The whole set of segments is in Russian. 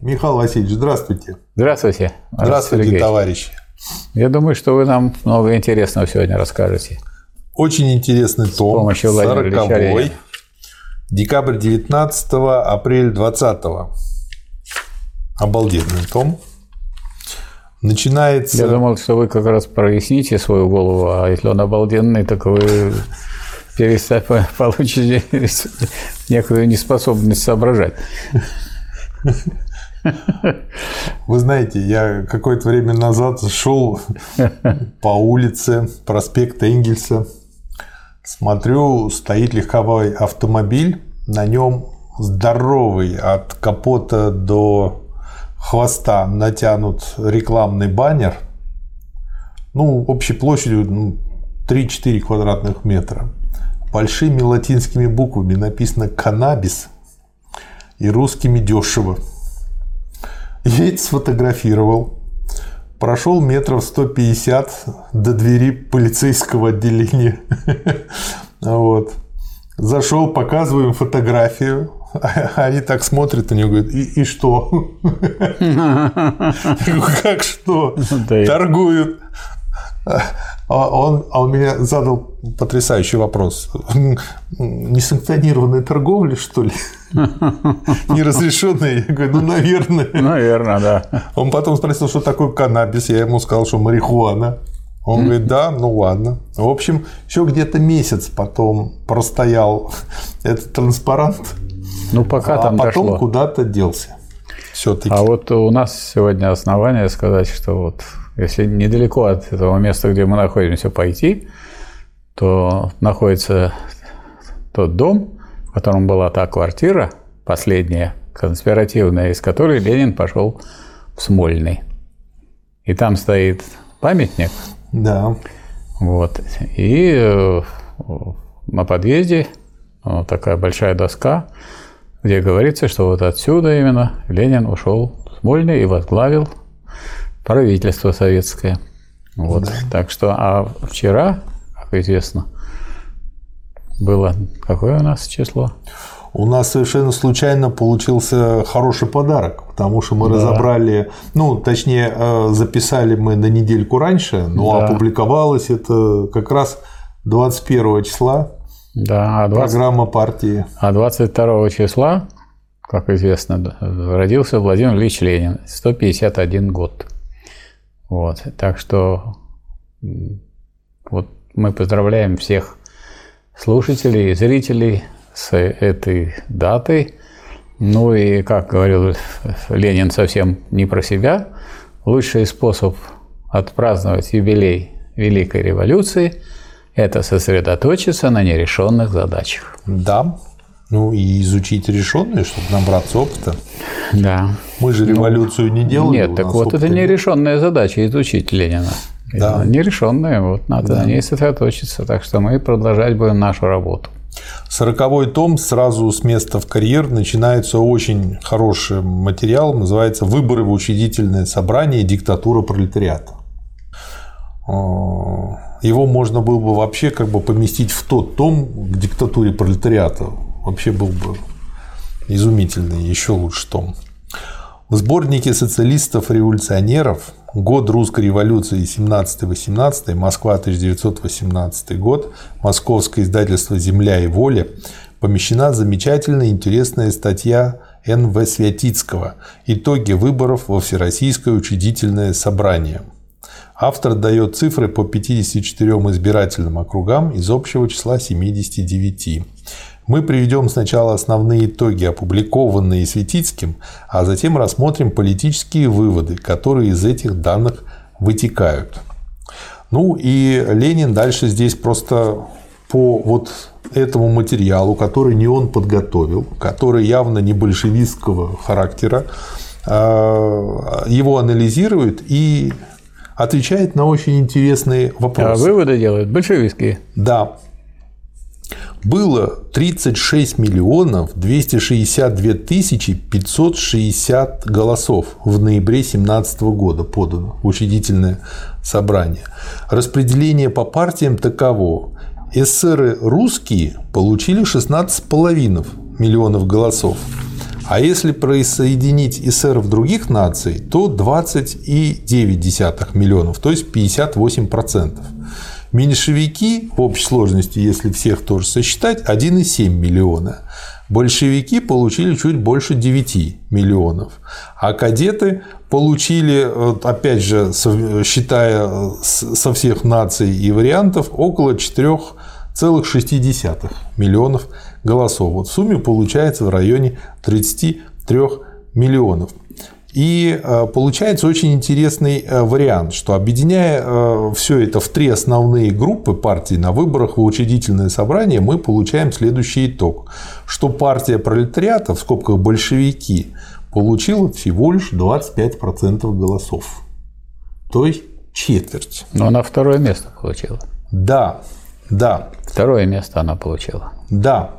Михаил Васильевич, здравствуйте. Здравствуйте. Здравствуйте, Сергей. товарищи. Я думаю, что вы нам много интересного сегодня расскажете. Очень интересный том. С помощью 40 Декабрь 19 апрель 20 Обалденный том. Начинается... Я думал, что вы как раз проясните свою голову, а если он обалденный, так вы получите некую неспособность соображать. Вы знаете, я какое-то время назад шел по улице проспекта Энгельса, смотрю, стоит легковой автомобиль, на нем здоровый от капота до хвоста натянут рекламный баннер, ну, общей площадью ну, 3-4 квадратных метра. Большими латинскими буквами написано «Каннабис» и русскими «Дешево». Я это сфотографировал. Прошел метров 150 до двери полицейского отделения. Вот. Зашел, показываем фотографию. Они так смотрят на него, говорят, и, и что? Как что? Торгуют. А он, а он меня задал потрясающий вопрос. Несанкционированная торговля, что ли? Неразрешенная? Я говорю, ну, наверное. Наверное, да. Он потом спросил, что такое каннабис. Я ему сказал, что марихуана. Он говорит, да, ну ладно. В общем, еще где-то месяц потом простоял этот транспарант. Ну, пока а там потом дошло. куда-то делся. Все-таки. А вот у нас сегодня основание сказать, что вот если недалеко от этого места, где мы находимся, пойти, то находится тот дом, в котором была та квартира, последняя, конспиративная, из которой Ленин пошел в Смольный. И там стоит памятник. Да. Вот. И э, на подъезде вот такая большая доска, где говорится, что вот отсюда именно Ленин ушел в Смольный и возглавил правительство советское. Вот. Да. Так что, а вчера, как известно, было какое у нас число? У нас совершенно случайно получился хороший подарок, потому что мы да. разобрали, ну, точнее, э, записали мы на недельку раньше, но да. опубликовалось это как раз 21 числа. Да, 20... программа партии. А 22 числа, как известно, родился Владимир Ильич Ленин, 151 год. Вот, так что вот мы поздравляем всех слушателей и зрителей с этой датой. Ну и, как говорил Ленин совсем не про себя, лучший способ отпраздновать юбилей Великой революции – это сосредоточиться на нерешенных задачах. Да, ну и изучить решенные, чтобы набраться опыта. Да. Мы же революцию ну, не делали. Нет, так вот это нерешенная задача изучить Ленина. Да. Нерешенная, вот надо да. на ней сосредоточиться. Так что мы продолжать будем нашу работу. Сороковой том сразу с места в карьер начинается очень хороший материал, называется «Выборы в учредительное собрание. Диктатура пролетариата». Его можно было бы вообще как бы поместить в тот том к диктатуре пролетариата вообще был бы изумительный, еще лучше том. В сборнике социалистов-революционеров «Год русской революции 17-18, Москва, 1918 год», Московское издательство «Земля и воля» помещена замечательная интересная статья Н.В. Святицкого «Итоги выборов во Всероссийское учредительное собрание». Автор дает цифры по 54 избирательным округам из общего числа 79. Мы приведем сначала основные итоги, опубликованные Светицким, а затем рассмотрим политические выводы, которые из этих данных вытекают. Ну и Ленин дальше здесь просто по вот этому материалу, который не он подготовил, который явно не большевистского характера, а, его анализирует и отвечает на очень интересные вопросы. А выводы делают большевистские? Да было 36 миллионов 262 тысячи 560 голосов в ноябре 2017 года подано в учредительное собрание. Распределение по партиям таково. Эсеры русские получили 16,5 миллионов голосов. А если присоединить эсеров других наций, то 20,9 миллионов, то есть 58%. Меньшевики в общей сложности, если всех тоже сосчитать, 1,7 миллиона. Большевики получили чуть больше 9 миллионов. А кадеты получили, опять же, считая со всех наций и вариантов, около 4,6 миллионов голосов. Вот в сумме получается в районе 33 миллионов. И э, получается очень интересный э, вариант, что объединяя э, все это в три основные группы партий на выборах в учредительное собрание, мы получаем следующий итог, что партия пролетариата, в скобках большевики, получила всего лишь 25% голосов. То есть четверть. Но она второе место получила. Да, да. Второе место она получила. Да,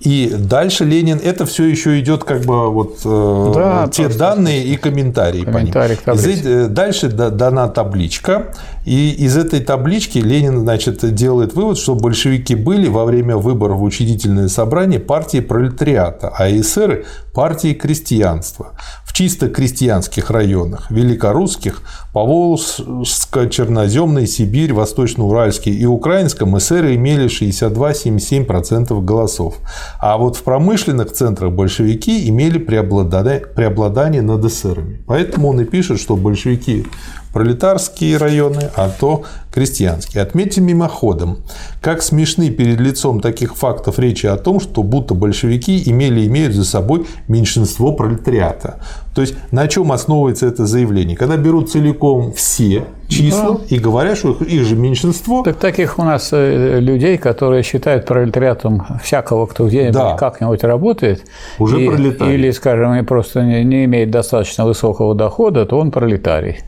и дальше Ленин, это все еще идет как бы вот э, да, те данные и комментарии. комментарии по ним. Из, э, дальше дана табличка, и из этой таблички Ленин значит, делает вывод, что большевики были во время выборов в учредительное собрание партии пролетариата, а эсеры – партии крестьянства. В чисто крестьянских районах – великорусских, Поволжско-Черноземной, Сибирь, Восточно-Уральский и Украинском эсеры имели 62-77% голосов. А вот в промышленных центрах большевики имели преобладание, преобладание над эсерами. Поэтому он и пишет, что большевики пролетарские районы, а то крестьянские. Отметим мимоходом, как смешны перед лицом таких фактов речи о том, что будто большевики имели и имеют за собой меньшинство пролетариата. То есть на чем основывается это заявление? Когда берут целиком все числа да. и говорят, что их, их же меньшинство. Так таких у нас э, людей, которые считают пролетариатом всякого, кто где-нибудь да. как-нибудь работает, уже и, пролетарий. или, скажем, просто не, не имеет достаточно высокого дохода, то он пролетарий.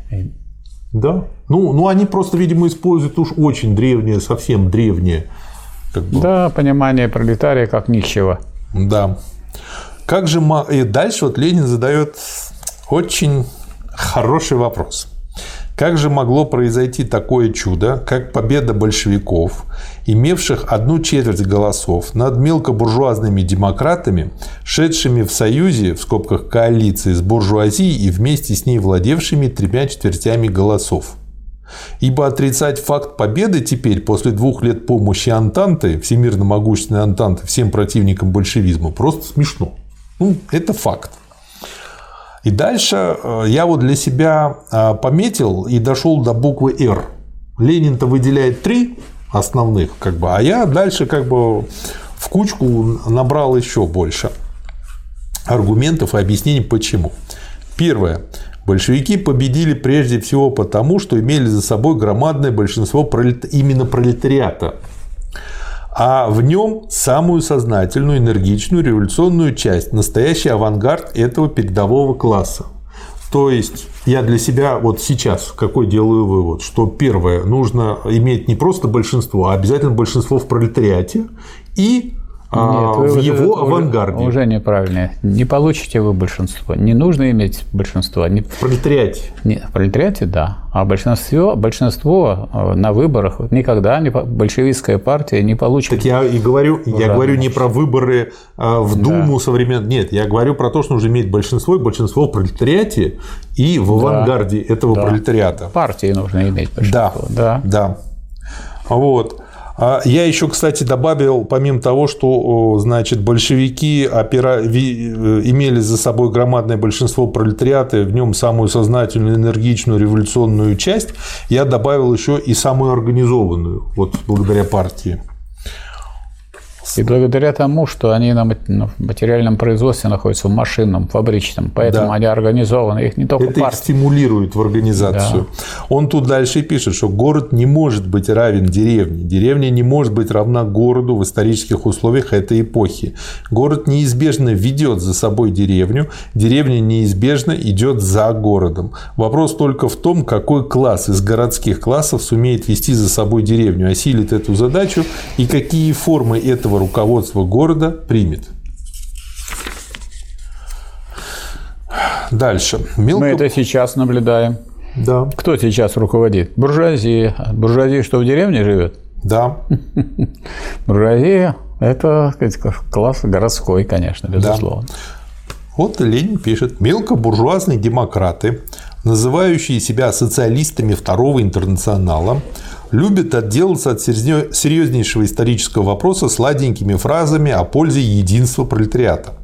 Да. Ну, ну, они просто, видимо, используют уж очень древнее, совсем древнее. Как бы. Да, понимание пролетария как ничего. Да. Как же и дальше вот Ленин задает очень хороший вопрос. Как же могло произойти такое чудо, как победа большевиков, имевших одну четверть голосов над мелкобуржуазными демократами, шедшими в союзе, в скобках коалиции с буржуазией и вместе с ней владевшими тремя четвертями голосов? Ибо отрицать факт победы теперь, после двух лет помощи Антанты, всемирно могущественной Антанты, всем противникам большевизма, просто смешно. Ну, это факт. И дальше э, я вот для себя э, пометил и дошел до буквы «Р». Ленин-то выделяет три основных, как бы, а я дальше как бы в кучку набрал еще больше аргументов и объяснений, почему. Первое. Большевики победили прежде всего потому, что имели за собой громадное большинство именно пролетариата а в нем самую сознательную, энергичную, революционную часть, настоящий авангард этого передового класса. То есть я для себя вот сейчас какой делаю вывод, что первое, нужно иметь не просто большинство, а обязательно большинство в пролетариате и а, Нет, в его уже, авангарде. Уже неправильно. Не получите вы большинство. Не нужно иметь большинство. Не... В пролетариате. Не, в пролетариате, да. А большинство, большинство э, на выборах никогда не, большевистская партия не получит. Так я и говорю, я говорю не про выборы а, в Думу да. современных. Нет, я говорю про то, что нужно иметь большинство и большинство в пролетариате и в да. авангарде этого да. пролетариата. Партии нужно иметь большинство. Да, да. да. Вот. А я еще, кстати, добавил, помимо того, что значит, большевики опера... Э, имели за собой громадное большинство пролетариата, в нем самую сознательную, энергичную, революционную часть, я добавил еще и самую организованную, вот благодаря партии. И благодаря тому, что они на материальном производстве находятся в машинном, фабричном, поэтому да. они организованы, их не только Это партии. их стимулирует в организацию. Да. Он тут дальше пишет, что город не может быть равен деревне, деревня не может быть равна городу в исторических условиях этой эпохи. Город неизбежно ведет за собой деревню, деревня неизбежно идет за городом. Вопрос только в том, какой класс из городских классов сумеет вести за собой деревню, осилит эту задачу и какие формы этого руководство города примет. Дальше. Мелко... Мы это сейчас наблюдаем. Да. Кто сейчас руководит? Буржуазия. Буржуазия что, в деревне живет? Да. Буржуазия – это класс городской, конечно, безусловно. Да. Вот Ленин пишет, мелкобуржуазные демократы, называющие себя социалистами второго интернационала, любят отделаться от серьезнейшего исторического вопроса сладенькими фразами о пользе единства пролетариата.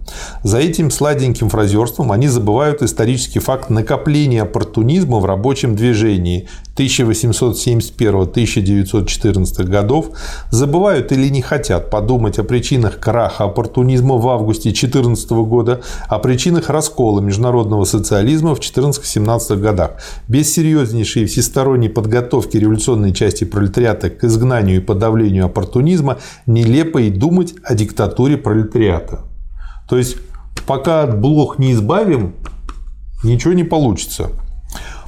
За этим сладеньким фразерством они забывают исторический факт накопления оппортунизма в рабочем движении 1871-1914 годов, забывают или не хотят подумать о причинах краха оппортунизма в августе 2014 года, о причинах раскола международного социализма в 14-17 годах. Без серьезнейшей всесторонней подготовки революционной части пролетариата к изгнанию и подавлению оппортунизма нелепо и думать о диктатуре пролетариата. То есть, пока от блох не избавим, ничего не получится.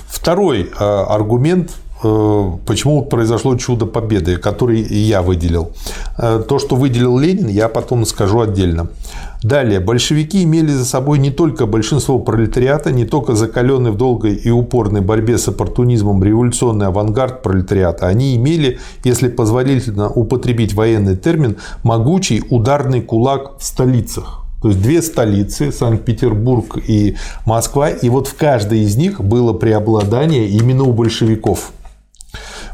Второй э, аргумент, э, почему произошло чудо победы, который я выделил. Э, то, что выделил Ленин, я потом скажу отдельно. Далее, большевики имели за собой не только большинство пролетариата, не только закаленный в долгой и упорной борьбе с оппортунизмом революционный авангард пролетариата, они имели, если позволительно употребить военный термин, могучий ударный кулак в столицах. То есть две столицы, Санкт-Петербург и Москва, и вот в каждой из них было преобладание именно у большевиков.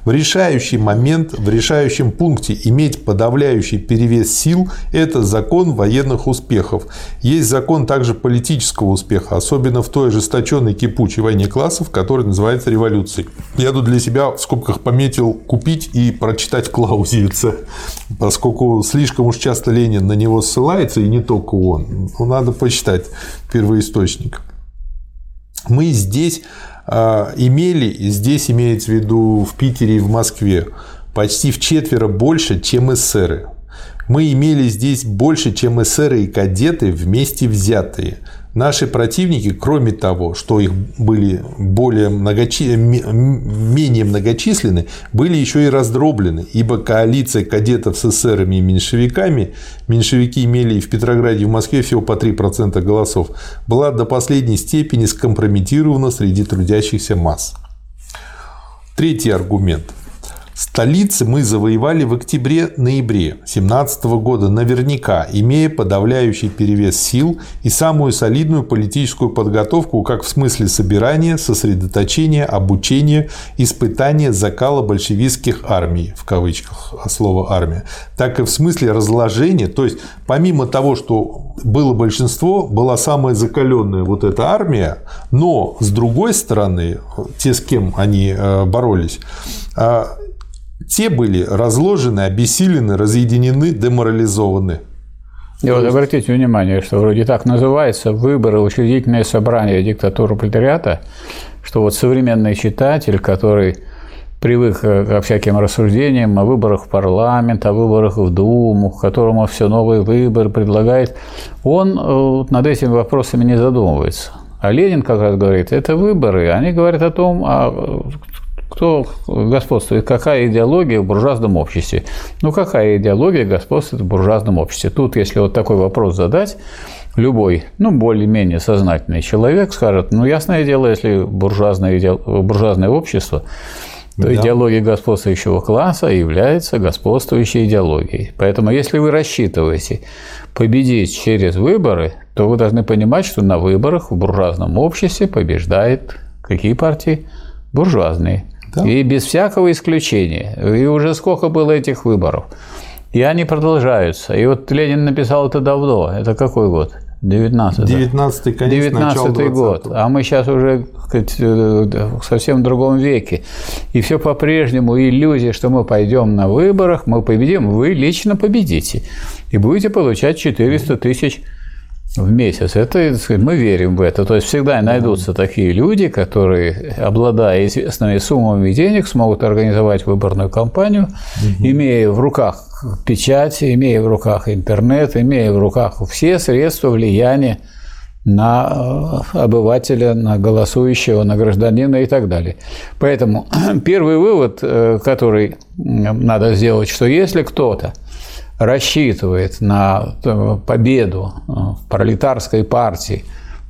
В решающий момент, в решающем пункте иметь подавляющий перевес сил – это закон военных успехов. Есть закон также политического успеха, особенно в той ожесточенной кипучей войне классов, которая называется революцией. Я тут для себя в скобках пометил купить и прочитать Клаузевица, поскольку слишком уж часто Ленин на него ссылается, и не только он. Ну, надо почитать первоисточник. Мы здесь а, имели, здесь имеется в виду в Питере и в Москве, почти в четверо больше, чем эсеры. Мы имели здесь больше, чем эсеры и кадеты вместе взятые. Наши противники, кроме того, что их были более многочи... менее многочисленны, были еще и раздроблены, ибо коалиция кадетов с эсерами и меньшевиками, меньшевики имели в Петрограде и в Москве всего по 3% голосов, была до последней степени скомпрометирована среди трудящихся масс. Третий аргумент – Столицы мы завоевали в октябре-ноябре 2017 года наверняка, имея подавляющий перевес сил и самую солидную политическую подготовку как в смысле собирания, сосредоточения, обучения, испытания закала большевистских армий, в кавычках слово армия, так и в смысле разложения, то есть помимо того, что было большинство, была самая закаленная вот эта армия, но с другой стороны, те, с кем они э, боролись, э, те были разложены, обессилены, разъединены, деморализованы. И вот обратите внимание, что вроде так называется выборы учредительное собрание диктатуры пролетариата, что вот современный читатель, который привык ко всяким рассуждениям о выборах в парламент, о выборах в Думу, которому все новые выборы предлагает, он э, над этими вопросами не задумывается. А Ленин как раз говорит, это выборы, они говорят о том, а кто господствует, какая идеология в буржуазном обществе. Ну, какая идеология господствует в буржуазном обществе? Тут, если вот такой вопрос задать, любой, ну, более-менее сознательный человек скажет, ну, ясное дело, если буржуазное, иде... буржуазное общество, то да. идеология господствующего класса является господствующей идеологией. Поэтому, если вы рассчитываете победить через выборы, то вы должны понимать, что на выборах в буржуазном обществе побеждает какие партии? Буржуазные. Да. И без всякого исключения. И уже сколько было этих выборов. И они продолжаются. И вот Ленин написал это давно. Это какой год? 19 19 конец, 19 год. А мы сейчас уже сказать, э, в совсем другом веке. И все по-прежнему иллюзия, что мы пойдем на выборах, мы победим, вы лично победите. И будете получать 400 тысяч в месяц. Это, мы верим в это. То есть всегда найдутся такие люди, которые, обладая известными суммами денег, смогут организовать выборную кампанию, угу. имея в руках печать, имея в руках интернет, имея в руках все средства влияния на э, обывателя, на голосующего, на гражданина и так далее. Поэтому первый вывод, э, который надо сделать, что если кто-то рассчитывает на э, победу э, пролетарской партии,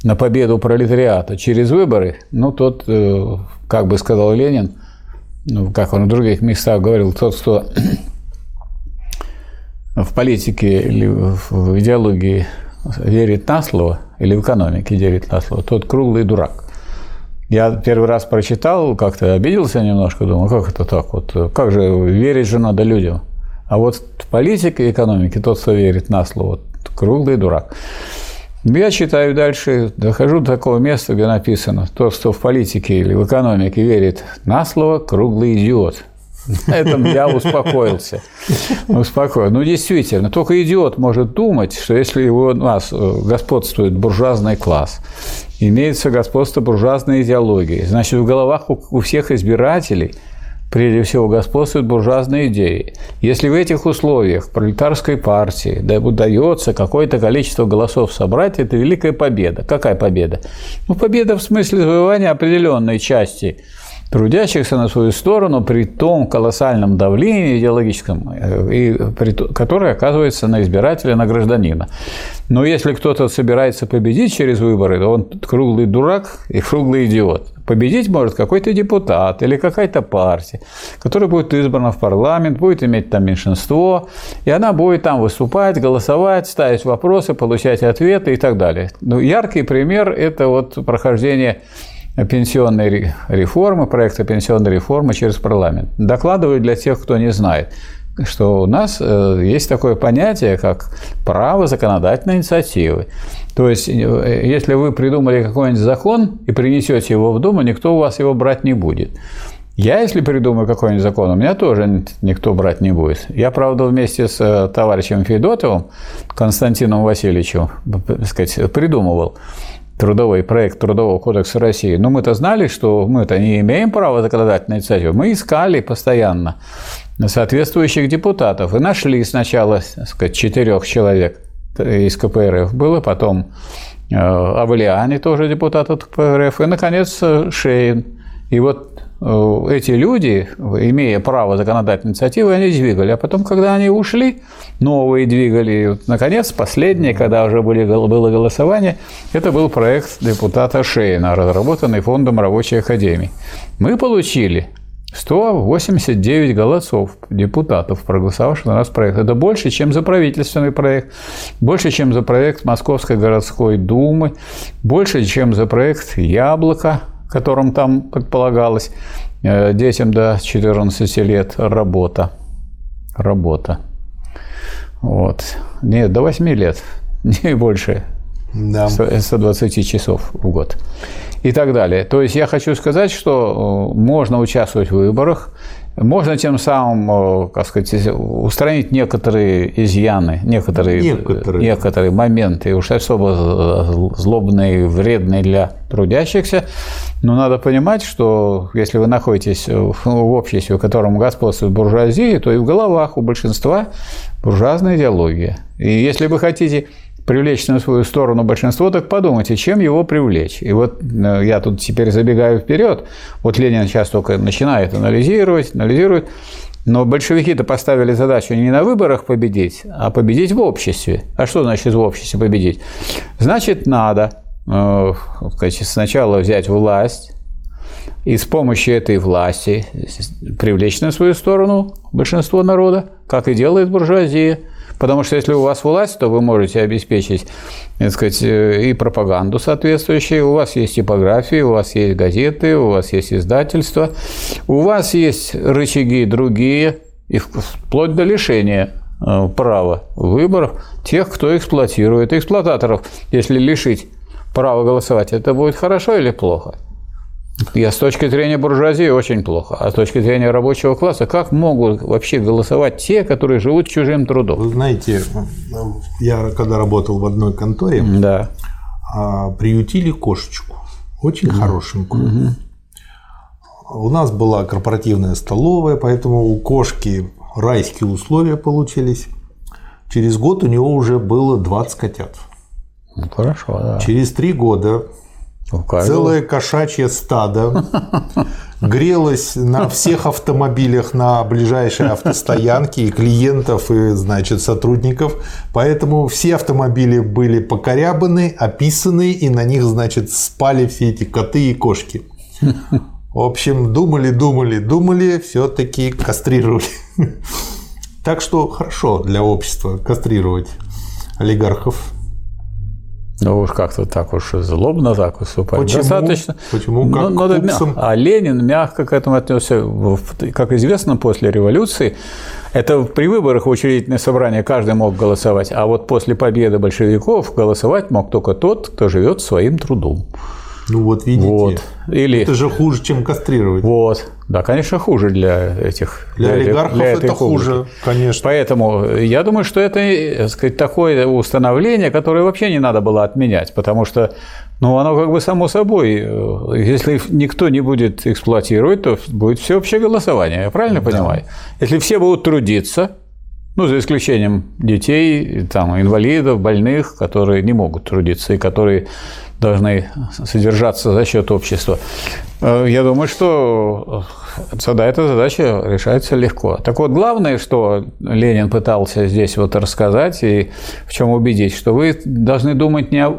на победу пролетариата через выборы, ну, тот, э, как бы сказал Ленин, ну, как он в других местах говорил, тот, кто в политике или в идеологии верит на слово, или в экономике делит на слово, тот круглый дурак. Я первый раз прочитал, как-то обиделся немножко, думал, как это так вот, как же верить же надо людям. А вот в политике и экономике тот, кто верит на слово, круглый дурак. Я читаю дальше, дохожу до такого места, где написано, тот, кто в политике или в экономике верит на слово, круглый идиот. На этом я успокоился. Успокоил. Ну, действительно, только идиот может думать, что если у нас э, господствует буржуазный класс, имеется господство буржуазной идеологии, значит, в головах у всех избирателей – прежде всего господствуют буржуазные идеи. Если в этих условиях пролетарской партии да, удается какое-то количество голосов собрать, это великая победа. Какая победа? Ну, победа в смысле завоевания определенной части трудящихся на свою сторону при том колоссальном давлении идеологическом, э, и при, которое оказывается на избирателя, на гражданина. Но если кто-то собирается победить через выборы, то он круглый дурак и круглый идиот. Победить может какой-то депутат или какая-то партия, которая будет избрана в парламент, будет иметь там меньшинство, и она будет там выступать, голосовать, ставить вопросы, получать ответы и так далее. Ну, яркий пример – это вот прохождение пенсионной реформы, проекта пенсионной реформы через парламент. Докладываю для тех, кто не знает, что у нас э, есть такое понятие, как право законодательной инициативы. То есть, э, если вы придумали какой-нибудь закон и принесете его в Думу, никто у вас его брать не будет. Я, если придумаю какой-нибудь закон, у меня тоже никто брать не будет. Я, правда, вместе с э, товарищем Федотовым, Константином Васильевичем, так сказать, придумывал трудовой проект Трудового кодекса России. Но мы-то знали, что мы-то не имеем права законодательной инициативы. Мы искали постоянно соответствующих депутатов и нашли сначала, сказать, четырех человек из КПРФ было, потом э, Авлиани, тоже депутат от КПРФ, и, наконец, Шейн. И вот эти люди, имея право законодательной инициативы, они двигали. А потом, когда они ушли, новые двигали. И вот, наконец, последнее, когда уже были, было голосование, это был проект депутата Шейна, разработанный Фондом Рабочей Академии. Мы получили 189 голосов депутатов, проголосовавших на наш проект. Это больше, чем за правительственный проект, больше, чем за проект Московской городской думы, больше, чем за проект «Яблоко», которым там предполагалось э, детям до 14 лет работа. Работа. Вот. Нет, до 8 лет, не больше. Да. 120 часов в год. И так далее. То есть я хочу сказать, что э, можно участвовать в выборах, можно тем самым, как сказать, устранить некоторые изъяны, некоторые, некоторые. некоторые моменты, уж особо злобные, вредные для трудящихся. Но надо понимать, что если вы находитесь в обществе, в котором господствует буржуазия, то и в головах у большинства буржуазная идеология. И если вы хотите привлечь на свою сторону большинство, так подумайте, чем его привлечь. И вот э, я тут теперь забегаю вперед. Вот Ленин сейчас только начинает анализировать, анализирует. Но большевики-то поставили задачу не на выборах победить, а победить в обществе. А что значит в обществе победить? Значит, надо э, сначала взять власть, и с помощью этой власти привлечь на свою сторону большинство народа, как и делает буржуазия – Потому что если у вас власть, то вы можете обеспечить так сказать, э, и пропаганду соответствующую. У вас есть типографии, у вас есть газеты, у вас есть издательства, у вас есть рычаги другие, и вплоть до лишения э, права выборов тех, кто эксплуатирует эксплуататоров. Если лишить права голосовать, это будет хорошо или плохо? Я с точки зрения буржуазии очень плохо. А с точки зрения рабочего класса, как могут вообще голосовать те, которые живут чужим трудом? Вы знаете, я когда работал в одной конторе, да. А, приютили кошечку. Очень mm. хорошенькую. Mm-hmm. У нас была корпоративная столовая, поэтому у кошки райские условия получились. Через год у него уже было 20 котят. Ну, хорошо, да. Через три года Целое кошачье стадо грелось на всех автомобилях на ближайшей автостоянке и клиентов, и, значит, сотрудников. Поэтому все автомобили были покорябаны, описаны, и на них, значит, спали все эти коты и кошки. В общем, думали, думали, думали, все-таки кастрировали. Так что хорошо для общества кастрировать олигархов. Ну уж как-то так уж злобно так выступать. Почему? Достаточно. Почему? Как Ну, надо купцам? мя- А Ленин мягко к этому отнесся. Как известно, после революции, это при выборах в учредительное собрание каждый мог голосовать, а вот после победы большевиков голосовать мог только тот, кто живет своим трудом. Ну вот видите. Вот. Или Это же хуже, чем кастрировать. вот. Да, конечно, хуже для этих Для этих- олигархов для это публики. хуже, конечно. Поэтому я думаю, что это так сказать, такое установление, которое вообще не надо было отменять, потому что ну, оно как бы само собой, э, если никто не будет эксплуатировать, то будет всеобщее голосование, я правильно понимаю? Если все будут трудиться, ну, за исключением детей, там, инвалидов, больных, которые не могут трудиться и которые должны содержаться за счет общества. Э, Я думаю, что э, тогда эта задача решается легко. Так вот, главное, что Ленин пытался здесь вот рассказать и в чем убедить, что вы должны думать не о,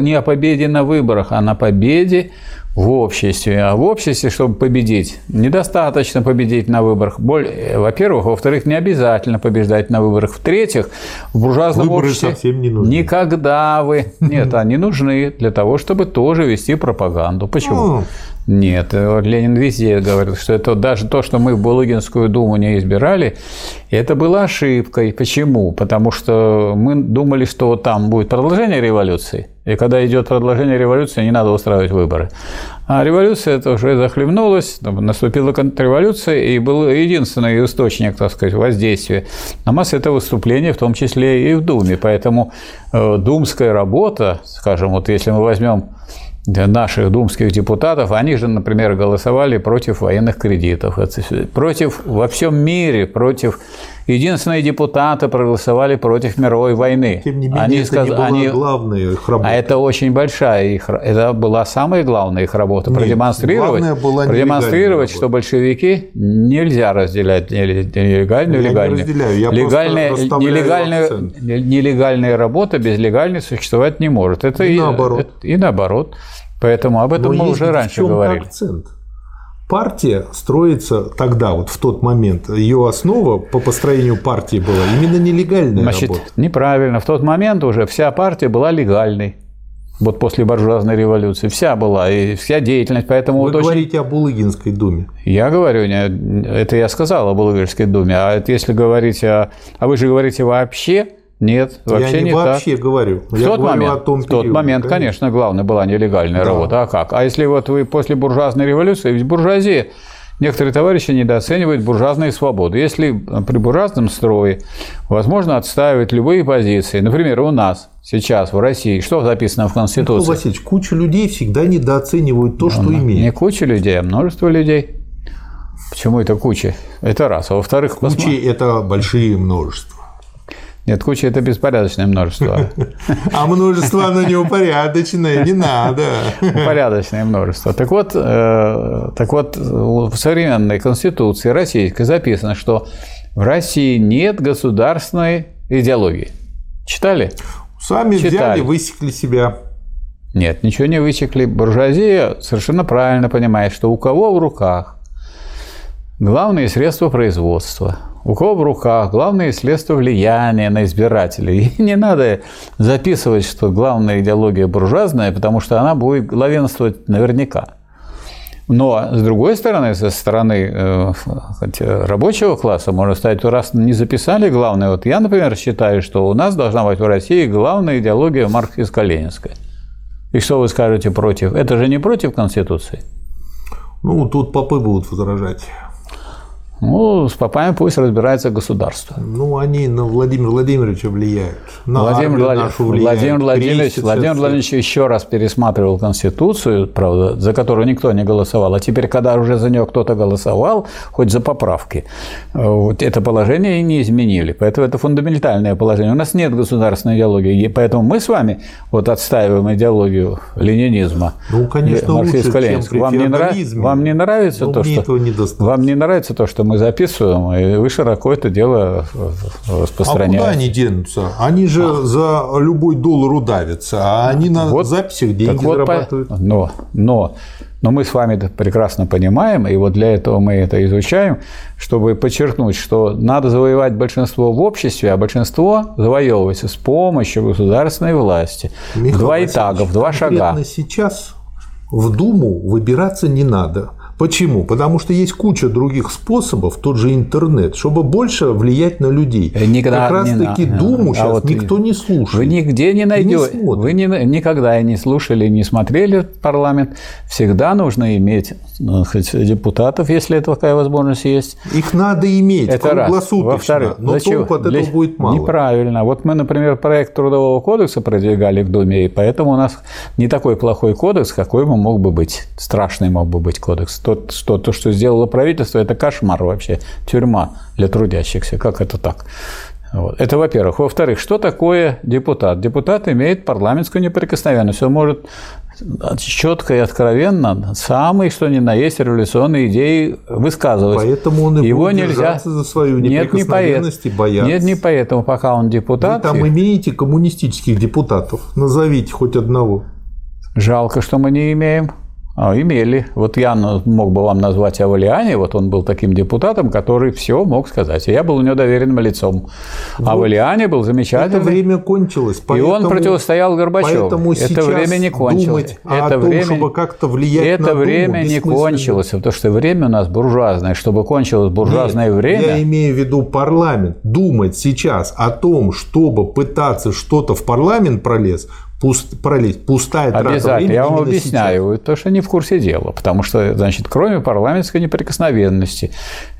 не о победе на выборах, а на победе в обществе. А в обществе, чтобы победить, недостаточно победить на выборах. Э, Во-первых. Во-вторых, не обязательно побеждать на выборах. В-третьих, в буржуазном Выборы обществе совсем не нужны. никогда вы... Нет, они нужны для того, чтобы тоже вести пропаганду. Почему? Нет, э, Ленин везде говорит, что это даже то, что мы в Булыгинскую думу не избирали, это было ошибкой. Почему? Потому что мы думали, что там будет продолжение революции, и когда идет продолжение революции, не надо устраивать выборы. А революция это уже захлебнулась, наступила контрреволюция, и был единственный источник, так сказать, воздействия на массы это выступление, в том числе и в Думе. Поэтому э, думская работа, скажем, вот если мы возьмем наших думских депутатов, они же, например, голосовали против военных кредитов, против во всем мире, против единственные депутаты проголосовали против мировой войны. Тем не менее, они это сказ- не была они- главная их работа. а это очень большая их, это была самая главная их работа. Нет, продемонстрировать, была продемонстрировать, что большевики нельзя разделять неле- нелегальную и Я не легальную. разделяю, я Легальная, нелегальная, нелегальная работа без легальной существовать не может. Это И наоборот. это- и наоборот. Поэтому об этом Но мы уже раньше говорили. акцент. Партия строится тогда, вот в тот момент, ее основа по построению партии была именно нелегальная Значит, работа. неправильно. В тот момент уже вся партия была легальной. Вот после буржуазной революции вся была, и вся деятельность. Поэтому Вы вот очень говорите о Булыгинской думе. Я говорю, это я сказал о Булгарской думе, а это если говорить о... А вы же говорите вообще? Нет, вообще я не, не вообще говорю. так. В я тот говорю момент, о том в тот периоде, момент, конечно, главное была нелегальная Да. работа. А как? А если вот вы после буржуазной революции, ведь буржуазия, некоторые товарищи недооценивают буржуазные свободы. Если при буржуазном строе возможно отстаивать любые позиции, например, у нас сейчас в России, что записано в Конституции? Васильевич, куча людей всегда недооценивают то, что Не имеют. куча людей, а множество людей. Почему это куча? Это раз. А во-вторых, Кучи – это большие множества. Нет, куча – это беспорядочное множество. А множество оно неупорядоченное, не надо. Порядочное множество. Так вот, э, так вот, в современной Конституции российской записано, что в России нет государственной идеологии. Читали? Сами взяли, Читали. высекли себя. Нет, ничего не высекли. Буржуазия совершенно правильно понимает, что у кого в руках главные средства производства, у кого в руках главные средства влияния на избирателей. И не надо записывать, что главная идеология буржуазная, потому что она будет главенствовать наверняка. Но, с другой стороны, со стороны э, рабочего класса, можно сказать, раз не записали главное, вот я, например, считаю, что у нас должна быть в России главная идеология марксистско-ленинская. И что вы скажете против? Это же не против Конституции. Ну, тут попы будут возражать. Ну, с попами пусть разбирается государство. Ну, они на Владимира Владимировича влияют. На Владимир, Владимир, нашу влияют. Владимир Владимирович, Владимир. Владимирович еще раз пересматривал Конституцию, правда, за которую никто не голосовал. А теперь, когда уже за нее кто-то голосовал, хоть за поправки, вот это положение и не изменили. Поэтому это фундаментальное положение. У нас нет государственной идеологии, и поэтому мы с вами вот отстаиваем идеологию ленинизма. Ну, конечно, лучше, чем при вам, не нра- феодализме. вам не нравится Но то, мне что вам не нравится то, что мы записываем, и вы широко это дело распространяете. А куда они денутся? Они же а. за любой доллар удавятся, а они на вот, записях деньги вот зарабатывают. По... Но, но но мы с вами это прекрасно понимаем, и вот для этого мы это изучаем, чтобы подчеркнуть, что надо завоевать большинство в обществе, а большинство завоевывается с помощью государственной власти. Михаил два этага, в два шага. сейчас в Думу выбираться не надо. Почему? Потому что есть куча других способов, тот же интернет, чтобы больше влиять на людей. Э, никогда, как раз таки не, Думу а сейчас вот никто не слушает. Вы нигде не найдете. Вы не, никогда не слушали, не смотрели парламент. Всегда нужно иметь ну, хоть, депутатов, если это такая возможность есть. Их надо иметь это круглосуточно, Во-вторых, но для толку от этого для... будет мало. Неправильно. Вот мы, например, проект Трудового кодекса продвигали в Думе, и поэтому у нас не такой плохой кодекс, какой бы мог бы быть. Страшный мог бы быть кодекс то, что, то, что сделало правительство, это кошмар вообще, тюрьма для трудящихся. Как это так? Вот. Это во-первых. Во-вторых, что такое депутат? Депутат имеет парламентскую неприкосновенность. Он может четко и откровенно самые, что ни на есть, революционные идеи высказывать. Поэтому он и Его будет нельзя... за свою неприкосновенность нет, не и бояться. Нет, не поэтому, пока он депутат. Вы там имеете коммунистических депутатов. Назовите хоть одного. Жалко, что мы не имеем. А, имели. Вот я мог бы вам назвать Авалиани, вот он был таким депутатом, который все мог сказать. Я был у него доверенным лицом. Вот. Авалиани был замечательный. Это время кончилось. Поэтому, и он противостоял Горбачеву. Поэтому это время не кончилось. это том, время, чтобы как-то влиять это на время Думу, не кончилось, потому что время у нас буржуазное. Чтобы кончилось буржуазное Нет, время... Я имею в виду парламент. Думать сейчас о том, чтобы пытаться что-то в парламент пролез, пуст, пролить, пустая трата Обязательно. Я вам объясняю, сейчас. то, что не в курсе дела. Потому что, значит, кроме парламентской неприкосновенности,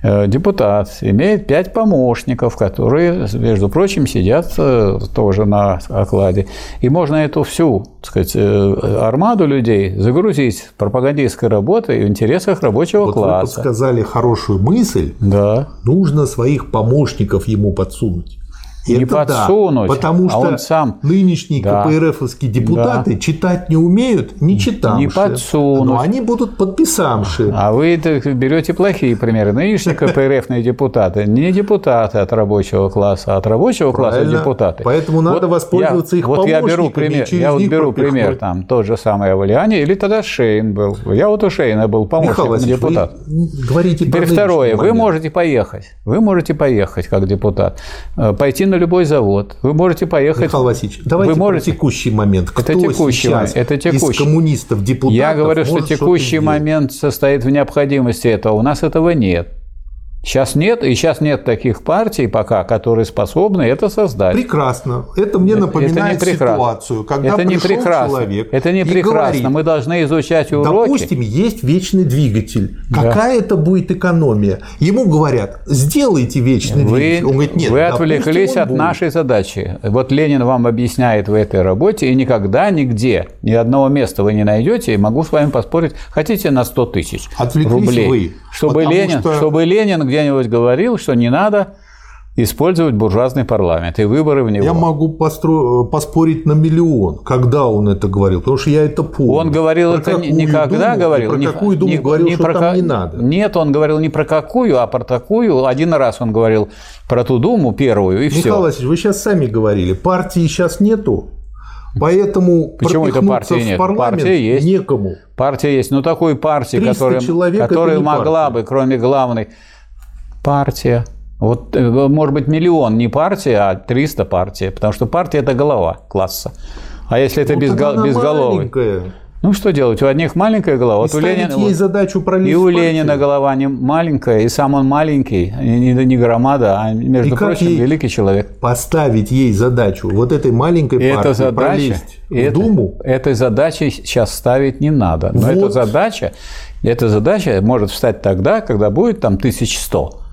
э, депутат имеет пять помощников, которые, между прочим, сидят э, тоже на окладе. И можно эту всю, так сказать, э, армаду людей загрузить пропагандистской работой в интересах рабочего вот класса. Вы подсказали хорошую мысль. Да. Нужно своих помощников ему подсунуть не это подсунуть, да, потому а что он сам... нынешние да. КПРФовские депутаты да. читать не умеют, не читамши. Не подсунуть. Но они будут подписамши. А вы берете плохие примеры. Нынешние КПРФные депутаты не депутаты от рабочего класса, а от рабочего класса депутаты. Поэтому надо воспользоваться их Вот я беру пример, я вот беру пример там тот же самый Авалиани, или тогда Шейн был. Я вот у Шейна был помощником депутата. Говорите Теперь второе. Вы можете поехать. Вы можете поехать как депутат. Э, пойти на любой завод. Вы можете поехать. Михаил Васильевич, давайте вы можете... текущий момент. Кто это текущий момент. Это текущий. из коммунистов, депутатов Я говорю, что текущий момент состоит в необходимости этого. У нас этого нет. Сейчас нет, и сейчас нет таких партий пока, которые способны это создать. Прекрасно. Это мне напоминает это не ситуацию, когда это не прекрасно. человек Это не прекрасно. Говорит, Мы должны изучать уроки. Допустим, есть вечный двигатель. Да. Какая это будет экономия? Ему говорят, сделайте вечный вы, двигатель. Он говорит, нет. Вы отвлеклись от будет. нашей задачи. Вот Ленин вам объясняет в этой работе, и никогда нигде, ни одного места вы не найдете, и могу с вами поспорить, хотите на 100 тысяч рублей. Вы, чтобы Ленин, что... чтобы Ленин где-нибудь говорил, что не надо использовать буржуазный парламент и выборы в него. Я могу постро... поспорить на миллион, когда он это говорил, потому что я это помню. Он говорил про это никогда думу, говорил. Про не, какую думу не, говорил, не что про там не надо. Нет, он говорил не про какую, а про такую. Один раз он говорил про ту думу первую и Михаил все. Михаил Васильевич, вы сейчас сами говорили, партии сейчас нету. Поэтому Почему это партии нет? Партия есть. некому. Партия есть. Но такой партии, которая, которая могла партия. бы, кроме главной партия. Вот, э, может быть, миллион не партия, а 300 партий, потому что партия – это голова класса. А если это ну, безгол... безголовый? Маленькая. Ну, что делать? У одних маленькая голова. вот у Ленина, ей задачу И у Ленина голова не маленькая, и сам он маленький, не, не громада, а, между и прочим, великий человек. Поставить ей задачу вот этой маленькой и партии задача, пролезть в это, Думу? Этой задачи сейчас ставить не надо. Но вот. эта задача, эта задача может встать тогда, когда будет там 1100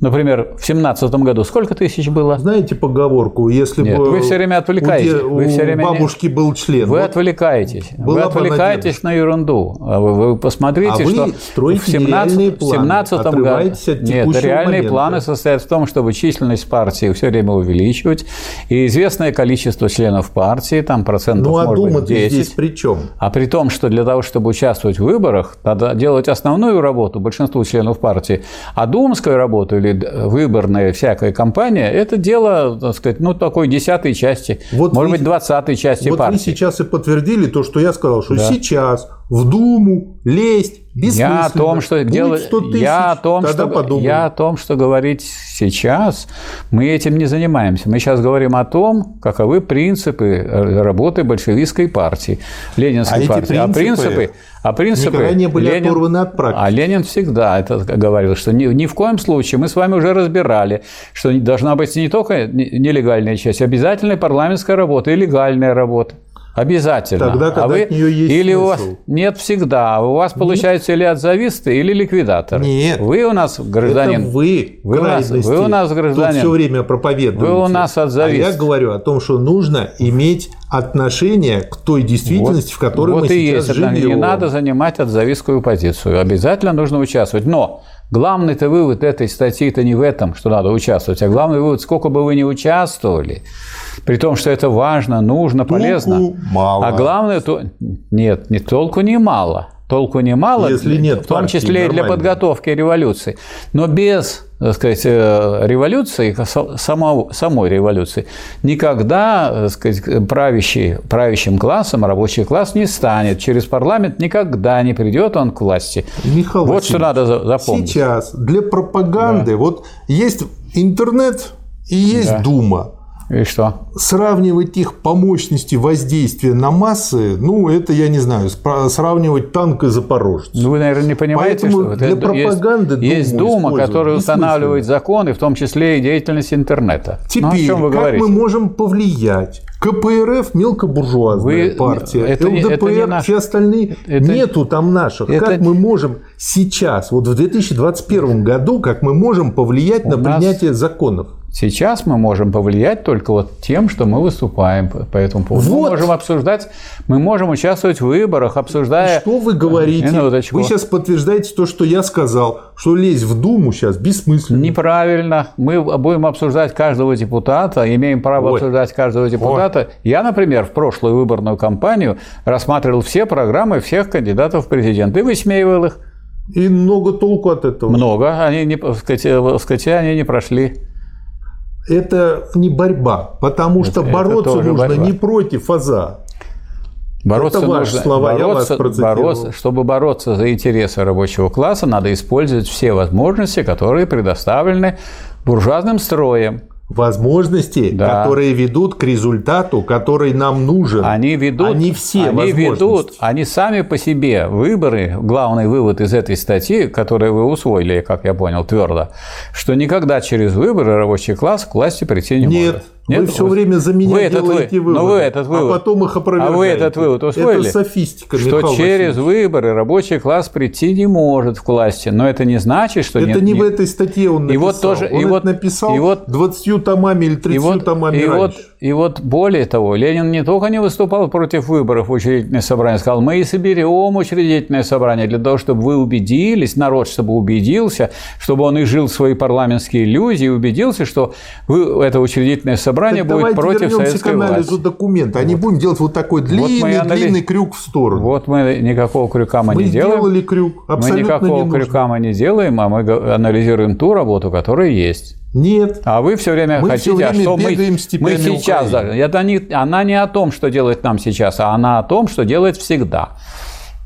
Например, в семнадцатом году сколько тысяч было? Знаете поговорку, если Нет, бы вы все время отвлекаетесь. у, вы все время не- бабушки был член, Вы вот отвлекаетесь. Вы отвлекаетесь на ерунду. А Вы, вы посмотрите, А вы что строите в 17, нереальные в планы, 17 году... Нет, реальные момента. планы состоят в том, чтобы численность партии все время увеличивать, и известное количество членов партии, там процентов ну а может быть думать 10. здесь при чем? А при том, что для того, чтобы участвовать в выборах, надо делать основную работу большинству членов партии, а думская работа или выборная всякая кампания – это дело, так сказать, ну, такой десятой части, Вот может вы- быть, двадцатой части Вот партии. вы сейчас и подтвердили то, что я сказал, что сейчас в Думу лезть бессмысленно. Я о том, что делать, 100 тысяч, я о том, что подумаем. я о том, что говорить сейчас, мы этим не занимаемся. Мы сейчас говорим о том, каковы принципы работы большевистской партии, ленинской А эти партии. а принципы а принципы никогда не были Ленин- оторваны от практики. А Ленин всегда это говорил, что ни, ни в коем случае мы с вами уже разбирали, что должна быть не только не- нелегальная часть, обязательная парламентская работа и легальная работа. Обязательно. Тогда, когда а вы, от неё есть или у вас смысл. нет всегда, а у вас получается или отзависты, или ликвидатор. Нет. Вы у нас гражданин. Это вы, Вы у нас- вы у нас гражданин. все время проповедуете. Вы у нас отзавист. А я говорю о том, что нужно иметь отношение к той действительности, в которой вот мы и сейчас есть. живем. Не надо занимать отзавистскую позицию. Обязательно нужно участвовать. Но главный-то вывод этой статьи-то не в этом, что надо участвовать, а главный вывод, сколько бы вы ни участвовали, при том, что это важно, нужно, полезно. мало. А главное, то... нет, не толку немало. Толку немало, Если нет в том числе и для подготовки революции. Но без так сказать, э, революции, самого- самой революции, никогда так сказать, правящий, правящим классом рабочий класс не станет. Через парламент никогда не придет он к власти. Михаил вот что надо за- запомнить. Сейчас для пропаганды вот есть интернет и есть Да. Дума. И что? Сравнивать их по мощности воздействия на массы, ну, это, я не знаю, сравнивать танк и запорожец. Ну, Вы, наверное, не понимаете, Поэтому что для есть- пропаганды есть, Думу Дума, которая устанавливает законы, в том числе и деятельность интернета. Теперь, ну, о чем вы как говорите? мы можем повлиять? КПРФ мелкобуржуазная Вы- партия, это не- это ЛДПР, не наш- все остальные, нету там наших. это- Как мы можем сейчас, вот в 2021 году, как мы можем повлиять на нас- принятие законов? Сейчас мы можем повлиять только вот тем, что мы выступаем по этому поводу. Вот. Мы можем обсуждать, мы можем участвовать в выборах, обсуждая... Что вы говорите? Минуточку. Вы сейчас подтверждаете то, что я сказал, что лезть в Думу сейчас бессмысленно. Неправильно. Мы будем обсуждать каждого депутата, имеем право Ой. обсуждать каждого депутата. Я, например, в прошлую выборную кампанию рассматривал все программы всех кандидатов в президенты и высмеивал их. И много толку от этого. Много. Они не, так сказать, э, сказать, они не прошли. Это не борьба, потому что это бороться тоже нужно борьба. не против АЗА. Бороться Это ваши нужно, слова, я вас бороться, бороться- чтобы бороться за интересы рабочего класса, надо использовать все возможности, которые предоставлены буржуазным строем. Возможности, Да. которые ведут к результату, который нам нужен. Они ведут, Они все они возможности. ведут, они сами по себе выборы. Главный вывод из этой статьи, которую вы усвоили, как я понял, твердо, что никогда через выборы рабочий класс к власти прийти не Нет, может. Вы все время за меня вы этот делаете вы- выводы, Ну вы этот вывод. а потом их опровергаете. А вы этот вывод усвоили? Это софистика, Что Михаил через Васильевич. выборы рабочий класс прийти не может к власти. Но это не значит, что Это нет- не не- в этой статье он И написал. вот тоже- он и вот- написал и вот- 20 томами или 30 И вот, томами и, вот, и вот более того, Ленин не только не выступал против выборов в учредительное собрание, сказал, мы и соберем учредительное собрание для того, чтобы вы убедились, народ, чтобы убедился, чтобы он и жил свои парламентские иллюзии, и убедился, что вы, это учредительное собрание Так будет давайте против к советской анализу власти. документа, а не будем делать вот такой мы длинный, и анали- длинный крюк в сторону. Вот мы никакого крюка мы, Мы не делаем. сделали крюк, Мы абсолютно никакого не крюка мы не делаем, а мы анализируем ту работу, которая есть. Нет. А вы все время Мы хотите, всё а время что мы, мы сейчас даже. Это не, она не о том, что делает нам сейчас, а она о том, что делает всегда.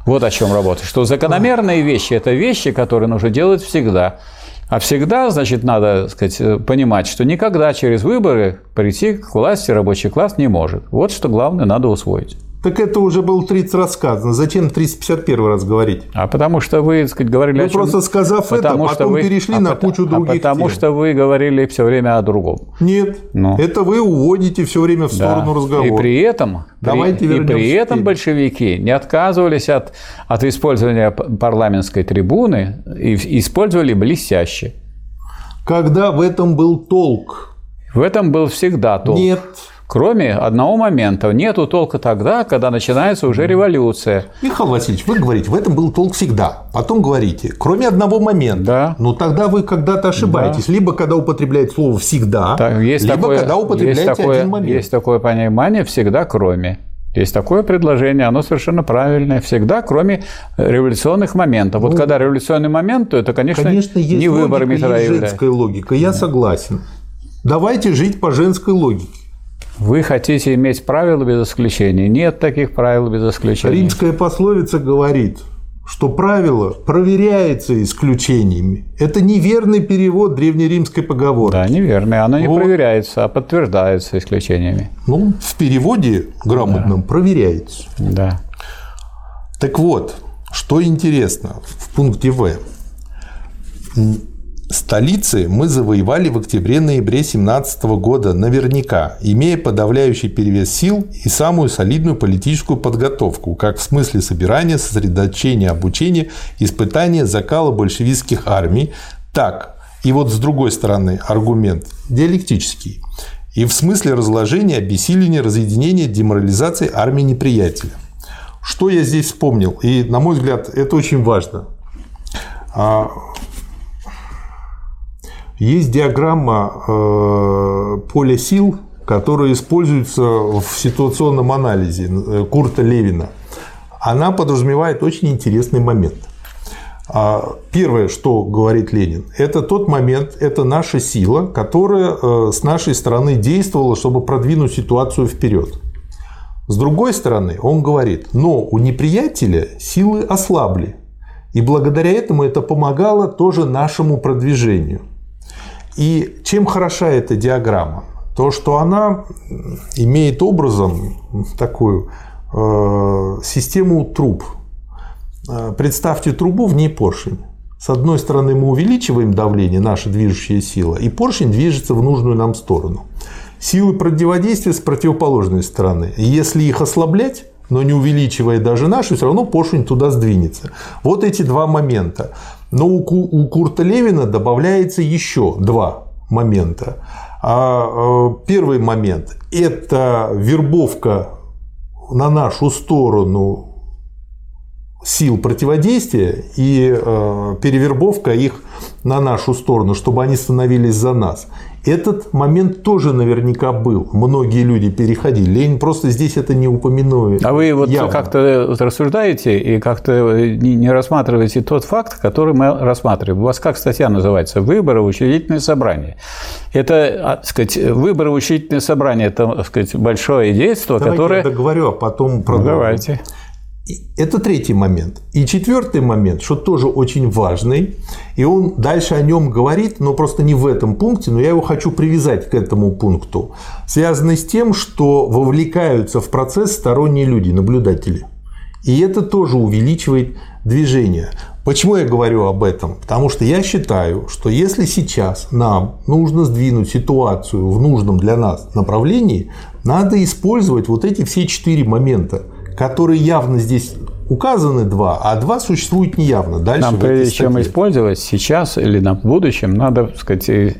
Вот о чем работа. Что закономерные вещи это вещи, которые нужно делать всегда. А всегда, значит, надо сказать, э, понимать, что никогда через выборы прийти к власти рабочий класс не может. Вот что главное надо усвоить. Так это уже был 30 раз сказано. Зачем 351 раз говорить? А потому что вы, так сказать, говорили Вы о чем... просто сказав это, потому что потом вы- перешли а на пото- кучу а других потому тем. что вы говорили все время о другом. Нет, Ну. это вы уводите все время в Да. сторону разговора. И при этом, Давайте при, и при этом большевики не отказывались от, от использования парламентской трибуны и использовали блестяще. когда в этом был толк? В этом был всегда толк. Нет. Кроме одного момента. Нету толка тогда, когда начинается уже революция. Михаил Васильевич, вы говорите, в этом был толк всегда. Потом говорите, кроме одного момента. Да. Ну тогда вы когда-то ошибаетесь. Да. Либо когда употребляете слово всегда, так, есть либо такое, когда употребляете есть такое, один момент. Есть такое понимание всегда кроме. Есть такое предложение, оно совершенно правильное. Всегда, кроме революционных моментов. Вот ну, когда революционный момент, то это, конечно, конечно есть не выбор логика, есть женская логика. Я да. согласен. Давайте жить по женской логике. Вы хотите иметь правила без исключений. Нет таких правил без исключений. Римская пословица говорит, что правило проверяется исключениями. Это неверный перевод древнеримской поговорки. Да, неверный. Оно не вот. проверяется, а подтверждается исключениями. Ну, в переводе грамотном да. проверяется. Да. Так вот, что интересно в пункте В. Столицы мы завоевали в октябре-ноябре 17 года наверняка, имея подавляющий перевес сил и самую солидную политическую подготовку, как в смысле собирания, сосредоточения, обучения, испытания, закала большевистских армий, так и вот с другой стороны аргумент диалектический. И в смысле разложения, обессиления, разъединения, деморализации армии неприятеля. Что я здесь вспомнил? И, на мой взгляд, это очень важно. Есть диаграмма э, поля сил, которая используется в ситуационном анализе э, Курта Левина. Она подразумевает очень интересный момент. А, первое, что говорит Ленин, это тот момент, это наша сила, которая э, с нашей стороны действовала, чтобы продвинуть ситуацию вперед. С другой стороны, он говорит, но у неприятеля силы ослабли, и благодаря этому это помогало тоже нашему продвижению. И чем хороша эта диаграмма? То, что она имеет образом такую э, систему труб. Э, представьте трубу, в ней поршень. С одной стороны мы увеличиваем давление, наша движущая сила, и поршень движется в нужную нам сторону. Силы противодействия с противоположной стороны. Если их ослаблять, но не увеличивая даже нашу, все равно поршень туда сдвинется. Вот эти два момента. Но у Курта Левина добавляется еще два момента. А э, первый момент – это вербовка на нашу сторону сил противодействия и э, перевербовка их на нашу сторону, чтобы они становились за нас. Этот момент тоже наверняка был. Многие люди переходили. Ленин просто здесь это не упомянул. А вы вот как-то рассуждаете и как-то не рассматриваете тот факт, который мы рассматриваем. У вас как статья называется? Выборы в учредительное собрание. Это, так сказать, выборы в учредительное собрание – это, так сказать, большое действие, Давайте которое… я договорю, а потом продолжим. Давайте. Это третий момент. И четвертый момент, что тоже очень важный, и он дальше о нем говорит, но просто не в этом пункте, но я его хочу привязать к этому пункту, связанный с тем, что вовлекаются в процесс сторонние люди, наблюдатели. И это тоже увеличивает движение. Почему я говорю об этом? Потому что я считаю, что если сейчас нам нужно сдвинуть ситуацию в нужном для нас направлении, надо использовать вот эти все четыре момента – которые явно здесь указаны два, а два существуют неявно. Дальше Нам, прежде чем использовать сейчас или на будущем, надо так сказать,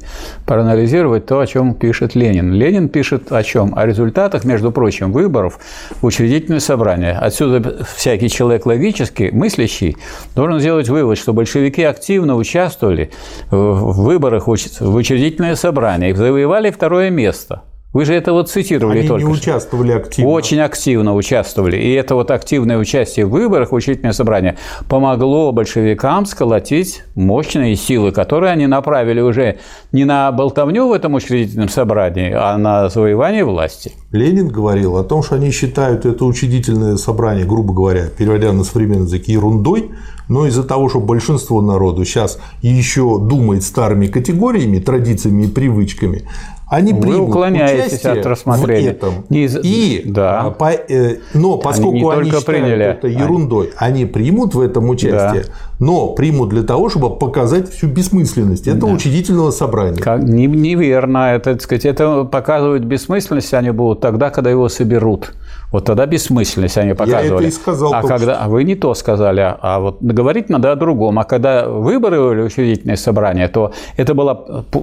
проанализировать то, о чем пишет Ленин. Ленин пишет о чем? О результатах, между прочим, выборов в учредительное собрание. Отсюда всякий человек логически мыслящий должен сделать вывод, что большевики активно участвовали в выборах в учредительное собрание и завоевали второе место – вы же это вот цитировали Они только не участвовали активно. Очень активно участвовали. И это вот активное участие в выборах, в учредительное собрание, помогло большевикам сколотить мощные силы, которые они направили уже не на болтовню в этом учредительном собрании, а на завоевание власти. Ленин говорил о том, что они считают это учредительное собрание, грубо говоря, переводя на современный язык, ерундой, но из-за того, что большинство народу сейчас еще думает старыми категориями, традициями и привычками, они Вы примут уклоняетесь от рассмотрения. в этом. Не из- И, Да. а, по- э, но поскольку не они, только считают приняли, это они- ерундой, они примут в этом участие, но примут для того, чтобы показать всю бессмысленность этого учредительного собрания. Как- не- неверно. Это, так сказать, это показывают бессмысленность они будут тогда, когда его соберут. Вот тогда бессмысленность они показывали. и сказал А когда а вы не то сказали, а- вот говорить надо о другом. А когда выборы были учредительное собрание, то это была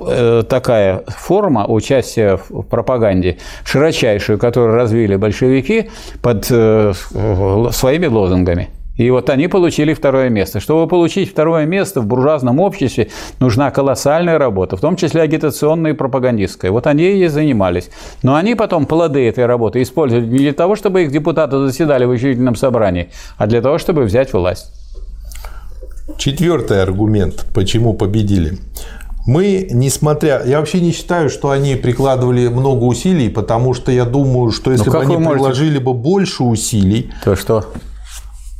э, такая форма участия в пропаганде широчайшую, которую развили большевики под э, своими лозунгами. И вот они получили второе место. Чтобы получить второе место в буржуазном обществе, нужна колоссальная работа, в том числе агитационная и пропагандистская. Вот они и занимались. Но они потом плоды этой работы использовали не для того, чтобы их депутаты заседали в учредительном собрании, а для того, чтобы взять власть. Четвертый аргумент, почему победили. Мы, несмотря... Я вообще не считаю, что они прикладывали много усилий, потому что я думаю, что если Ну, бы они можете- приложили бы больше усилий, То что?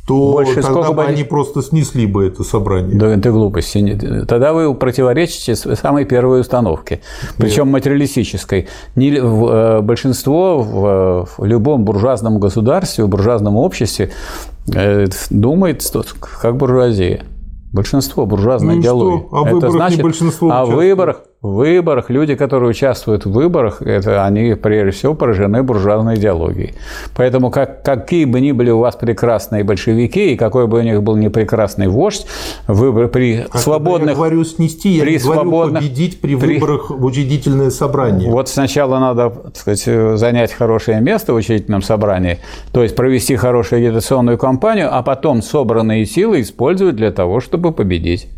то Больше тогда сколько бы они- они просто снесли бы это собрание. Да это глупости. Не- Тогда вы противоречите самой первой установке, причем материалистической. Не- э, большинство в, в любом буржуазном государстве, в буржуазном обществе э, думает что- как буржуазия. Большинство буржуазной Ну и идеологии. что? А в выборах не большинство в участвует? выборах, в выборах люди, которые участвуют в выборах, это они прежде всего поражены буржуазной идеологией. Поэтому как, какие бы ни были у вас прекрасные большевики и какой бы у них был непрекрасный вождь, выбор при А свободных Я говорю снести, я при говорю свободных- победить при, при- выборах в учредительное собрание. Вот сначала надо так сказать, занять хорошее место в учредительном собрании, то есть провести хорошую агитационную кампанию, а потом собранные силы использовать для того, чтобы победить.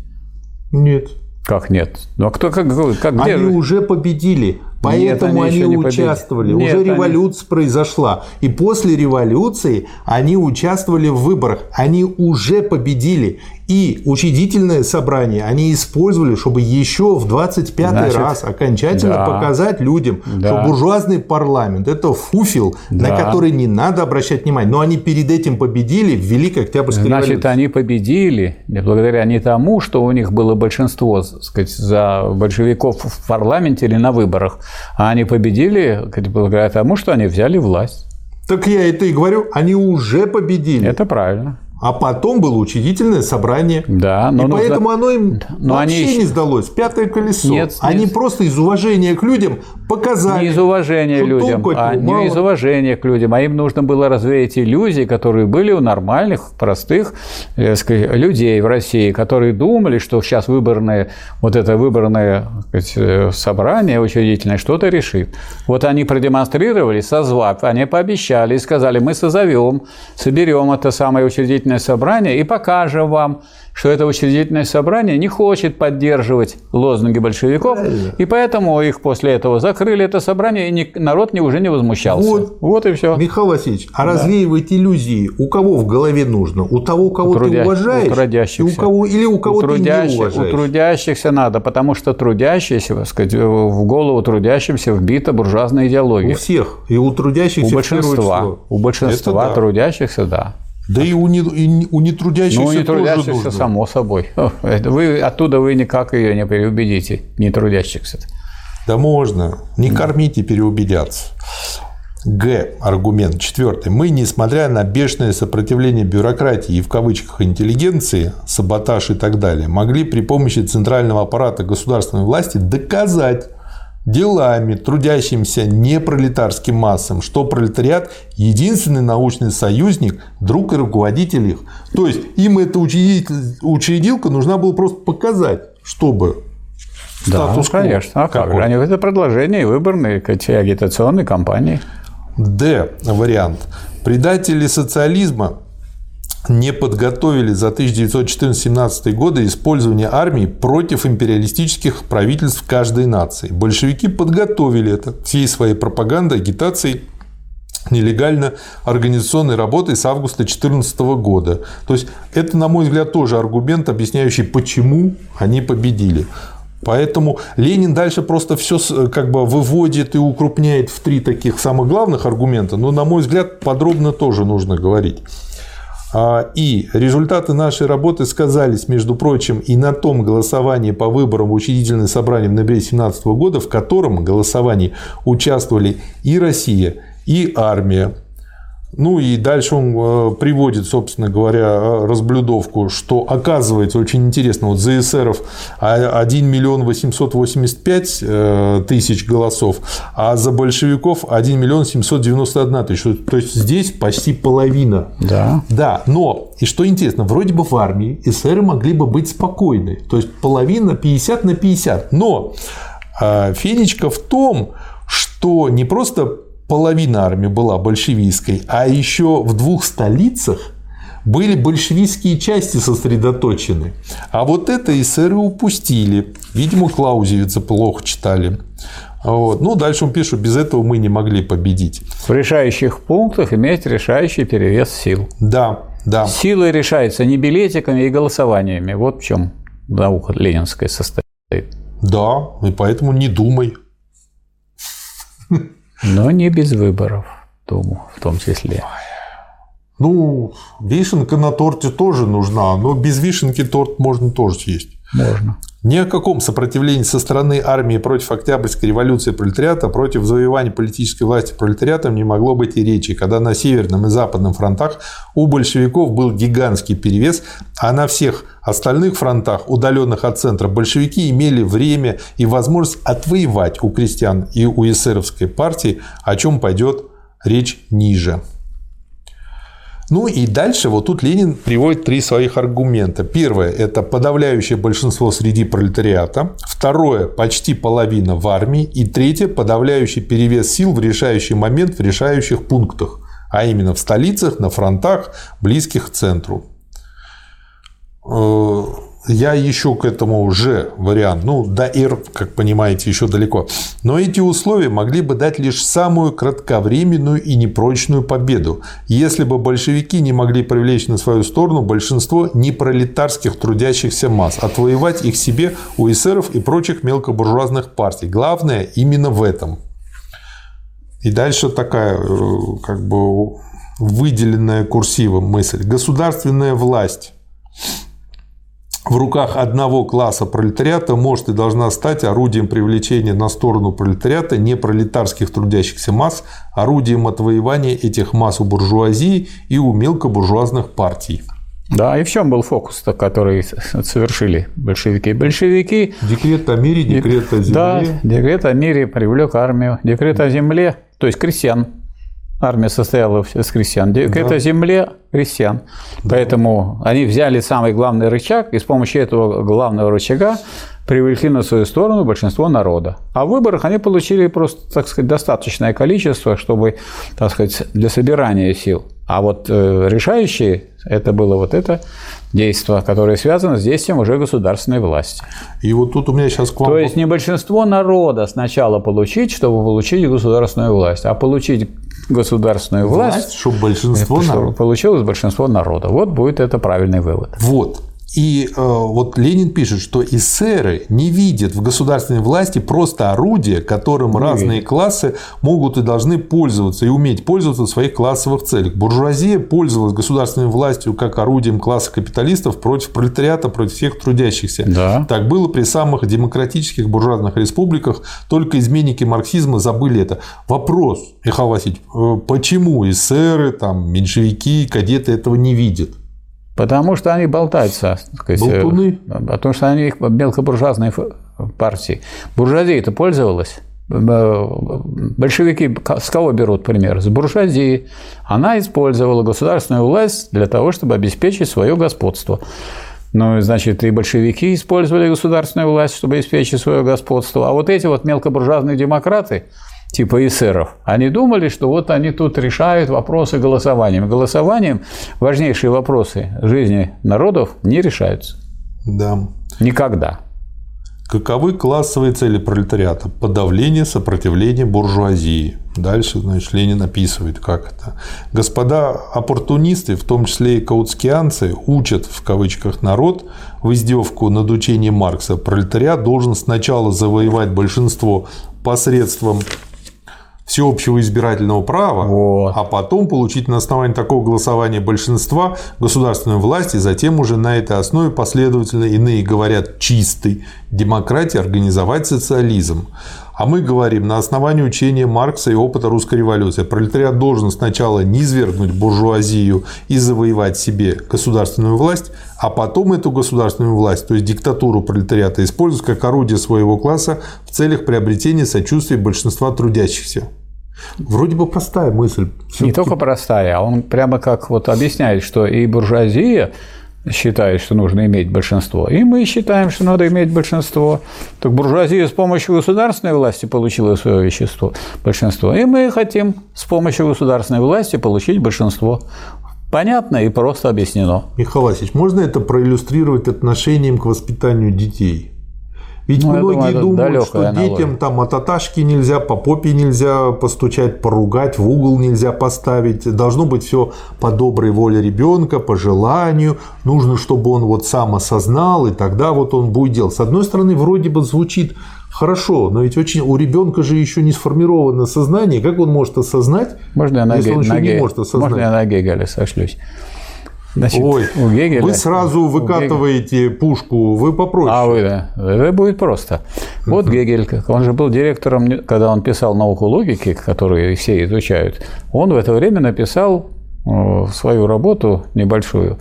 Нет. Как нет? Ну а кто как, как где Они же- уже победили, поэтому они они, победили. участвовали. Нет, уже они- революция произошла. И после революции они участвовали в выборах. Они уже победили. И учредительное собрание они использовали, чтобы еще в 25-й Значит, раз окончательно да. показать людям, Да. что буржуазный парламент – это фуфел, на Да. который не надо обращать внимание. Но они перед этим победили в Великой Октябрьской Значит, революции. они победили благодаря не тому, что у них было большинство так сказать, за большевиков в парламенте или на выборах, а они победили благодаря тому, что они взяли власть. Так я это и говорю, они уже победили. Это правильно. А потом было учредительное собрание. Да, но и поэтому оно им Но вообще они- не сдалось. Пятое колесо. Нет, они нет. просто из уважения к людям показали. Не из уважения людям, а не мало. из уважения к людям, а им нужно было развеять иллюзии, которые были у нормальных, простых э, сказать, людей в России, которые думали, что сейчас выборное, вот это выборное сказать, э, собрание учредительное что-то решит. Вот они продемонстрировали, созвав, они пообещали и сказали, мы созовем, соберем это самое учредительное собрание и покажем вам, что это учредительное собрание не хочет поддерживать лозунги большевиков, Правильно. и поэтому их после этого закрыли, это собрание, и народ не, уже не возмущался. Вот. и все. Михаил Васильевич, а развеивать иллюзии у кого в голове нужно? У того, кого ты трудя- уважаешь? у трудящихся. И у кого, или у кого у, ты не трудящих- уважаешь? у трудящихся надо, потому что трудящиеся, так сказать, в голову трудящимся вбита буржуазная У идеология. всех. И у трудящихся У большинства, у большинства Это да. трудящихся, да. Да и у, не, и у нетрудящихся Ну, не тоже само собой. Вы, оттуда вы никак ее не переубедите, не трудящихся. Да можно. Не кормите, переубедятся. Г. Аргумент четвертый. Мы, несмотря на бешеное сопротивление бюрократии и в кавычках интеллигенции, саботаж и так далее, могли при помощи центрального аппарата государственной власти доказать делами трудящимся непролетарским массам, что пролетариат – единственный научный союзник, друг и руководитель их. То есть, им эта учредилка нужна было просто показать, чтобы Да, статус-кво конечно. А как же? Они это предложение выборной эти агитационной кампании. Д. Вариант. Предатели социализма не подготовили за 1914-17 годы использование армии против империалистических правительств каждой нации. Большевики подготовили это всей своей пропагандой, агитацией, нелегально организационной работой с августа 2014 года. То есть это, на мой взгляд, тоже аргумент, объясняющий, почему они победили. Поэтому Ленин дальше просто все как бы выводит и укрупняет в три таких самых главных аргумента, но, на мой взгляд, подробно тоже нужно говорить. А, и результаты нашей работы сказались, между прочим, и на том голосовании по выборам в учредительное собрание в ноябре 2017 года, в котором голосовании участвовали и Россия, и армия, ну и дальше он э, приводит, собственно говоря, э, разблюдовку, что оказывается очень интересно, вот за эсеров 1 миллион 885 э, тысяч голосов, а за большевиков 1 миллион 791 тысяч. То есть здесь почти половина. Да. Да, но, и что интересно, вроде бы в армии эсеры могли бы быть спокойны. То есть половина 50 на 50. Но фенечка в том, что не просто половина армии была большевистской, а еще в двух столицах были большевистские части сосредоточены. А вот это эсеры упустили. Видимо, Клаузевица плохо читали. Вот. Ну, дальше он пишет, без этого мы не могли победить. В решающих пунктах иметь решающий перевес сил. Да, да. Сила решается не билетиками и голосованиями. Вот в чем наука ленинская состоит. Да, и поэтому не думай. Но не без выборов, думаю, в том числе. Ну, вишенка на торте тоже нужна, но без вишенки торт можно тоже съесть. Можно. Ни о каком сопротивлении со стороны армии против Октябрьской революции пролетариата, против завоевания политической власти пролетариатом не могло быть и речи, когда на северном и западном фронтах у большевиков был гигантский перевес, а на всех остальных фронтах, удаленных от центра, большевики имели время и возможность отвоевать у крестьян и у эсеровской партии, о чем пойдет речь ниже. Ну и дальше вот тут Ленин приводит три своих аргумента. Первое – это подавляющее большинство среди пролетариата. Второе – почти половина в армии. И третье – подавляющий перевес сил в решающий момент в решающих пунктах, а именно в столицах, на фронтах, близких к центру. Я ищу к этому уже вариант. Ну, до R, как понимаете, еще далеко. Но эти условия могли бы дать лишь самую кратковременную и непрочную победу, если бы большевики не могли привлечь на свою сторону большинство непролетарских трудящихся масс, отвоевать их себе у эсеров и прочих мелкобуржуазных партий. Главное именно в этом. И дальше такая э, как бы выделенная курсивом мысль. Государственная власть в руках одного класса пролетариата может и должна стать орудием привлечения на сторону пролетариата непролетарских трудящихся масс, орудием отвоевания этих масс у буржуазии и у мелкобуржуазных партий. Да, и в чем был фокус, который совершили большевики? Большевики... Декрет о мире, декрет о земле. Да, декрет о мире привлек армию. Декрет о земле, то есть крестьян, Армия состояла из крестьян. Да. Это земле крестьян. Да. Поэтому они взяли самый главный рычаг, и с помощью этого главного рычага привлекли на свою сторону большинство народа. А в выборах они получили просто, так сказать, достаточное количество, чтобы, так сказать, для собирания сил. А вот э, решающие это было вот это действие, которое связано с действием уже государственной власти. И вот тут у меня сейчас к вам... То есть не большинство народа сначала получить, чтобы получить государственную власть, а получить государственную власть, власть чтобы большинство народа. получилось большинство народа. Вот будет это правильный вывод. Вот. И э, вот Ленин пишет, что эсеры не видят в государственной власти просто орудие, которым не разные видят. классы могут и должны пользоваться и уметь пользоваться в своих классовых целях. Буржуазия пользовалась государственной властью как орудием класса капиталистов против пролетариата, против всех трудящихся. Да. Так было при самых демократических буржуазных республиках, только изменники марксизма забыли это. Вопрос, Михаил Васильевич, э, почему эсеры, там, меньшевики, кадеты этого не видят? Потому что они болтаются. Сказать, Болтуны? Потому что они мелкобуржуазные партии. Буржуазия это пользовалась. Большевики с кого берут пример? С буржуазии. Она использовала государственную власть для того, чтобы обеспечить свое господство. Ну, значит, и большевики использовали государственную власть, чтобы обеспечить свое господство. А вот эти вот мелкобуржуазные демократы, типа эсеров, они думали, что вот они тут решают вопросы голосованием. Голосованием важнейшие вопросы жизни народов не решаются. Да. Никогда. Каковы классовые цели пролетариата? Подавление сопротивления буржуазии. Дальше, значит, Ленин описывает, как это. Господа оппортунисты, в том числе и каутскианцы, учат, в кавычках, народ в издевку над учением Маркса. Пролетариат должен сначала завоевать большинство посредством всеобщего избирательного права, Вот. а потом получить на основании такого голосования большинства государственную власть, и затем уже на этой основе последовательно иные говорят чистой демократии организовать социализм. А мы говорим на основании учения Маркса и опыта русской революции. Пролетариат должен сначала низвергнуть буржуазию и завоевать себе государственную власть, а потом эту государственную власть, то есть диктатуру пролетариата, использовать как орудие своего класса в целях приобретения сочувствия большинства трудящихся. Вроде бы простая мысль. Не только простая, а он прямо как вот объясняет, что и буржуазия считает, что нужно иметь большинство, и мы считаем, что надо иметь большинство. Так буржуазия с помощью государственной власти получила свое вещество, большинство, и мы хотим с помощью государственной власти получить большинство. Понятно и просто объяснено. Михаил Васильевич, можно это проиллюстрировать отношением к воспитанию детей? Ведь Ну, многие думаю, думают, что аналогия. детям там от таташки нельзя, по попе нельзя постучать, поругать, в угол нельзя поставить. Должно быть все по доброй воле ребенка, по желанию. Нужно, чтобы он вот сам осознал, и тогда вот он будет делать. С одной стороны, вроде бы звучит хорошо, но ведь очень у ребенка же еще не сформировано сознание. Как он может осознать, Можно на, если Ге- он еще на не может осознать? можно я на Гегеля сошлюсь? Значит, Ой, у Гегеля, вы сразу у Гегеля- выкатываете пушку, вы попроще. А вы, да. Это будет просто. Вот Гегель, как- он же был директором, когда он писал науку логики, которую все изучают, он в это время написал э, свою работу небольшую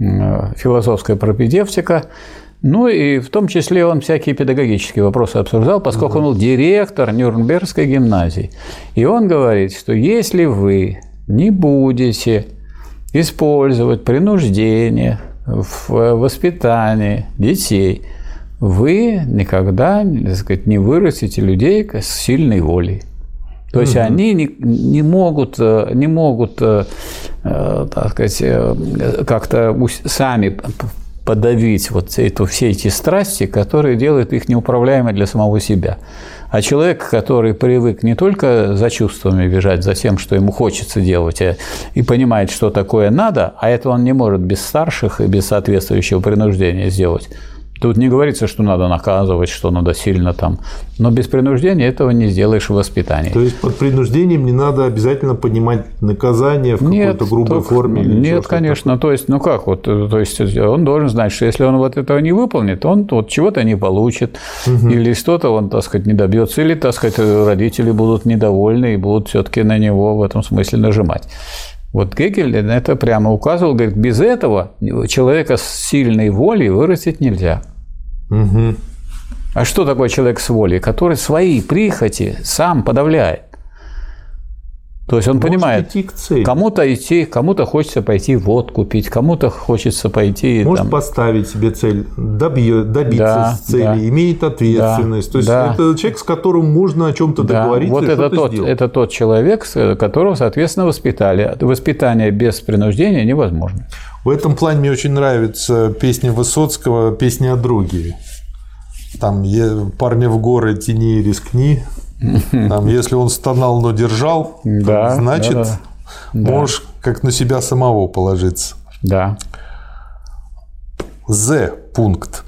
э, «Философская пропедевтика», ну и в том числе он всякие педагогические вопросы обсуждал, поскольку он был директор Нюрнбергской гимназии. И он говорит, что если вы не будете использовать принуждение в воспитании детей, вы никогда так сказать, не вырастите людей с сильной волей. То есть они не, не могут, э, не могут э, э, так сказать, как-то сами подавить вот эту, все эти страсти, которые делают их неуправляемыми для самого себя. А человек, который привык не только за чувствами бежать, за тем, что ему хочется делать, а- и понимает, что такое надо, а это он не может без старших и без соответствующего принуждения сделать. Тут не говорится, что надо наказывать, что надо сильно там. Но без принуждения этого не сделаешь в воспитании. То есть под принуждением не надо обязательно понимать наказание в какой-то грубой только- форме? или Нет, конечно. То есть, ну как вот, то есть он должен знать, что если он вот этого не выполнит, он вот чего-то не получит, или что-то он, так сказать, не добьется, или, так сказать, родители будут недовольны и будут все-таки на него в этом смысле нажимать. Вот Гегель это прямо указывал, говорит, без этого человека с сильной волей вырастить нельзя. Мгм. А что такое человек с волей, который свои прихоти сам подавляет? То есть он Может понимает, кому-то идти, кому-то хочется пойти водку пить, кому-то хочется пойти Может там, поставить себе цель, добьё- добиться Да, цели, да. имеет ответственность. То есть да. это человек, с которым можно о чем-то Да, договориться вот это тот, сделать. это тот человек, с- которого, соответственно, воспитали. Воспитание без принуждения невозможно. В этом плане мне очень нравится песня Высоцкого «Песня о друге». Там «Парня в горы тяни рискни». Там, если он стонал, но держал, Да, значит, да, да. можешь как на себя самого положиться. Да. З. Пункт.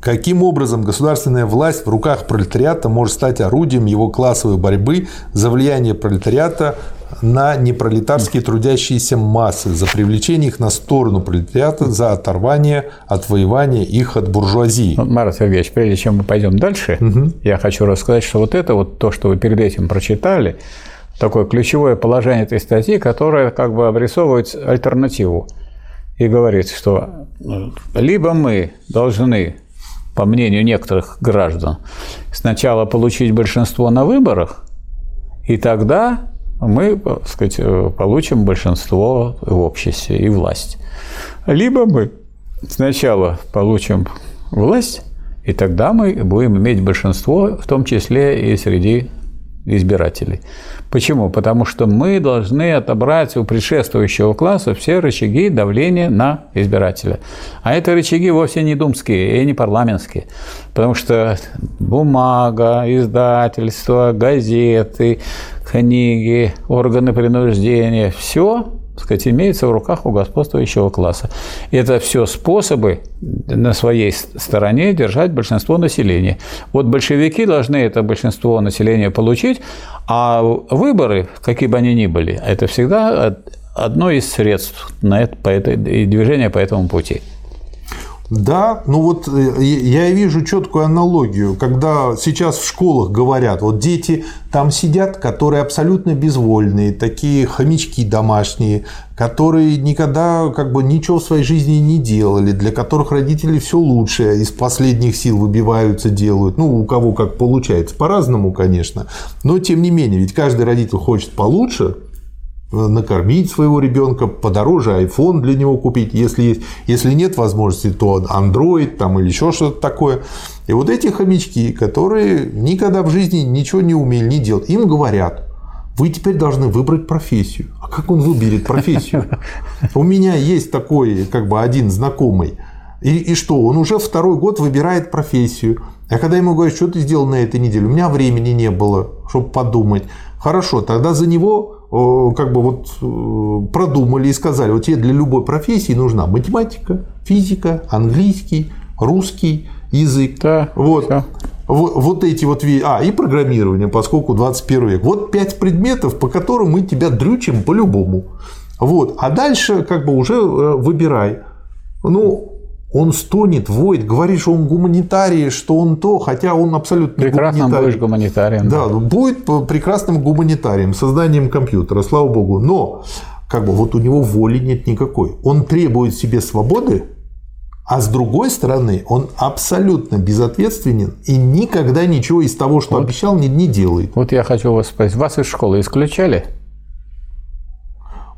Каким образом государственная власть в руках пролетариата может стать орудием его классовой борьбы за влияние пролетариата на непролетарские трудящиеся массы, за привлечение их на сторону пролетариата, за оторвание, отвоевание их от буржуазии? Вот, Марат Сергеевич, прежде чем мы пойдем дальше, я хочу рассказать, что вот это вот то, что вы перед этим прочитали, такое ключевое положение этой статьи, которое как бы обрисовывает альтернативу и говорит, что ну, либо мы должны, по мнению некоторых граждан, сначала получить большинство на выборах, и тогда мы, так сказать, э, получим большинство в обществе и власть. Либо мы сначала получим власть, и тогда мы будем иметь большинство, в том числе и среди избирателей. Почему? Потому что мы должны отобрать у предшествующего класса все рычаги давления на избирателя. А это рычаги вовсе не думские и не парламентские. Потому что бумага, издательство, газеты, книги, органы принуждения – все так сказать, имеется в руках у господствующего класса. Это все способы на своей стороне держать большинство населения. Вот большевики должны это большинство населения получить, а выборы, какие бы они ни были, это всегда одно из средств на это, по этой, движения по этому пути. Да, ну вот э, я вижу четкую аналогию, когда сейчас в школах говорят, вот дети там сидят, которые абсолютно безвольные, такие хомячки домашние, которые никогда как бы ничего в своей жизни не делали, для которых родители все лучшее из последних сил выбиваются, делают. Ну, у кого как получается, по-разному, конечно. Но тем не менее, ведь каждый родитель хочет получше, накормить своего ребенка, подороже iPhone для него купить, если есть. Если нет возможности, то Android там, или еще что-то такое. И вот эти хомячки, которые никогда в жизни ничего не умели, не делать, им говорят, вы теперь должны выбрать профессию. А как он выберет профессию? У меня есть такой, как бы, один знакомый. И, и что? Он уже второй год выбирает профессию. А когда ему говорят, что ты сделал на этой неделе, у меня времени не было, чтобы подумать. Хорошо, тогда за него как бы вот э, продумали и сказали, вот тебе для любой профессии нужна математика, физика, английский, русский язык. Да, вот. Все. Вот, вот эти вот а и программирование, поскольку 21 век. Вот пять предметов, по которым мы тебя дрючим по-любому. Вот, а дальше как бы уже э, выбирай. Ну, он стонет, воет, говорит, что он гуманитарий, что он то, хотя он абсолютно Прекрасно гуманитарий. будешь гуманитарием. Да, да, будет прекрасным гуманитарием, созданием компьютера, слава богу. Но как бы вот у него воли нет никакой. Он требует себе свободы, а с другой стороны, он абсолютно безответственен и никогда ничего из того, что вот, обещал, не, не делает. Вот я хочу вас спросить, вас из школы исключали?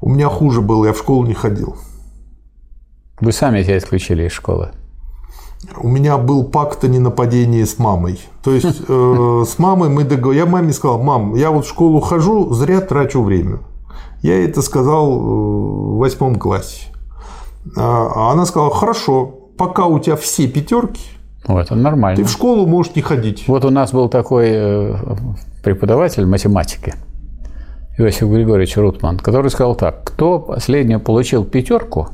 У меня хуже было, я в школу не ходил. Вы сами себя исключили из школы. У меня был пакт о ненападении с мамой. То есть э, с мамой мы договорились. Я маме сказал, мам, я вот в школу хожу, зря трачу время. Я это сказал э, в восьмом классе. А, а она сказала, хорошо, пока у тебя все пятерки, вот, нормально. Ты в школу можешь не ходить. Вот у нас был такой э, преподаватель математики, Иосиф Григорьевич Рутман, который сказал так, кто последнюю получил пятерку,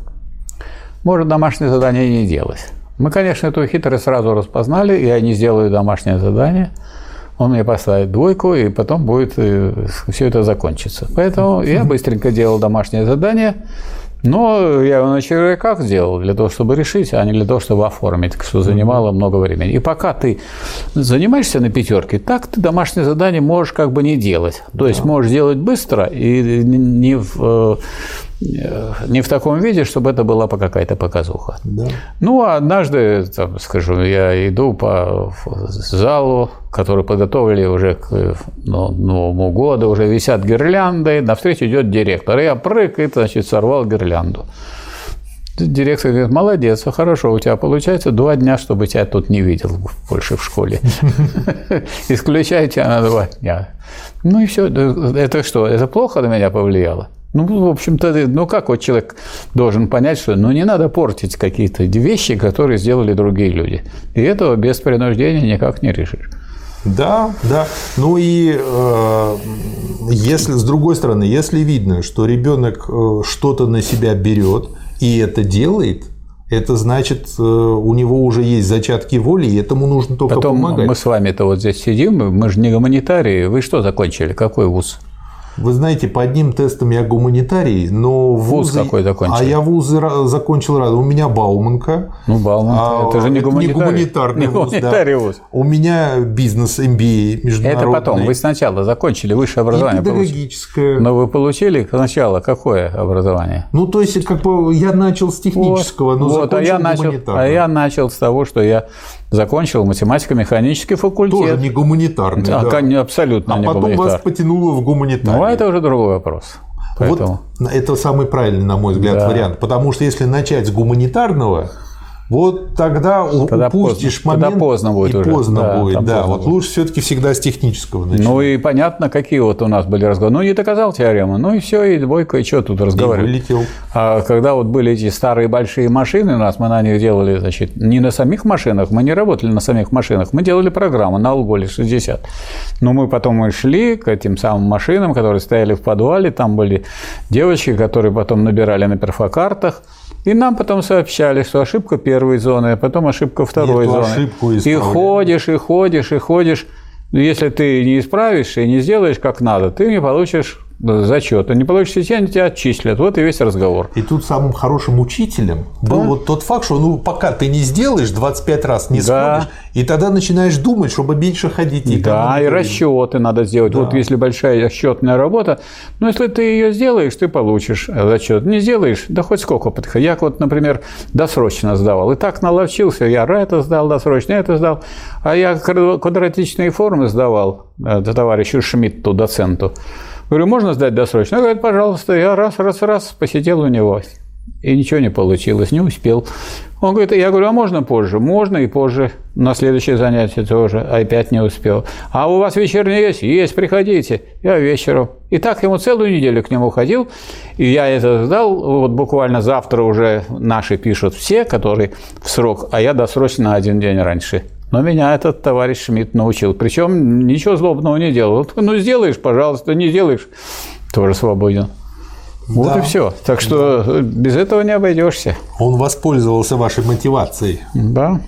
может домашнее задание не делать. Мы, конечно, эту хитрость сразу распознали, и они сделают домашнее задание. Он мне поставит двойку, и потом будет э, все это закончится. Поэтому я быстренько делал домашнее задание, но я его на червяках сделал для того, чтобы решить, а не для того, чтобы оформить, что занимало много времени. И пока ты занимаешься на пятерке, так ты домашнее задание можешь как бы не делать. То есть можешь делать быстро и не в Э, не в таком виде, чтобы это была какая-то показуха. Да. Ну, а однажды, там, скажем, я иду по залу, который подготовили уже к ну, Новому году, уже висят гирлянды, навстречу идет директор. Я прыг и, значит, сорвал гирлянду. Директор говорит, молодец, хорошо, у тебя получается два дня, чтобы тебя тут не видел больше в школе. Исключайте на два дня. Ну и все. Это что, это плохо на меня повлияло? Ну, в общем-то, ну как вот человек должен понять, что ну не надо портить какие-то вещи, которые сделали другие люди. И этого без принуждения никак не решишь. Да, да. Ну и э, если с другой стороны, если видно, что ребенок э, что-то на себя берет и это делает, это значит, э, у него уже есть зачатки воли, и этому нужно только Потом помогать. Мы с вами-то вот здесь сидим, мы же не гуманитарии. Вы что закончили? Какой вуз? Вы знаете, по одним тестам я гуманитарий, но вуз вузы... какой закончил? А я вузы закончил рано. У меня Бауманка. Ну, Бауманка, а, это же не гуманитарий. Не гуманитарный, не вуз, гуманитарий да. вуз. У меня бизнес MBA международный. Это потом. Вы сначала закончили высшее образование. И педагогическое. Но вы получили сначала какое образование? Ну, то есть, как бы я начал с технического, вот, но вот, закончил а я начал, А я начал с того, что я закончил математико-механический факультет. Тоже не гуманитарный. А, да. Абсолютно а не потом гуманитар. вас потянуло в гуманитарный. Ну, это уже другой вопрос. Поэтому... Вот это самый правильный, на мой взгляд, да. вариант. Потому что если начать с гуманитарного, Вот тогда, тогда упустишь поздно. момент, тогда поздно будет и уже. поздно да, будет. Да, вот будет. лучше все-таки всегда с технического начать. Ну и понятно, какие вот у нас были разговоры. Ну, не доказал теорему, ну и все, и двойка, и что тут разговаривать. И вылетел. А когда вот были эти старые большие машины у нас, мы на них делали, значит, не на самих машинах, мы не работали на самих машинах, мы делали программу на Алголе 60. Но мы потом мы шли к этим самым машинам, которые стояли в подвале, там были девочки, которые потом набирали на перфокартах, и нам потом сообщали, что ошибка первой зоны, а потом ошибка второй Эту зоны. ошибку и ходишь, и ходишь, и ходишь. Если ты не исправишь и не сделаешь как надо, ты не получишь зачет. А не получишь сеть, тебя отчислят. Вот и весь разговор. И тут самым хорошим учителем был вот тот факт, что ну пока ты не сделаешь 25 раз, не Да. сходишь, и тогда начинаешь думать, чтобы меньше ходить. и Да, и время. расчеты надо сделать. Вот если большая счетная работа, ну, если ты ее сделаешь, ты получишь зачет. Не сделаешь, да хоть сколько подходи. Я вот, например, досрочно сдавал. И так наловчился, я это сдал досрочно, это сдал. А я квадратичные формы сдавал э, товарищу Шмидту, доценту. Говорю, можно сдать досрочно? Он говорит, пожалуйста. Я раз, раз, раз посидел у него. И ничего не получилось, не успел. Он говорит, я говорю, а можно позже? Можно и позже. На следующее занятие тоже. Опять не успел. А у вас вечерний есть? Есть, приходите. Я вечером. И так ему целую неделю к нему ходил. И я это сдал. Вот буквально завтра уже наши пишут все, которые в срок, а я досрочно на один день раньше. Но меня этот товарищ Шмидт научил. Причем ничего злобного не делал. Ну, сделаешь, пожалуйста, не делаешь, тоже свободен. Вот Да. и все. Так что без этого не обойдешься. Он воспользовался вашей мотивацией. Да.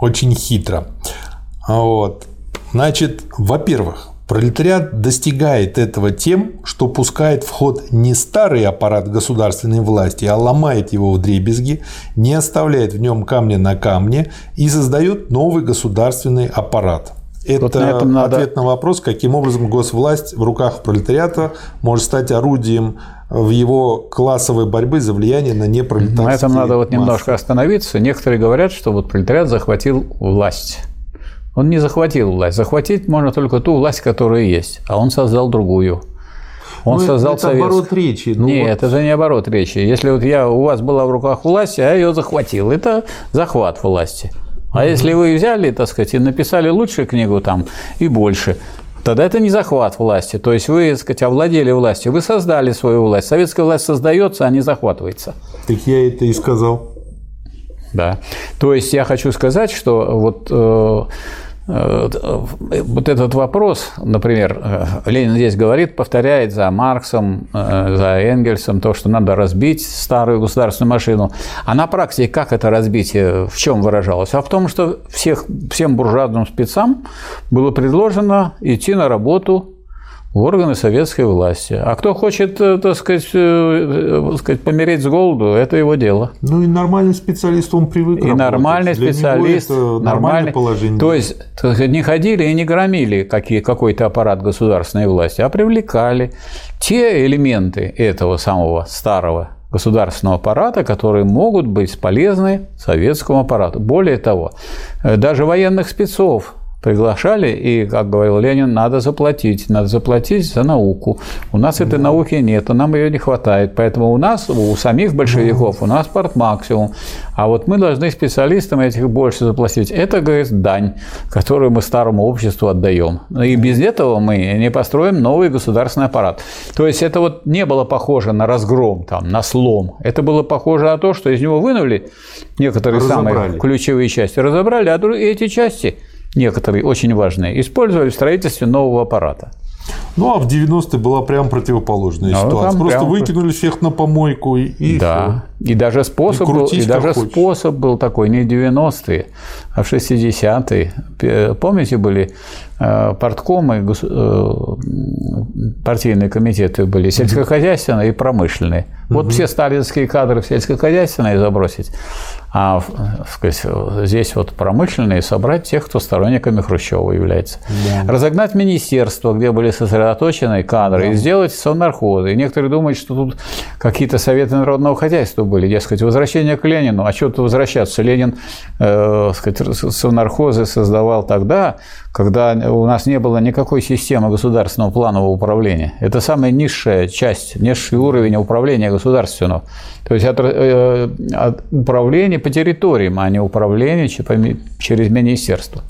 Очень хитро. Вот. Значит, во-первых, пролетариат достигает этого тем, что пускает в ход не старый аппарат государственной власти, а ломает его в дребезги, не оставляет в нем камня на камне и создает новый государственный аппарат. Это Вот на этом надо- ответ на вопрос, каким образом госвласть в руках пролетариата может стать орудием в его классовой борьбы за влияние на непролетарские На этом надо вот немножко остановиться. Некоторые говорят, что вот пролетариат захватил власть. Он не захватил власть. Захватить можно только ту власть, которая есть. А он создал другую. Он Ну, создал это советскую. оборот речи. Ну, Нет, вот- это не оборот речи. Если вот я, у вас была в руках власть, а я ее захватил, это захват власти. А если вы взяли, так сказать, и написали лучшую книгу там и больше, тогда это не захват власти. То есть вы, так сказать, овладели властью, вы создали свою власть. Советская власть создается, а не захватывается. Так я это и сказал. Да. То есть я хочу сказать, что вот, э, вот этот вопрос, например, э, Ленин здесь говорит, повторяет за Марксом, э, за Энгельсом то, что надо разбить старую государственную машину. А на практике как это разбитие, в чем выражалось? А в том, что всех, всем буржуазным спецам было предложено идти на работу в органы советской власти. А кто хочет, э, так сказать, э, э, так сказать, помереть с голоду, это его дело. Ну и нормальный специалист, он привык И работать. нормальный Для него специалист, это нормальное положение. То есть сказать, не ходили и не громили какие, какой-то аппарат государственной власти, а привлекали те элементы этого самого старого государственного аппарата, которые могут быть полезны советскому аппарату. Более того, даже военных спецов приглашали, и, как говорил Ленин, надо заплатить, надо заплатить за науку. У нас этой науки нет, а нам ее не хватает, поэтому у нас, у самих большевиков, у нас порт максимум, а вот мы должны специалистам этих больше заплатить. Это, говорит, дань, которую мы старому обществу отдаем. И без этого мы не построим новый государственный аппарат. То есть это вот не было похоже на разгром, там, на слом. Это было похоже на то, что из него вынули некоторые самые Разобрали. ключевые части, разобрали, а дру- эти части некоторые очень важные, использовали в строительстве нового аппарата. Ну, а в 90-е была прям противоположная Ну, ситуация. Просто прям- выкинули всех на помойку и, и да. И даже способ И был, и даже хочешь. способ был такой не 90-е, а в 60-е. П- Помните, были э, порткомы, гос- э, партийные комитеты были сельскохозяйственные и промышленные. Вот все сталинские кадры в сельскохозяйственные забросить, а сказать, здесь вот промышленные собрать тех, кто сторонниками Хрущева является. Разогнать министерство, где были сосредоточены кадры, и сделать совнархозы. И некоторые думают, что тут какие-то советы народного хозяйства были, дескать, возвращение к Ленину. А что тут возвращаться? Ленин, э, сказать, совнархозы создавал тогда, когда у нас не было никакой системы государственного планового управления. Это самая низшая часть, низший уровень управления государственного. То есть от, э, от управления по территориям, а не управление через министерство.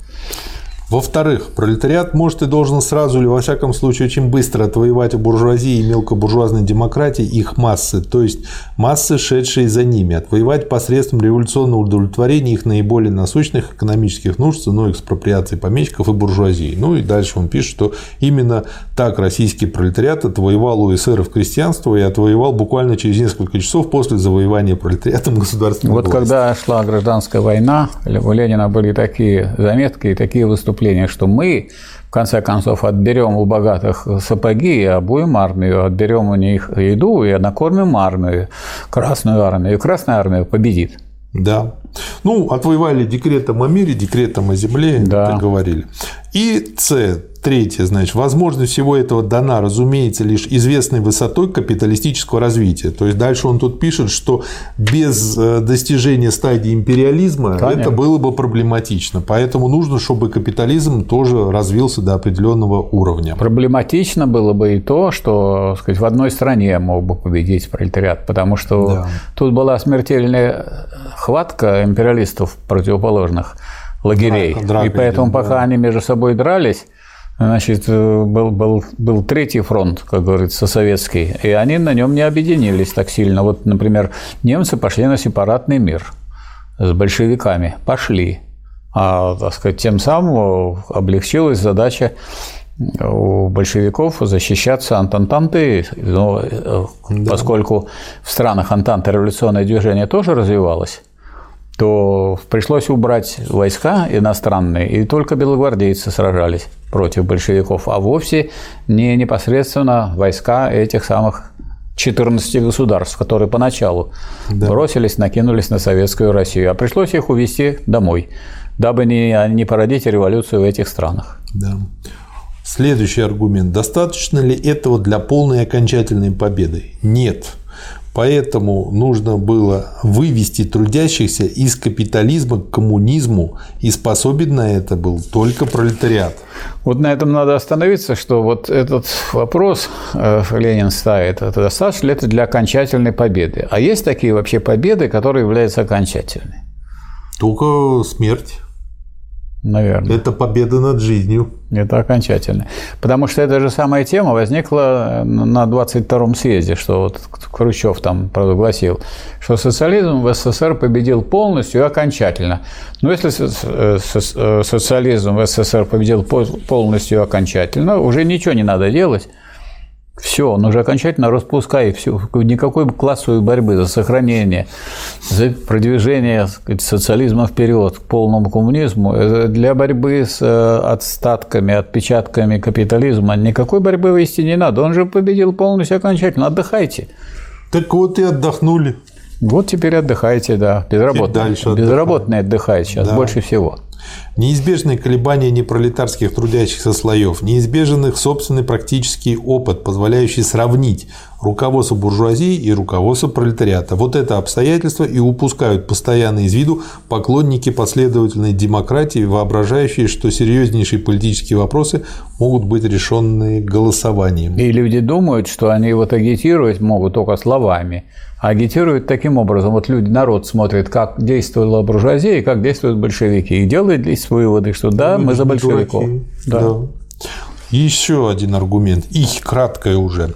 Во-вторых, пролетариат может и должен сразу или во всяком случае очень быстро отвоевать у буржуазии и мелкобуржуазной демократии их массы, то есть массы, шедшие за ними, отвоевать посредством революционного удовлетворения их наиболее насущных экономических нужд ценой экспроприации помещиков и буржуазии. Ну и дальше он пишет, что именно так российский пролетариат отвоевал у эсеров крестьянство и отвоевал буквально через несколько часов после завоевания пролетариатом государственной Вот власти. когда шла гражданская война, у Ленина были такие заметки и такие выступления, выступление, что мы, в конце концов, отберем у богатых сапоги и обуем армию, отберем у них еду и накормим армию, Красную армию, и Красная армия победит. Да. Ну, отвоевали декретом о мире, декретом о земле, да. говорили. И С. Третье, значит, возможность всего этого дана, разумеется, лишь известной высотой капиталистического развития. То есть дальше он тут пишет, что без э, достижения стадии империализма Конечно. это было бы проблематично. Поэтому нужно, чтобы капитализм тоже развился до определенного уровня. Проблематично было бы и то, что сказать, в одной стране мог бы победить пролетариат, потому что да. тут была смертельная хватка империалистов противоположных лагерей. Драка, драка и поэтому, идет, пока да. они между собой дрались, Значит, э, был, был, был третий фронт, как говорится, советский, и они на нем не объединились так сильно. Вот, например, немцы пошли на сепаратный мир с большевиками, пошли. А, так сказать, тем самым облегчилась задача у большевиков защищаться от Антанты, но, э, да. поскольку в странах Антанты революционное движение тоже развивалось, то пришлось убрать войска иностранные, и только белогвардейцы сражались против большевиков, а вовсе не непосредственно войска этих самых 14 государств, которые поначалу да. бросились, накинулись на советскую Россию, а пришлось их увезти домой, дабы не, не породить революцию в этих странах. Да. Следующий аргумент. Достаточно ли этого для полной и окончательной победы? Нет. Поэтому нужно было вывести трудящихся из капитализма к коммунизму, и способен на это был только пролетариат. Вот на этом надо остановиться, что вот этот вопрос э, Ленин ставит, это достаточно ли это для окончательной победы? А есть такие вообще победы, которые являются окончательными? Только смерть. Наверное. Это победа над жизнью. Это окончательно. Потому что эта же самая тема возникла на 22-м съезде, что вот Хрущев там провозгласил, что социализм в СССР победил полностью и окончательно. Но если э, э, социализм в СССР победил полностью и окончательно, уже ничего не надо делать, все, он уже окончательно распускай все, никакой классовой борьбы за сохранение, за продвижение сказать, социализма вперед к полному коммунизму. Э, для борьбы с э, отстатками, отпечатками капитализма никакой борьбы вести не надо. Он же победил полностью окончательно. Отдыхайте. Так вот и отдохнули. Вот теперь отдыхайте, да. Безработные. Безработные отдыхают сейчас да. больше всего. Неизбежные колебания непролетарских трудящихся слоев, неизбежен их собственный практический опыт, позволяющий сравнить руководство буржуазии и руководство пролетариата. Вот это обстоятельство и упускают постоянно из виду поклонники последовательной демократии, воображающие, что серьезнейшие политические вопросы могут быть решены голосованием. И люди думают, что они вот агитировать могут только словами, агитируют таким образом. Вот люди, народ смотрит, как действовала буржуазия и как действуют большевики. И делает здесь выводы, что да, мы за большевиков. Да. да. Еще один аргумент, их краткое уже.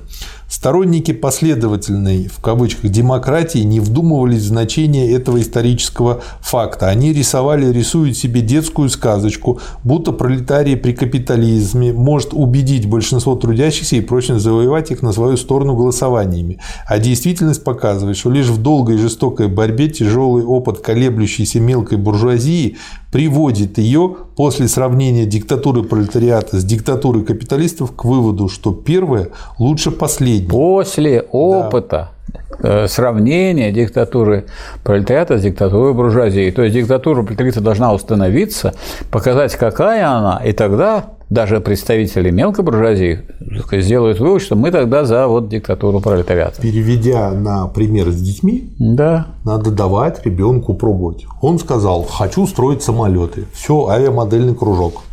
Сторонники последовательной, в кавычках, демократии не вдумывались в значение этого исторического факта. Они рисовали, рисуют себе детскую сказочку, будто пролетарий при капитализме может убедить большинство трудящихся и прочно завоевать их на свою сторону голосованиями. А действительность показывает, что лишь в долгой и жестокой борьбе тяжелый опыт колеблющейся мелкой буржуазии приводит ее после сравнения диктатуры пролетариата с диктатурой капиталистов к выводу, что первое лучше последнее. После опыта да. Э, сравнения диктатуры пролетариата с диктатурой буржуазии. То есть диктатура пролетариата должна установиться, показать, какая она, и тогда даже представители мелкой буржуазии сделают вывод, что мы тогда за вот диктатуру пролетариата. Переведя на пример с детьми, да. надо давать ребенку пробовать. Он сказал, хочу строить самолеты. Все, авиамодельный кружок.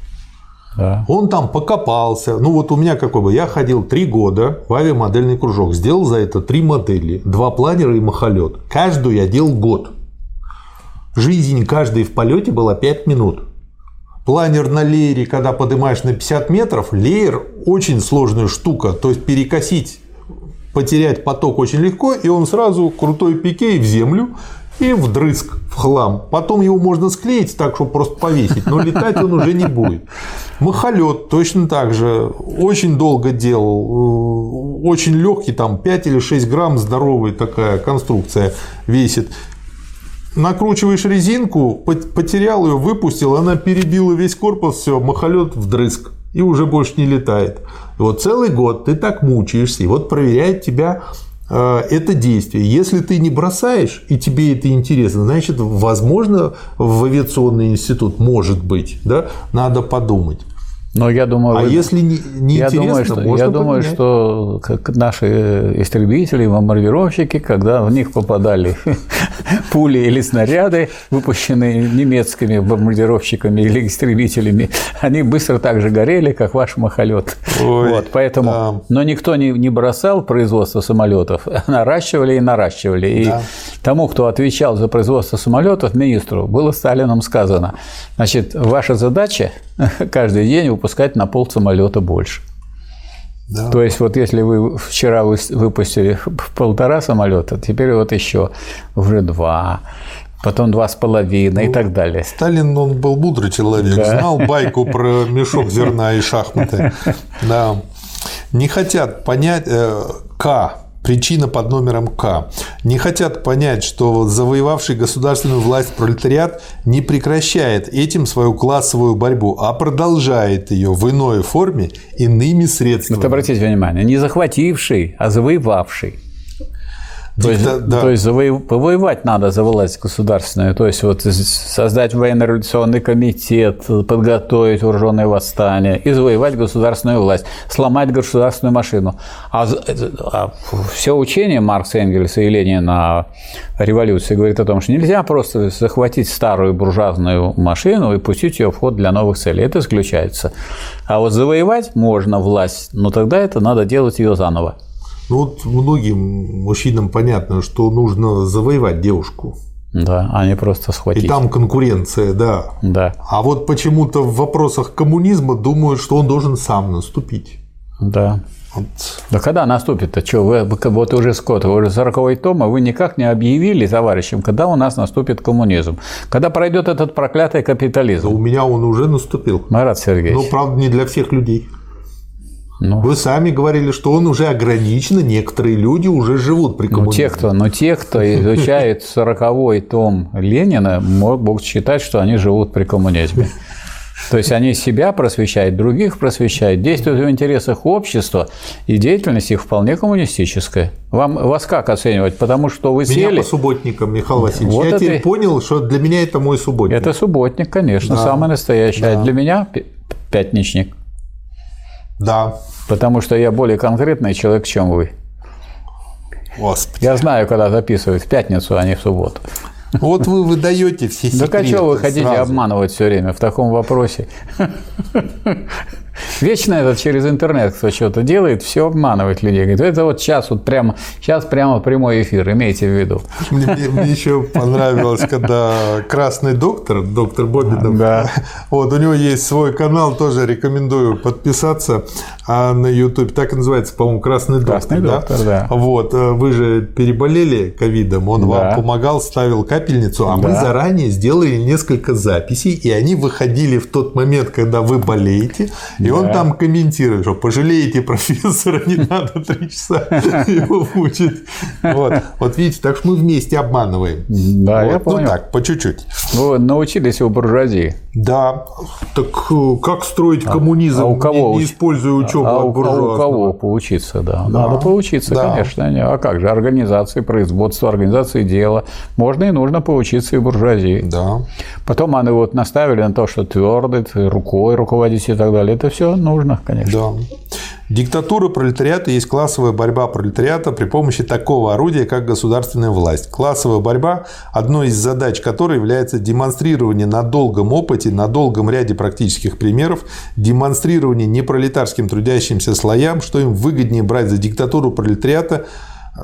Да. Он там покопался. Ну вот у меня какой бы, я ходил три года в авиамодельный кружок, сделал за это три модели, два планера и махолет. Каждую я делал год. Жизнь каждой в полете была 5 минут. Планер на леере, когда поднимаешь на 50 метров, леер очень сложная штука. То есть перекосить, потерять поток очень легко, и он сразу крутой пике в землю и вдрызг в хлам. Потом его можно склеить так, чтобы просто повесить, но летать он уже не будет. Махолет точно так же. Очень долго делал. Очень легкий, там 5 или 6 грамм здоровая такая конструкция весит накручиваешь резинку, потерял ее, выпустил, она перебила весь корпус, все, махолет вдрызг и уже больше не летает. И вот целый год ты так мучаешься, и вот проверяет тебя э, это действие. Если ты не бросаешь, и тебе это интересно, значит, возможно, в авиационный институт может быть, да, надо подумать. Но я думаю, а вы... если не, не я думаю, что, можно я думаю, что как наши истребители, бомбардировщики, когда в них попадали пули или снаряды, выпущенные немецкими бомбардировщиками или истребителями, они быстро так же горели, как ваш махолет. Ой, вот, поэтому, да. но никто не, не бросал производство самолетов, наращивали и наращивали. Да. И тому, кто отвечал за производство самолетов, министру, было Сталином сказано, значит, ваша задача каждый день выпускать на пол самолета больше. Да. То есть вот если вы вчера выпустили полтора самолета, теперь вот еще уже два, потом два с половиной ну, и так далее. Сталин, он был мудрый человек, да. знал байку про мешок зерна и шахматы. Да. Не хотят понять э, К Причина под номером К. Не хотят понять, что завоевавший государственную власть пролетариат не прекращает этим свою классовую борьбу, а продолжает ее в иной форме иными средствами. Вот обратите внимание, не захвативший, а завоевавший. То есть, да. то есть повоевать надо за власть государственную, то есть вот создать военно-революционный комитет, подготовить вооруженное восстание и завоевать государственную власть, сломать государственную машину. А, а все учение Маркса, Энгельса и Ленина о революции говорит о том, что нельзя просто захватить старую буржуазную машину и пустить ее в ход для новых целей. Это исключается. А вот завоевать можно власть, но тогда это надо делать ее заново. Ну вот многим мужчинам понятно, что нужно завоевать девушку. Да, а не просто схватить. И там конкуренция, да. Да. А вот почему-то в вопросах коммунизма думают, что он должен сам наступить. Да. Вот. Да когда наступит-то? Что, вы, вот уже сколько, уже 40 том, а вы никак не объявили товарищам, когда у нас наступит коммунизм? Когда пройдет этот проклятый капитализм? Да у меня он уже наступил. Марат Сергеевич. Ну, правда, не для всех людей. Ну, Вы сами говорили, что он уже ограничен, некоторые люди уже живут при коммунизме. Ну, те, кто, но те, кто изучает 40-й том Ленина, могут считать, что они живут при коммунизме. То есть они себя просвещают, других просвещают, действуют в интересах общества, и деятельность их вполне коммунистическая. Вам, вас как оценивать? Потому что вы сели... Меня по субботникам, Михаил Васильевич. Вот Я это... теперь понял, что для меня это мой субботник. Это субботник, конечно, да. самый настоящий. А да. А для меня пятничник. Да. Потому что я более конкретный человек, чем вы. Господи. Я знаю, когда записывают в пятницу, а не в субботу. Вот вы выдаете все секреты. Да а что вы хотите сразу. обманывать все время в таком вопросе? Вечно этот через интернет кто что-то делает, все обманывает людей. Говорит, это вот сейчас вот прямо, сейчас прямо прямой эфир, имейте в виду. Мне, мне, мне еще понравилось, когда красный доктор, доктор Бобинов, да. вот у него есть свой канал, тоже рекомендую подписаться а на YouTube, так и называется, по-моему, красный доктор. Красный да? доктор, да. Вот, э, вы же переболели ковидом, он да. вам помогал, ставил капельницу, а да. мы заранее сделали несколько записей, и они выходили в тот момент, когда вы болеете, и он там комментирует, что пожалеете профессора, не надо три часа его мучить. Вот. вот видите, так что мы вместе обманываем. Да, вот. я понял. Ну так, по чуть-чуть. Вы научились у буржуазии. Да. Так э, как строить а, коммунизм, а у кого не, не используя учебу а, от буржуазного? А у кого поучиться, да. да. Надо поучиться, да. конечно. А как же? Организации производства, организации дела. Можно и нужно поучиться и буржуазии. Да. Потом они вот наставили на то, что твердый, рукой руководить и так далее. Это все нужно, конечно. Да. Диктатура пролетариата есть классовая борьба пролетариата при помощи такого орудия, как государственная власть. Классовая борьба, одной из задач которой является демонстрирование на долгом опыте, на долгом ряде практических примеров, демонстрирование непролетарским трудящимся слоям, что им выгоднее брать за диктатуру пролетариата э,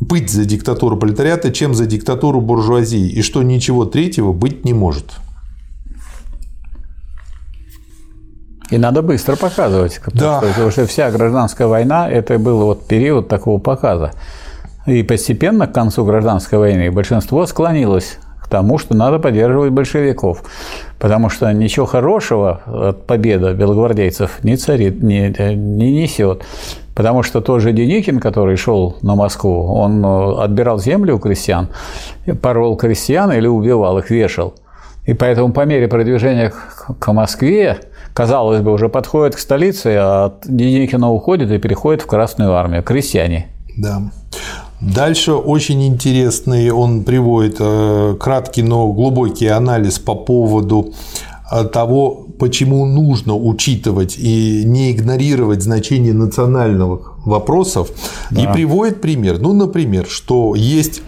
быть за диктатуру пролетариата, чем за диктатуру буржуазии, и что ничего третьего быть не может. И надо быстро показывать, да. потому что вся гражданская война – это был вот период такого показа. И постепенно к концу гражданской войны большинство склонилось к тому, что надо поддерживать большевиков, потому что ничего хорошего от победы белогвардейцев не царит, не, не несет. Потому что тот же Деникин, который шел на Москву, он э, отбирал землю у крестьян, порол крестьян или убивал их, вешал. И поэтому по мере продвижения к Москве казалось бы, уже подходит к столице, а Деникина уходит и переходит в Красную армию. Крестьяне. Да. Дальше очень интересный, он приводит э, краткий, но глубокий анализ по поводу э, того, почему нужно учитывать и не игнорировать значение национальных вопросов. Да. И приводит пример. Ну, например, что есть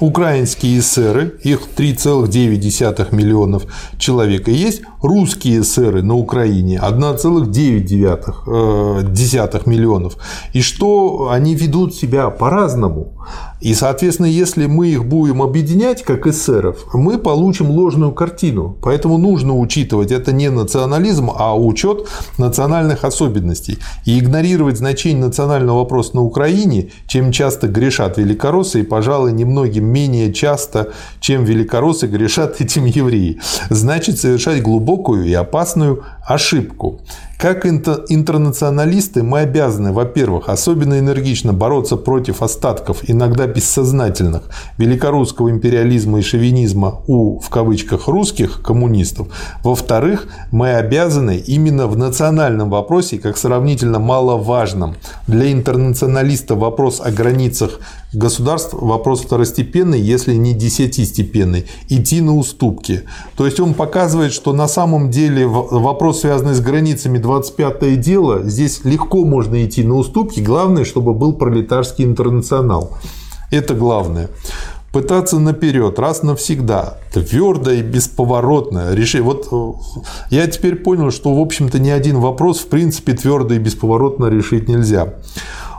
украинские эсеры, их 3,9 миллионов человек, и есть русские эсеры на Украине 1,9 э, миллионов, и что они ведут себя по-разному. И, соответственно, если мы их будем объединять как эсеров, мы получим ложную картину. Поэтому нужно учитывать это не национализм, а учет национальных особенностей. И игнорировать значение национального вопроса на Украине, чем часто грешат великороссы, и, пожалуй, немногим менее часто, чем великороссы грешат этим евреи, значит совершать глубокую и опасную ошибку. Как интернационалисты мы обязаны, во-первых, особенно энергично бороться против остатков, иногда бессознательных, великорусского империализма и шовинизма у, в кавычках, русских коммунистов. Во-вторых, мы обязаны именно в национальном вопросе, как сравнительно маловажном для интернационалиста вопрос о границах государств вопрос второстепенный, если не десятистепенный, идти на уступки. То есть он показывает, что на самом деле вопрос, связанный с границами 25-е дело, здесь легко можно идти на уступки, главное, чтобы был пролетарский интернационал. Это главное пытаться наперед, раз навсегда, твердо и бесповоротно решить. Вот э, я теперь понял, что, в общем-то, ни один вопрос, в принципе, твердо и бесповоротно решить нельзя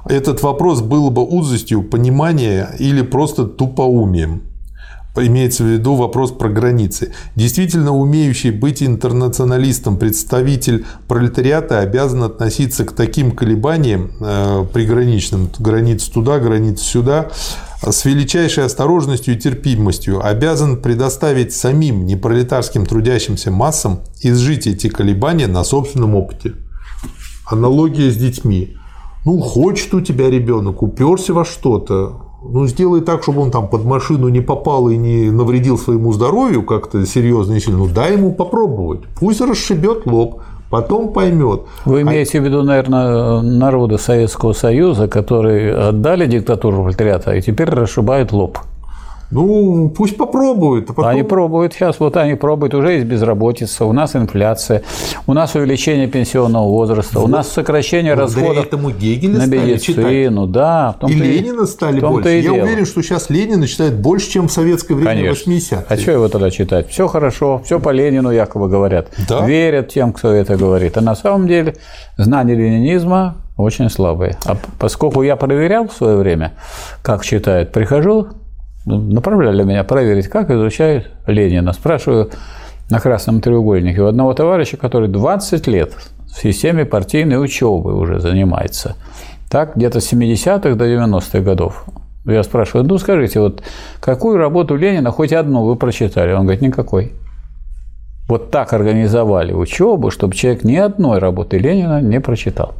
этот вопрос был бы узостью понимания или просто тупоумием. Имеется в виду вопрос про границы. Действительно умеющий быть интернационалистом представитель пролетариата обязан относиться к таким колебаниям э, приграничным, границ туда, границ сюда, с величайшей осторожностью и терпимостью обязан предоставить самим непролетарским трудящимся массам изжить эти колебания на собственном опыте. Аналогия с детьми. Ну, хочет у тебя ребенок, уперся во что-то, ну, сделай так, чтобы он там под машину не попал и не навредил своему здоровью как-то серьезно и сильно. Ну, дай ему попробовать. Пусть расшибет лоб, потом поймет. Вы а имеете а... в виду, наверное, народы Советского Союза, которые отдали диктатуру пролетариата и теперь расшибают лоб. Ну, пусть попробуют. А потом... Они пробуют сейчас, вот они пробуют, уже есть безработица, у нас инфляция, у нас увеличение пенсионного возраста, вот. у нас сокращение Благодаря расходов этому Гегеля на медицину, да. И Ленина стали больше. Я дело. уверен, что сейчас Ленина читает больше, чем в советское время Конечно. 80-е. А что его тогда читать? Все хорошо, все по Ленину якобы говорят. Да? Верят тем, кто это говорит. А на самом деле знание ленинизма очень слабые. А поскольку я проверял в свое время, как читают, прихожу направляли меня проверить, как изучают Ленина. Спрашиваю на красном треугольнике у одного товарища, который 20 лет в системе партийной учебы уже занимается. Так, где-то с 70-х до 90-х годов. Я спрашиваю, ну скажите, вот какую работу Ленина, хоть одну вы прочитали? Он говорит, никакой. Вот так организовали учебу, чтобы человек ни одной работы Ленина не прочитал.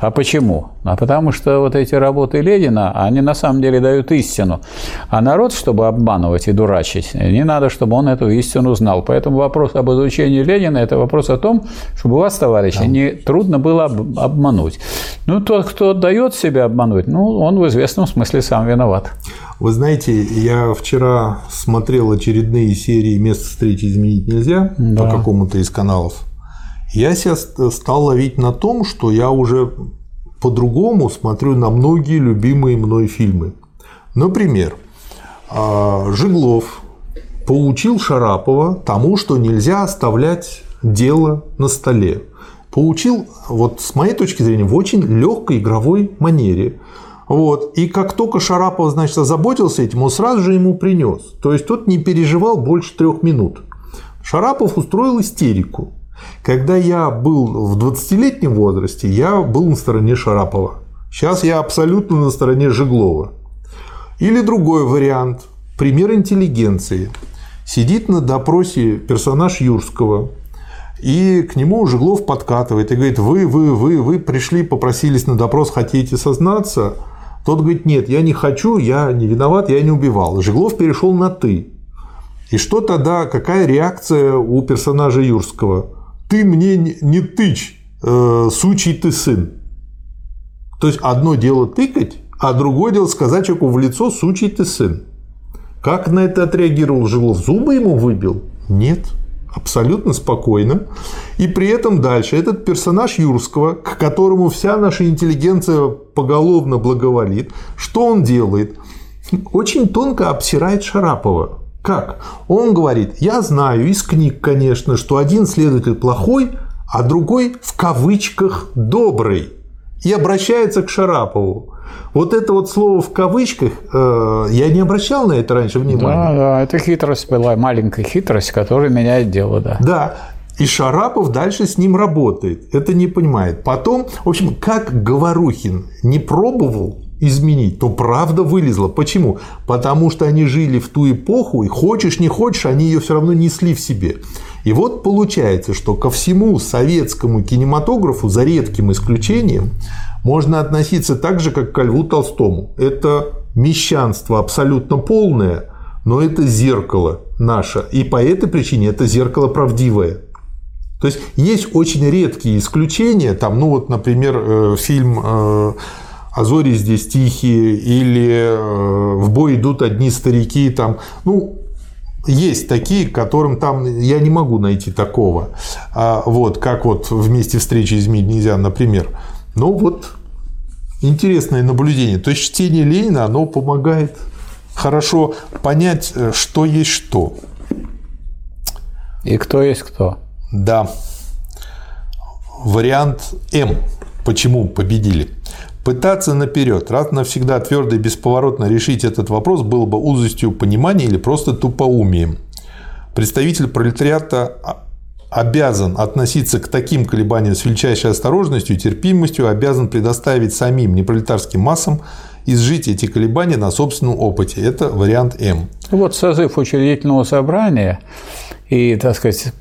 А почему? А потому что вот эти работы Ленина, они на самом деле дают истину. А народ, чтобы обманывать и дурачить, не надо, чтобы он эту истину знал. Поэтому вопрос об изучении Ленина – это вопрос о том, чтобы вас, товарищи, да. не трудно было обмануть. Ну, тот, кто дает себя обмануть, ну, он в известном смысле сам виноват. Вы знаете, я вчера смотрел очередные серии «Место встречи изменить нельзя» да. по какому-то из каналов. Я себя стал ловить на том, что я уже по-другому смотрю на многие любимые мной фильмы. Например, а, Жиглов поучил Шарапова тому, что нельзя оставлять дело на столе. Поучил, вот с моей точки зрения, в очень легкой игровой манере. Вот. И как только Шарапов, значит, озаботился этим, он сразу же ему принес. То есть тот не переживал больше трех минут. Шарапов устроил истерику. Когда я был в 20-летнем возрасте, я был на стороне Шарапова. Сейчас я абсолютно на стороне Жиглова. Или другой вариант. Пример интеллигенции. Сидит на допросе персонаж Юрского, и к нему Жиглов подкатывает и говорит, вы, вы, вы, вы пришли, попросились на допрос, хотите сознаться? Тот говорит, нет, я не хочу, я не виноват, я не убивал. Жиглов перешел на «ты». И что тогда, какая реакция у персонажа Юрского? Ты мне не тычь, э, сучий ты сын. То есть одно дело тыкать, а другое дело сказать человеку в лицо сучий ты сын. Как на это отреагировал Жиглов? Зубы ему выбил? Нет абсолютно спокойным. И при этом дальше этот персонаж Юрского, к которому вся наша интеллигенция поголовно благоволит, что он делает? Очень тонко обсирает Шарапова. Как? Он говорит, я знаю из книг, конечно, что один следователь плохой, а другой в кавычках добрый. И обращается к Шарапову. Вот это вот слово в кавычках, э, я не обращал на это раньше внимания. Да, да, это хитрость была, маленькая хитрость, которая меняет дело, да. Да, и Шарапов дальше с ним работает. Это не понимает. Потом, в общем, как Говорухин не пробовал изменить, то правда вылезла. Почему? Потому что они жили в ту эпоху, и хочешь не хочешь, они ее все равно несли в себе. И вот получается, что ко всему советскому кинематографу, за редким исключением, можно относиться так же, как к Льву Толстому. Это мещанство абсолютно полное, но это зеркало наше. И по этой причине это зеркало правдивое. То есть есть очень редкие исключения, там, ну вот, например, э, фильм э, «А зори здесь тихие» или э, «В бой идут одни старики», там, ну, есть такие, которым там я не могу найти такого, а вот, как вот вместе встречи изменить нельзя, например. Ну вот интересное наблюдение. То есть чтение Ленина, оно помогает хорошо понять, э, что есть что. И кто есть кто. Да. Вариант М. Почему победили? Пытаться наперед, раз навсегда твердо и бесповоротно решить этот вопрос было бы узостью понимания или просто тупоумием. Представитель пролетариата обязан относиться к таким колебаниям с величайшей осторожностью и терпимостью, обязан предоставить самим непролетарским массам изжить эти колебания на собственном опыте. Это вариант М. Вот созыв учредительного собрания и, так сказать,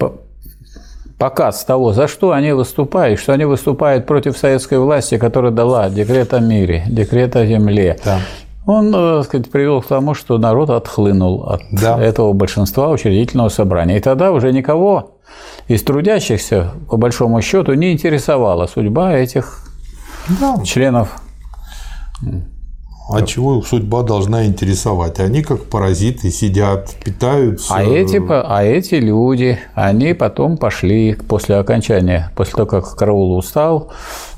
показ того, за что они выступают, что они выступают против советской власти, которая дала декрет о мире, декрет о земле. Да. Он, э, так сказать, привел к тому, что народ отхлынул от да. этого большинства учредительного собрания. И тогда уже никого из трудящихся, по большому счету, не интересовала судьба этих да. членов. А чего их судьба должна интересовать? Они как паразиты сидят, питаются. А эти, а эти люди, они потом пошли после окончания, после того, как караул устал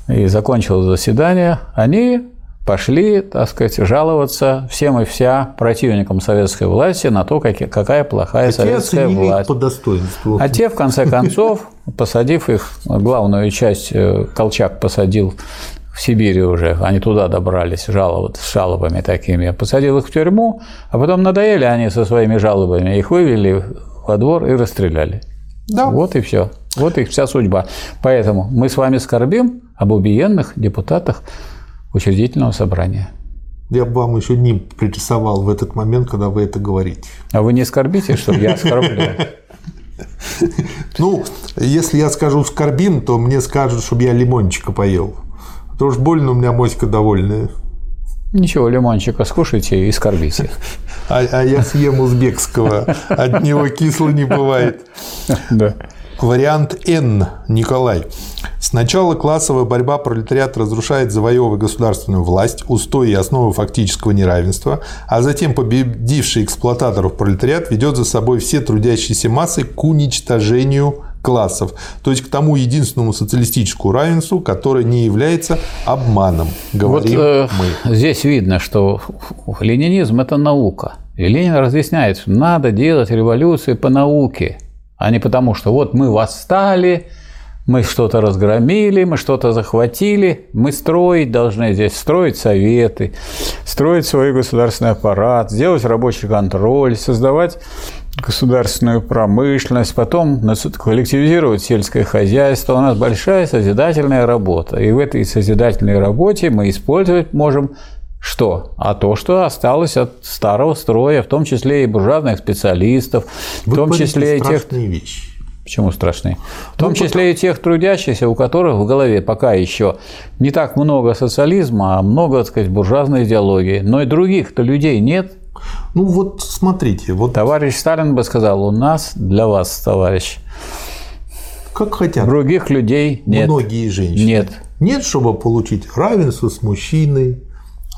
и закончил заседание, они пошли, так сказать, жаловаться всем и вся противникам советской власти на то, какая плохая а советская власть. по достоинству. А те, в конце концов, посадив их, главную часть э, Колчак посадил в Сибири уже, они туда добрались жаловаться с жалобами такими, посадил их в тюрьму, а потом надоели они со своими жалобами, их вывели во двор и расстреляли. Да. Вот и все. Вот их вся судьба. Поэтому мы с вами скорбим об убиенных депутатах учредительного собрания. Я бы вам еще не пририсовал в этот момент, когда вы это говорите. А вы не скорбите, что я скорблю? Ну, если я скажу скорбим, то мне скажут, чтобы я лимончика поел. Потому что больно у меня моська довольная. Ничего, лимончика скушайте и скорбите. А, а я съем узбекского, от него кисло не бывает. Да. Вариант Н. Николай. Сначала классовая борьба пролетариат разрушает, завоевывая государственную власть, устои и основы фактического неравенства, а затем победивший эксплуататоров пролетариат ведет за собой все трудящиеся массы к уничтожению классов, то есть к тому единственному социалистическому равенству, которое не является обманом, говорим вот, э, мы. Здесь видно, что ленинизм – это наука. И Ленин разъясняет, что надо делать революции по науке, а не потому, что вот мы восстали, мы что-то разгромили, мы что-то захватили, мы строить должны здесь, строить советы, строить свой государственный аппарат, сделать рабочий контроль, создавать государственную промышленность, потом коллективизировать сельское хозяйство. У нас большая созидательная работа. И в этой созидательной работе мы использовать можем что? А то, что осталось от старого строя, в том числе и буржуазных специалистов, Вы в том числе и тех... вещи. Почему страшные? В том Ну, числе и тех трудящихся, у которых в голове пока еще не так много социализма, а много, так сказать, буржуазной идеологии. Но и других-то людей нет. Ну вот смотрите, вот Товарищ Сталин бы сказал, у нас для вас, товарищ, как хотят других людей нет. многие женщины. Нет. Нет, чтобы получить равенство с мужчиной,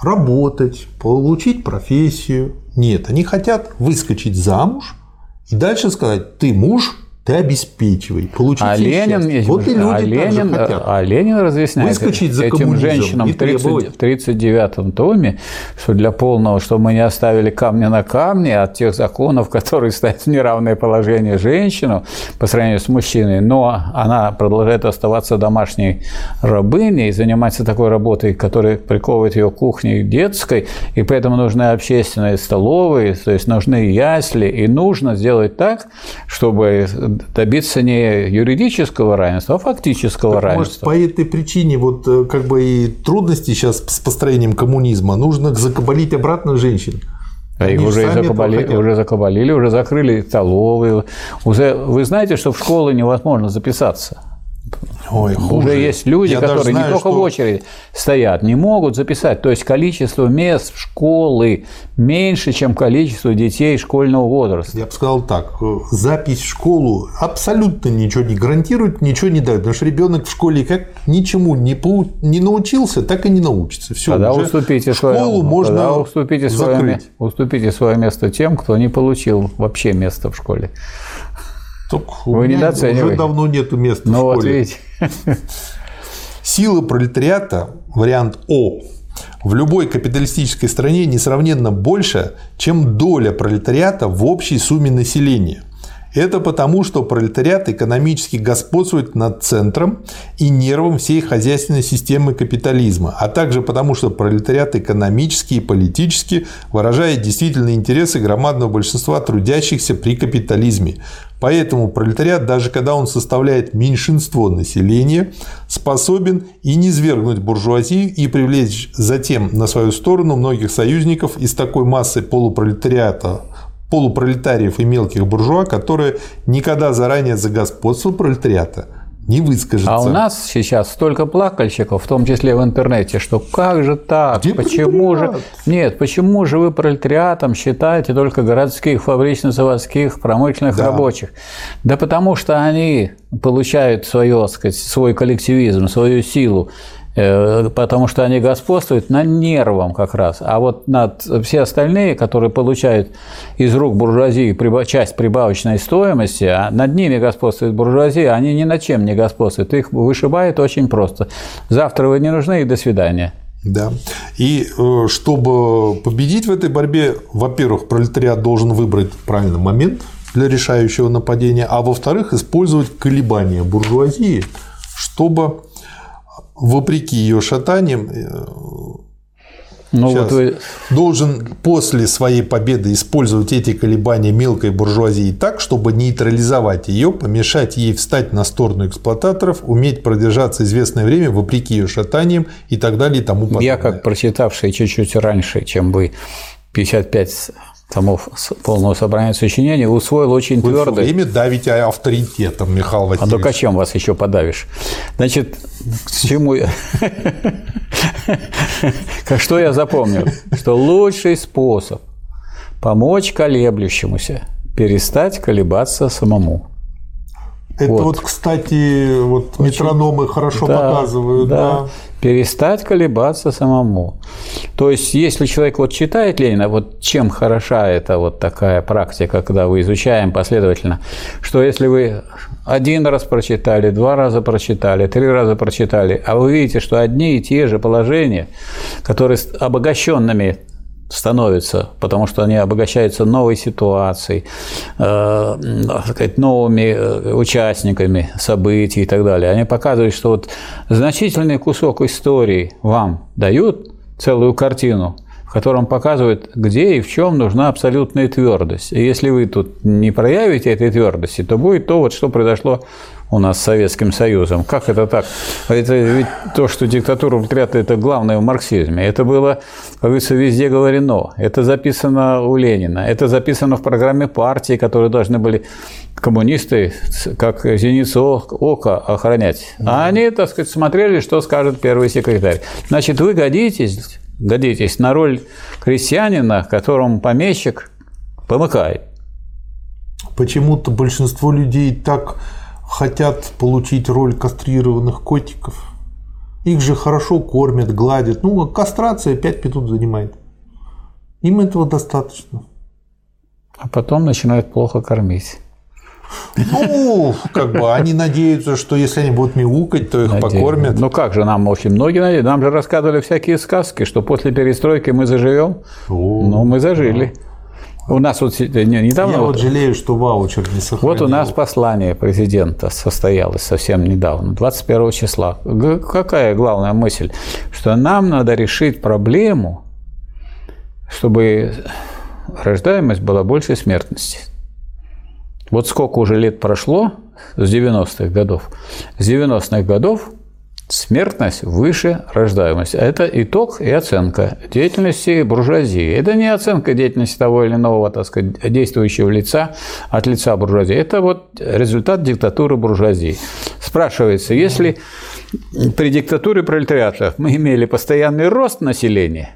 работать, получить профессию. Нет, они хотят выскочить замуж и дальше сказать, ты муж, ты обеспечивай, получить А Ленин, счастье». вот и люди а, Ленин, хотят. а Ленин разъясняет Выскочить за этим женщинам и в 30 требовать. в 39 томе, что для полного, чтобы мы не оставили камня на камне от тех законов, которые ставят в неравное положение женщину по сравнению с мужчиной, но она продолжает оставаться домашней рабыней, заниматься такой работой, которая приковывает ее к кухне детской, и поэтому нужны общественные столовые, то есть нужны ясли, и нужно сделать так, чтобы добиться не юридического равенства, а фактического Так, Может, равенства. по этой причине вот э, как бы и трудности сейчас с построением коммунизма нужно закабалить обратно женщин. А их Они уже, закабали, уже закабалили, уже закрыли столовые. Уже, вы знаете, что в школы невозможно записаться. Ой, хуже. Уже есть люди, Я которые знаю, не только что- в очереди стоят, не могут записать. То есть количество мест в школы меньше, чем количество детей школьного возраста. Я бы сказал так, запись в школу абсолютно ничего не гарантирует, ничего не дает, потому что ребенок в школе как ничему не, пау- не научился, так и не научится. Все, Тогда уже уступите, школу свое, можно тогда уступите, свое, закрыть. уступите свое место тем, кто не получил вообще место в школе. Только у Вы меня недооцениваете. уже давно нету места Ну в вот школе. видите. Сила пролетариата, вариант О, в любой капиталистической стране несравненно больше, чем доля пролетариата в общей сумме населения. Это потому, что пролетариат экономически господствует над центром и нервом всей хозяйственной системы капитализма, а также потому, что пролетариат экономически и политически выражает действительные интересы громадного большинства трудящихся при капитализме. Поэтому пролетариат, даже когда он составляет меньшинство населения, способен и не свергнуть буржуазию и привлечь затем на свою сторону многих союзников из такой массы полупролетариата полупролетариев и мелких буржуа, которые никогда заранее за господство пролетариата не выскажется. А у нас сейчас столько плакальщиков, в том числе в интернете, что как же так? Где почему же нет? Почему же вы пролетариатом считаете только городских, фабрично-заводских, промышленных Да. рабочих? Да потому что они получают свое, сказать, свой коллективизм, свою силу потому что они господствуют на нервам как раз. А вот над все остальные, которые получают из рук буржуазии часть прибавочной стоимости, а над ними господствует буржуазия, они ни над чем не господствуют. Их вышибает очень просто. Завтра вы не нужны и до свидания. Да. И э, чтобы победить в этой борьбе, во-первых, пролетариат должен выбрать правильный момент для решающего нападения, а во-вторых, использовать колебания буржуазии, чтобы вопреки ее шатаниям э, Ну вот вы должен после своей победы использовать эти колебания мелкой буржуазии так, чтобы нейтрализовать ее, помешать ей встать на сторону эксплуататоров, уметь продержаться известное время вопреки ее шатаниям и так далее и тому подобное. Я, как прочитавший чуть-чуть раньше, чем вы, 55 томов полного собрания сочинений, усвоил очень Вы твердо. время давите авторитетом, Михаил А Васильевич. только чем вас еще подавишь? Значит, к чему я... Что я запомнил? Что лучший способ помочь колеблющемуся – перестать колебаться самому. Это Вот. вот, кстати, вот метрономы хорошо Да, показывают, да. Перестать колебаться самому. То есть, если человек вот читает Ленина, вот чем хороша эта вот такая практика, когда вы изучаем последовательно, что если вы один раз прочитали, два раза прочитали, три раза прочитали, а вы видите, что одни и те же положения, которые с обогащенными становятся, потому что они обогащаются новой ситуацией, э, сказать, новыми э, участниками событий и так далее. Они показывают, что вот значительный кусок истории вам дают целую картину, в котором показывают, где и в чем нужна абсолютная твердость. И если вы тут не проявите этой твердости, то будет то, вот, что произошло у нас с Советским Союзом. Как это так? Это ведь то, что диктатура пролетариата – это главное в марксизме. Это было, как говорится, везде говорено. Это записано у Ленина. Это записано в программе партии, которые должны были коммунисты, как зеницу ока, охранять. А они, так сказать, смотрели, что скажет первый секретарь. Значит, вы годитесь, годитесь на роль крестьянина, которому помещик помыкает. Почему-то большинство людей так хотят получить роль кастрированных котиков. Их же хорошо кормят, гладят. Ну, кастрация 5 минут занимает. Им этого достаточно. А потом начинают плохо кормить. Ну, как бы они надеются, что если они будут мяукать, то их Надеюсь. покормят. Ну как же, нам очень многие надеются. Нам же рассказывали всякие сказки, что после перестройки мы заживем. О, Ну, мы зажили. У нас вот не- недавно... Я вот- вот жалею, что ваучер не сохранил. Вот у нас послание президента состоялось совсем недавно, 21 числа. Какая главная мысль? Что нам надо решить проблему, чтобы рождаемость была больше смертности. Вот сколько уже лет прошло с 90-х годов. С 90-х годов смертность выше рождаемости. Это итог и оценка деятельности буржуазии. Это не оценка деятельности того или иного, так сказать, действующего лица от лица буржуазии. Это вот результат диктатуры буржуазии. Спрашивается, если при диктатуре пролетариата мы имели постоянный рост населения,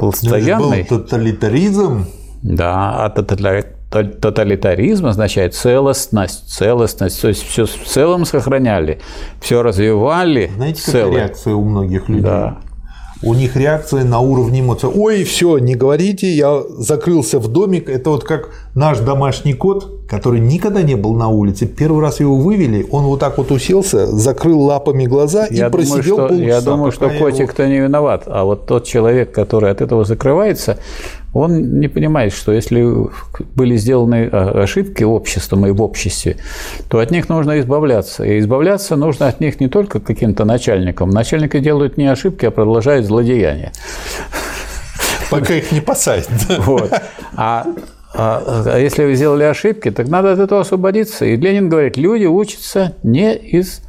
Ну, это постоянный, был тоталитаризм. да, а тотали- то- тоталитаризм означает целостность, целостность, то есть все в целом сохраняли, все развивали Знаете, в какая реакция у многих людей? Да. У них реакция на уровне эмоций. Ой, все, не говорите, я закрылся в домик. Это вот как наш домашний кот, который никогда не был на улице. Первый раз его вывели, он вот так вот уселся, закрыл лапами глаза Я и думаю, просидел что, полчаса. я думаю, что я его- котик-то не виноват, а вот тот человек, который от этого закрывается, он не понимает, что если были сделаны а, ошибки обществом и в обществе, то от них нужно избавляться. И избавляться нужно от них не только каким-то начальникам. Начальники делают не ошибки, а продолжают злодеяния. Пока их не посадят. Вот. А, а- а если вы сделали ошибки, так надо от этого освободиться. И Ленин говорит, люди учатся не из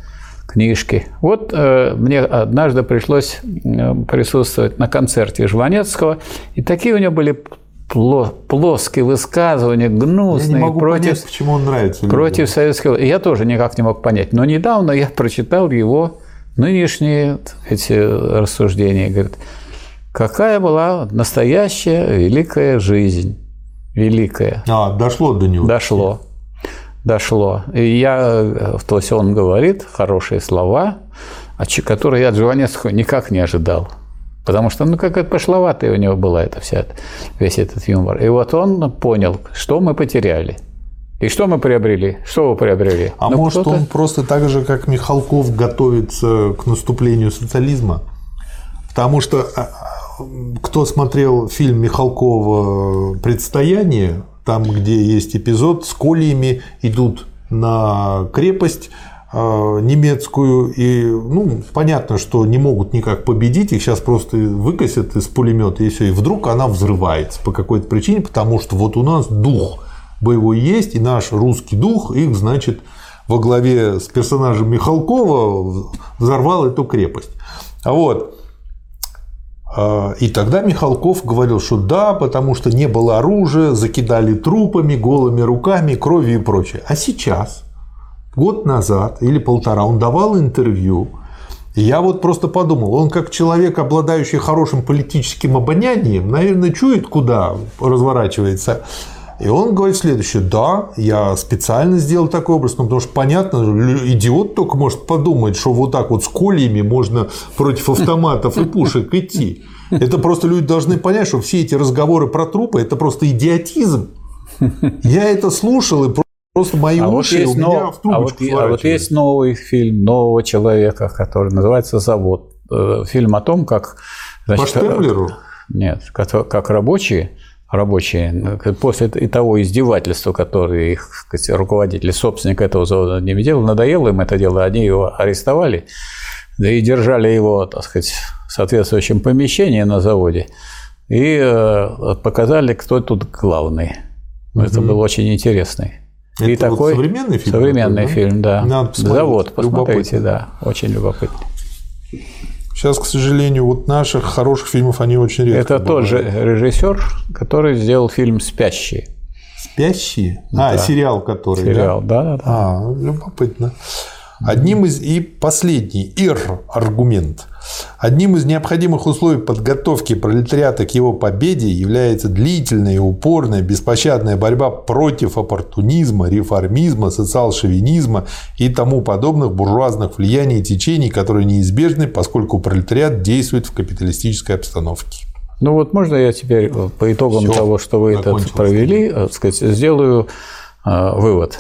книжки. Вот э, мне однажды пришлось э, присутствовать на концерте Жванецкого, и такие у него были пло- плоские высказывания, Я не гнусные могу против, понять, почему он нравится. людям. против советского. Я тоже никак не мог понять. Но недавно я прочитал его нынешние эти рассуждения. Говорит, какая была настоящая великая жизнь. Великая. А, дошло до него. Дошло. Дошло. И я, э, то есть он говорит хорошие слова, а которые я от Жванецкого никак не ожидал. Потому что, ну, какая-то пошловатая у него была эта вся, весь этот юмор. И вот он понял, что мы потеряли. И что мы приобрели? Что вы приобрели? А Ну, может, он просто так же, как Михалков, готовится к наступлению социализма? Потому что а, кто смотрел фильм Михалкова «Предстояние», там, где есть эпизод с кольями, идут на крепость а, немецкую, и ну, понятно, что не могут никак победить, их сейчас просто выкосят из пулемета, и все, и вдруг она взрывается по какой-то причине, потому что вот у нас дух боевой есть, и наш русский дух их, значит, во главе с персонажем Михалкова взорвал эту крепость. А вот. А, И тогда Михалков говорил, что да, потому что не было оружия, закидали трупами, голыми руками, кровью и прочее. А сейчас, год назад или полтора, он давал интервью, и я вот просто подумал, он как человек, обладающий хорошим политическим обонянием, наверное, чует, куда разворачивается И он говорит следующее. Да, я специально сделал такой образ, ну, потому что, понятно, идиот только может подумать, что вот так вот с кольями можно против автоматов и пушек идти. Это просто люди должны понять, что все эти разговоры про трупы – это просто идиотизм. Я это слушал, и просто мои а уши вот у меня нов... в а вот, а вот есть новый фильм нового человека, который называется «Завод». Э, фильм о том, как... Значит, По Штемлеру? Нет, как, как рабочие рабочие, после того издевательства, которое их сказать, руководитель, собственник этого завода не делал, надоело им это дело, они его арестовали, да и держали его, так сказать, в соответствующем помещении на заводе, и э, показали, кто тут главный. Угу. Это был очень интересный. Это и вот такой современный фильм? Современный такой, фильм, да. да. Завод, посмотрите, да, очень любопытно. Сейчас, к сожалению, вот наших хороших фильмов они очень редко. Это бывают. тот же режиссер, который сделал фильм «Спящие». «Спящие»? А, да. сериал который, Сериал, да? да, да. А, любопытно. Одним из и последний ир аргумент. Одним из необходимых условий подготовки пролетариата к его победе является длительная и упорная беспощадная борьба против оппортунизма, реформизма, социал-шовинизма и тому подобных буржуазных влияний и течений, которые неизбежны, поскольку пролетариат действует в капиталистической обстановке. Ну вот можно я теперь по итогам Всё, того, что вы это провели, э, сказать, сделаю э, вывод.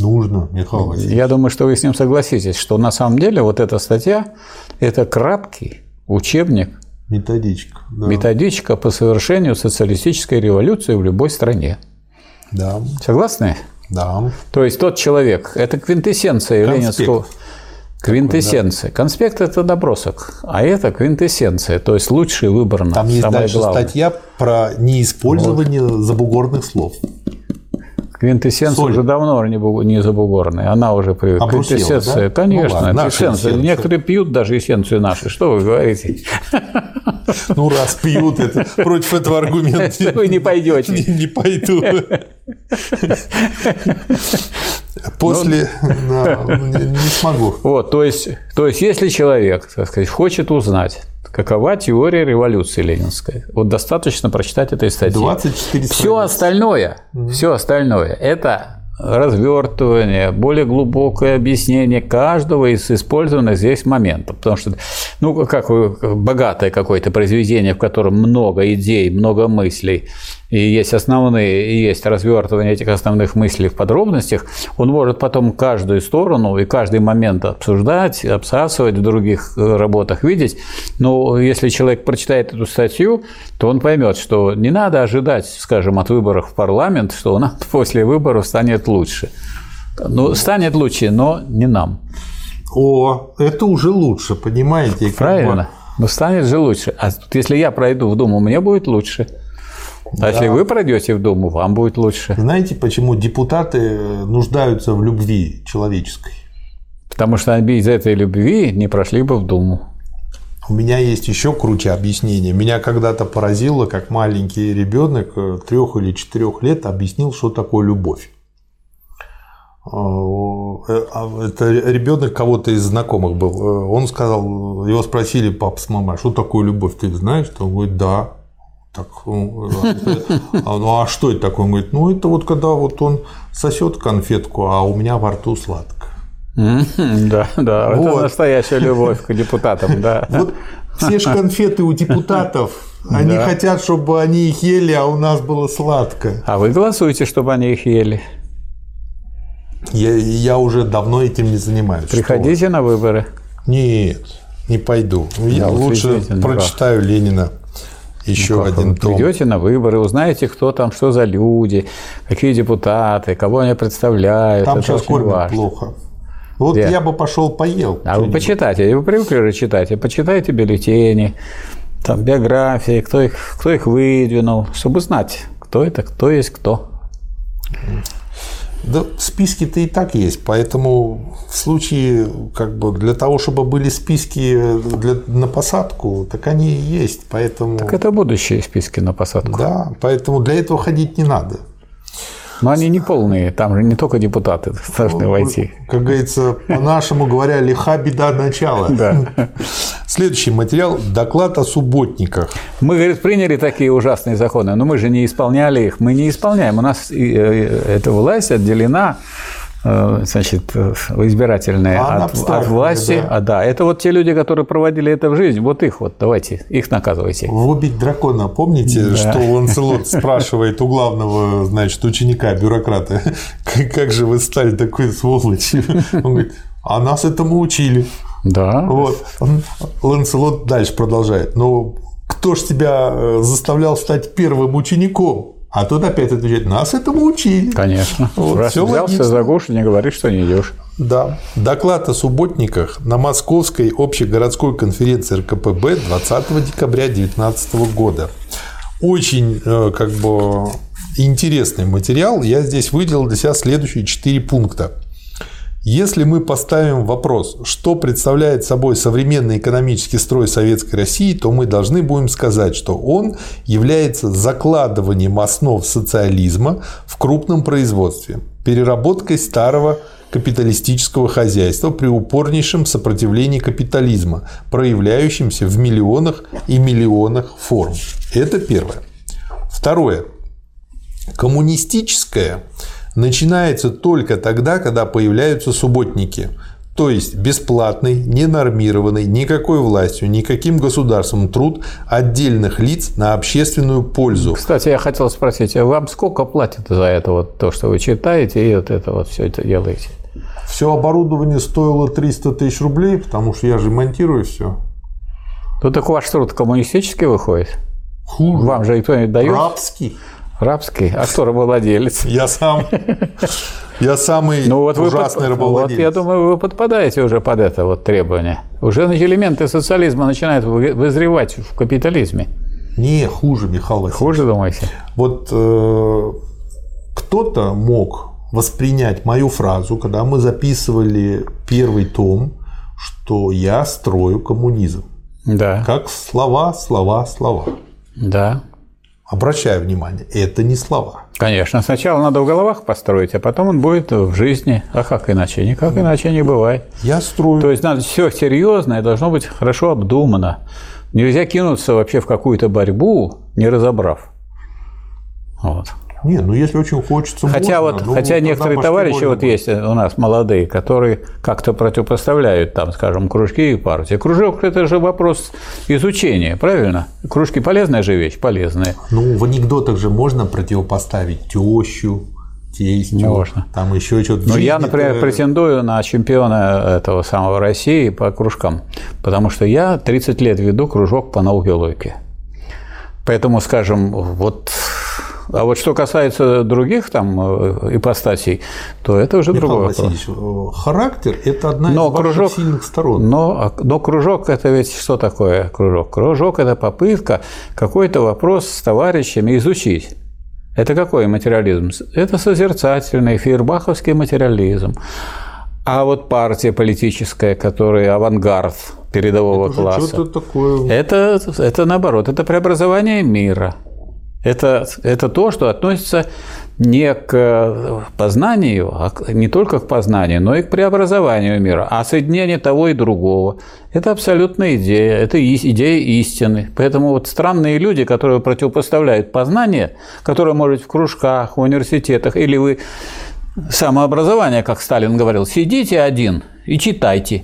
Нужно, Михаил Васильевич. Я думаю, что вы с ним согласитесь, что на самом деле вот эта статья – это краткий учебник, методичка, да. методичка по совершению социалистической революции в любой стране. Да. Согласны? Да. То есть тот человек – это квинтэссенция Конспект. ленинского. Квинтэссенция. Конспект – это набросок, а это квинтэссенция, то есть лучший выбор на Там есть дальше главное. статья про неиспользование вот. забугорных слов. Квинтэссенция Соль. уже давно не, не забугорная, она уже при Квинтэссенция, да? конечно, ну, эссенция. Некоторые пьют даже эссенцию наши. Что вы говорите? Ну, раз пьют, это против этого аргумента. Вы не пойдете. Не, не пойду. После ну, не, не смогу. Вот, то есть, то есть, если человек, так сказать, хочет узнать, Какова теория революции ленинской? Вот достаточно прочитать этой статьи. 24 Все остальное, mm все остальное – это развертывание, более глубокое объяснение каждого из использованных здесь моментов. Потому что, ну, как богатое какое-то произведение, в котором много идей, много мыслей, и есть основные, и есть развертывание этих основных мыслей в подробностях, он может потом каждую сторону и каждый момент обсуждать, обсасывать в других э, работах, видеть. Но если человек прочитает эту статью, то он поймет, что не надо ожидать, скажем, от выборов в парламент, что он после выборов станет лучше. Ну, станет лучше, но не нам. О, это уже лучше, понимаете? Правильно. Бы... Но станет же лучше. А если я пройду в Думу, мне будет лучше. А да. если вы пройдете в Думу, вам будет лучше. Знаете, почему депутаты нуждаются в любви человеческой? Потому что они без этой любви не прошли бы в Думу. У меня есть еще круче объяснение. Меня когда-то поразило, как маленький ребенок э, трех или четырех лет объяснил, что такое любовь. Э, а, это ребенок кого-то из знакомых был. Э, он сказал, его спросили папа с мамой, «А что такое любовь, ты знаешь? Он говорит, да. Так, ну, а, ну а что это такое? Он говорит, ну это вот когда вот он сосет конфетку, а у меня во рту сладко. Да, да, вот. это настоящая любовь к депутатам, да. Вот те же конфеты у депутатов, они да. хотят, чтобы они их ели, а у нас было сладко. А вы голосуете, чтобы они их ели? Я, я уже давно этим не занимаюсь. Приходите что? на выборы. Нет, не пойду. Я да, лучше прочитаю Ленина еще ну, один том. Придете на выборы, узнаете, кто там, что за люди, какие депутаты, кого они представляют. Там сейчас кормят важно. плохо. Вот Где? я бы пошел поел. А вы почитайте, вы привыкли читать, почитайте бюллетени, там биографии, кто их, кто их выдвинул, чтобы знать, кто это, кто есть кто. Да, списки-то и так есть, поэтому в случае, как бы, для того, чтобы были списки для, на посадку, так они и есть, поэтому... Так это будущие списки на посадку. Да, поэтому для этого ходить не надо. Но они не полные, там же не только депутаты должны войти. Как говорится, по-нашему говоря, лиха беда начала. Да. Следующий материал – доклад о субботниках. Мы, говорит, приняли такие ужасные законы, но мы же не исполняли их. Мы не исполняем. У нас э, эта власть отделена Э, значит, э, избирательные А от, от власти. да. А, да, это вот те люди, которые проводили это в жизнь. Вот их вот, давайте, их наказывайте. В «Убить дракона» помните, Да. что Ланселот спрашивает у главного, значит, ученика, бюрократа, «Как- как же вы стали такой сволочью? Он говорит, а нас этому учили. Да. Вот. Ланселот дальше продолжает. Но кто ж тебя э, заставлял стать первым учеником? А тот опять отвечает, нас этому учили. Конечно. Вот, Раз всё взялся логично. за гуш, не говори, что не идешь. Да. Доклад о субботниках на Московской общегородской конференции РКПБ 20 декабря 2019 года. Очень э, как бы интересный материал. Я здесь выделил для себя следующие четыре пункта. Если мы поставим вопрос, что представляет собой современный экономический строй Советской России, то мы должны будем сказать, что он является закладыванием основ социализма в крупном производстве, переработкой старого капиталистического хозяйства при упорнейшем сопротивлении капитализма, проявляющемся в миллионах и миллионах форм. Это первое. Второе. Коммунистическое начинается только тогда, когда появляются субботники. То есть бесплатный, ненормированный, никакой властью, никаким государством труд отдельных лиц на общественную пользу. Кстати, я хотел спросить, а вам сколько платят за это вот то, что вы читаете и вот это вот все это делаете? Все оборудование стоило 300 тысяч рублей, потому что я же монтирую все. Ну так ваш труд коммунистический выходит? Хуже. Вам же никто не дает? Рабский. Рабский? А кто рабовладелец? Я сам. Я самый Ну вот вы ужасный под- рабовладелец. Вот я думаю, вы подпадаете уже под это вот требование. Уже элементы социализма начинают вы- вызревать в капитализме. Не, хуже, Михаил Васильевич. Хуже, думаете? Вот э, кто-то мог воспринять мою фразу, когда мы записывали первый том, что я строю коммунизм. Да. Как слова, слова, слова. Да. Обращаю внимание, это не слова. Конечно, сначала надо в головах построить, а потом он будет в жизни. А как иначе? Никак иначе не бывает. Я строю. То есть надо все серьезное должно быть хорошо обдумано. Нельзя кинуться вообще в какую-то борьбу, не разобрав. Вот. Не, ну если очень хочется, Хотя можно, вот, ну, хотя некоторые товарищи можно вот есть у нас молодые, которые как-то противопоставляют там, скажем, кружки и партии. Кружок – это же вопрос изучения, правильно? Кружки – полезная же вещь, полезная. Ну, в анекдотах же можно противопоставить тещу, тестью, Можно. там еще что-то. Ну, В я, например, это- претендую на чемпиона этого самого России по кружкам, потому что я 30 лет веду кружок по науке логики. Поэтому, скажем, вот... А вот что касается других там э, ипостасей, то это уже Михаил другой вопрос. Васильевич, э, характер – это одна Но из ваших кружок- сильных сторон. Но, но кружок – это ведь что такое кружок? Кружок – это попытка какой-то вопрос с товарищами изучить. Это какой материализм? Это созерцательный, фейербаховский материализм. А вот партия политическая, которая авангард передового Уже класса, такое. это, это наоборот, это преобразование мира. Это, это то, что относится не к познанию, а не только к познанию, но и к преобразованию мира, а соединение того и другого. Это абсолютная идея, это идея истины. Поэтому вот странные люди, которые противопоставляют познание, которое может в кружках, в университетах, или вы самообразование, как Сталин говорил, сидите один и читайте.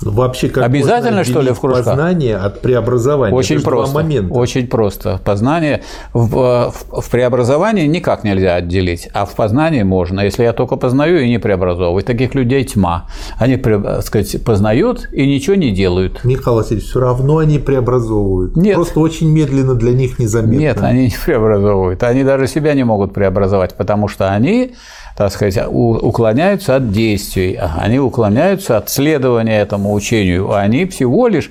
Вообще, как Обязательно, что ли, в кружках? Познание от преобразования. Очень Это просто. Момента. Очень просто. Познание в, в- в преобразовании никак нельзя отделить, а в познании можно. Если я только познаю и не преобразовываю, таких людей тьма. Они, пре- так сказать, познают и ничего не делают. Михаил Васильевич, все равно они преобразовывают. Нет. Просто очень медленно для них незаметно. Нет, они не преобразовывают. Они даже себя не могут преобразовать, потому что они, так сказать, уклоняются от действий, они уклоняются от следования этому учению. Они всего лишь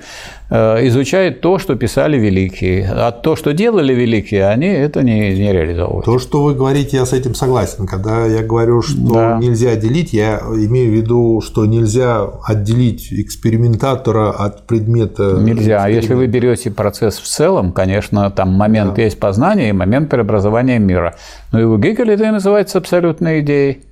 изучают то, что писали великие. А то, что делали великие, они это не, не реализовывают. То, что вы говорите, я с этим согласен. Когда я говорю, что Да. нельзя делить, я имею в виду, что нельзя отделить экспериментатора от предмета. Нельзя. А если вы берете процесс в целом, конечно, там момент есть познания и момент преобразования мира. Но и у Гегеля это и называется абсолютной идеей.